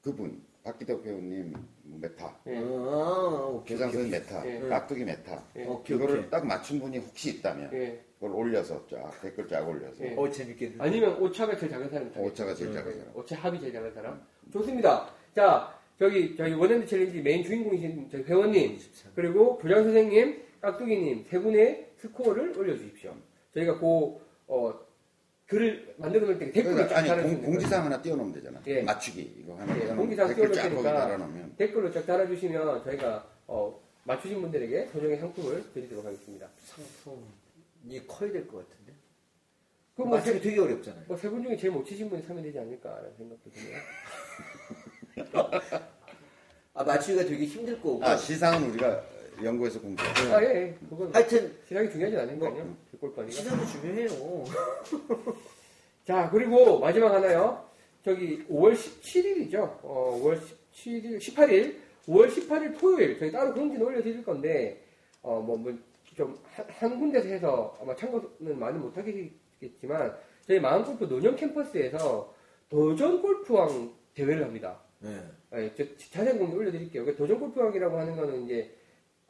그분 박기덕 배우님 뭐 메타, 예. 아, 오케이, 조장선. 메타, 예. 깍두기 메타 예. 그거를 오케이. 딱 맞춘 분이 혹시 있다면 예. 그걸 올려서 쫙 댓글 쫙 올려서 예. 어 재밌겠네. 아니면 오차가 제일 작은 사람. 오차가 제일 예, 작은 예. 사람. 오차 합이 제일 작은 사람. 좋습니다. 자, 저기, 저희 one hand challenge 메인 주인공이신 저희 회원님, 그리고 교장 선생님, 깍두기님 세 분의 스코어를 올려주십시오. 저희가 그, 어, 글을 만들어 놓을 때 댓글을 그러니까 쫙 아니 공, 공지사항 하나 띄워놓으면 되잖아. 예. 맞추기 이거 하나 예, 공지사항 댓글 쫙 띄워놓을 테니까 달아놓으면 댓글로 쫙 달아주시면 저희가, 어, 맞추신 분들에게 소정의 상품을 드리도록 하겠습니다. 상품이 커야 될 것 같은데. 그 뭐, 맞추기 되게 어렵잖아요. 뭐 세 분 중에 제일 못 치신 분이 사면 되지 않을까라는 생각도 드네요. 아 맞추기가 되게 힘들 거고. 아 시상은 우리가 연구해서 공부해. 아, 예, 예. 그건 하여튼 시장이 중요하지 않으니까요. 골프니까. 시간도 중요해요. 자, 그리고 마지막 하나요. 저기 5월 17일이죠. 어, 5월 17일, 18일, 5월 18일 토요일 저희 따로 공지는 올려드릴 건데 어, 뭐, 뭐, 좀, 한, 한 군데서 해서 아마 참고는 많이 못하겠지만 저희 마음골프 노년 캠퍼스에서 도전 골프왕 대회를 합니다. 네. 예, 저 자세한 공지 올려드릴게요. 그 도전 골프왕이라고 하는 거는 이제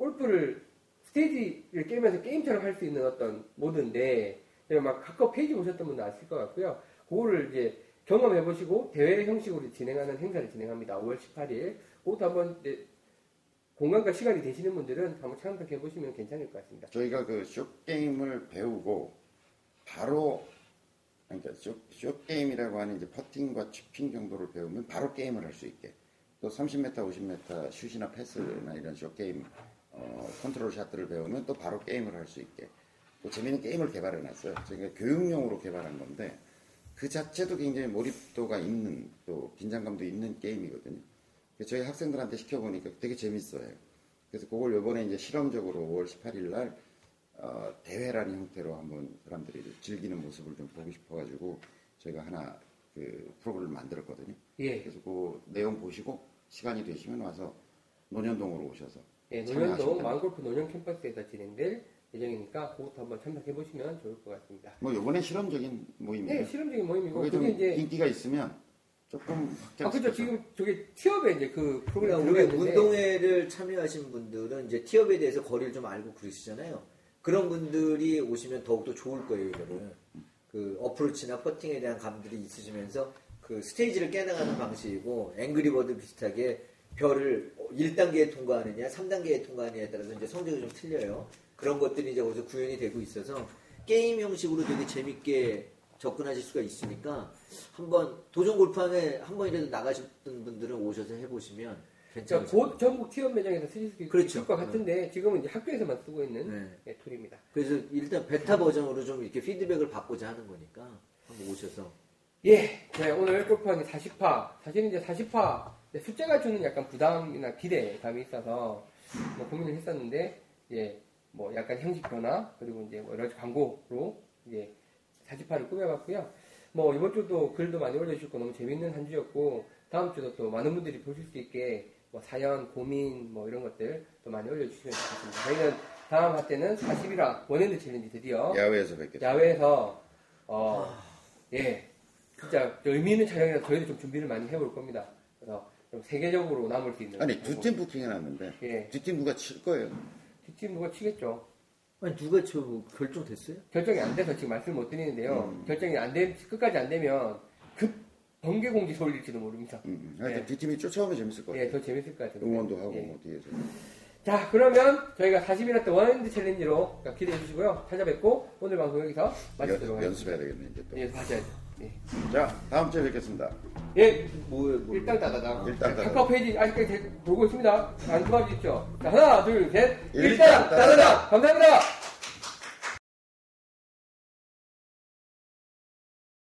골프를 스테이지를 깨면서 게임처럼 할 수 있는 어떤 모드인데 막 각각 페이지 보셨던 분도 아실 것 같고요. 그거를 이제 경험해 보시고 대회 형식으로 진행하는 행사를 진행합니다. 5월 18일. 그것도 한번 공간과 시간이 되시는 분들은 한번 참석해 보시면 괜찮을 것 같습니다. 저희가 그 short game을 배우고 바로 그러니까 쇼, 쇼게임이라고 하는 이제 퍼팅과 chipping 정도를 배우면 바로 게임을 할 수 있게 또 30m, 50m 슛이나 패스나 이런 short game 어, 컨트롤 샷들을 배우면 또 바로 게임을 할 수 있게 또 재미있는 게임을 개발해 놨어요. 저희가 교육용으로 개발한 건데 그 자체도 굉장히 몰입도가 있는 또 긴장감도 있는 게임이거든요. 그래서 저희 학생들한테 시켜보니까 되게 재밌어요. 그래서 그걸 요번에 이제 실험적으로 5월 18일 날 어, 어, 대회라는 형태로 한번 사람들이 즐기는 모습을 좀 보고 싶어가지고 저희가 하나 그 프로그램을 만들었거든요. 예. 그래서 그 내용 보시고 시간이 되시면 와서 논현동으로 오셔서 예, 노년동. 마을골프 노년 캠퍼스에서 진행될 예정이니까 그것도 한번 참석해 보시면 좋을 것 같습니다. 뭐 이번에 실험적인 모임이에요. 네, 실험적인 모임이고 그게 이제 인기가 있으면 조금 아 그죠 지금 저게 티업에 이제 그 프로그램 들어가 있는데 운동회를 참여하신 분들은 이제 티업에 대해서 거리를 좀 알고 그러시잖아요. 그런 분들이 오시면 더욱더 좋을 거예요, 이거를. 그 어프로치나 퍼팅에 대한 감들이 있으시면서 그 스테이지를 깨나가는 방식이고 앵그리버드 비슷하게 별을 1단계에 통과하느냐, 3단계에 통과하느냐에 따라서 이제 성적이 좀 틀려요. 그런 것들이 이제 거기서 구현이 되고 있어서 게임 형식으로 되게 재밌게 접근하실 수가 있으니까 한번 도전 골프장에 한 번이라도 나가셨던 분들은 오셔서 해보시면 그러니까 괜찮으실 곧 전국 티업 매장에서 쓰실 수 있을 그렇죠. 것 같은데 지금은 이제 학교에서만 쓰고 있는 네. 예, 툴입니다. 그래서 일단 베타 버전으로 좀 이렇게 피드백을 받고자 하는 거니까 한번 오셔서 예, 네, 오늘 골프 허니 40화. 사실 이제 40화 숫자가 주는 약간 부담이나 기대감이 있어서 뭐 고민을 했었는데, 예, 뭐 약간 형식 변화, 그리고 이제 뭐 여러 가지 광고로 이제 40화를 꾸며봤고요. 뭐 이번 주도 글도 많이 올려주셨고 너무 재밌는 한 주였고, 다음 주도 또 많은 분들이 보실 수 있게 뭐 사연, 고민, 뭐 이런 것들 또 많이 올려주시면 좋겠습니다. 저희는 다음 화 때는 40이라 원핸드 챌린지 드디어 야외에서 뵙겠습니다. 야외에서 어, 예, 진짜 의미 있는 촬영이라 저희도 좀 준비를 많이 해볼 겁니다. 그래서 좀 세계적으로 남을 수 있는. 아니 두 팀 부킹 해놨는데 예, 두팀 누가 칠 거예요? 뒷팀 누가 치겠죠. 아니 누가 저뭐 결정됐어요? 결정이 안 돼서 지금 말씀을 못 드리는데요. 음. 결정이 안 돼, 끝까지 안 되면 급 번개 공지 소리일지도 모릅니다. 음, 하여튼 예. 두 팀이 쫓아오면 재밌을 것 같아요. 예, 더 재밌을 것 같은데. 응원도 하고 예. 뭐 뒤에서. 자, 그러면 저희가 41화 때 one hand challenge로 기대해 주시고요. 찾아뵙고 오늘 방송 여기서 마치도록 연, 하겠습니다. 연습해야 되겠네 이제 또. 예, 맞아요. 예. 자 다음 주에 뵙겠습니다. 예, 뭐에 뭐 일단 따다당. 일단 따다당. 카카오 페이지 아직까지 대- 돌고 있습니다. 안 도와주십시오. 자, 하나, 둘, 셋. 일단 일단 따다당. 감사합니다.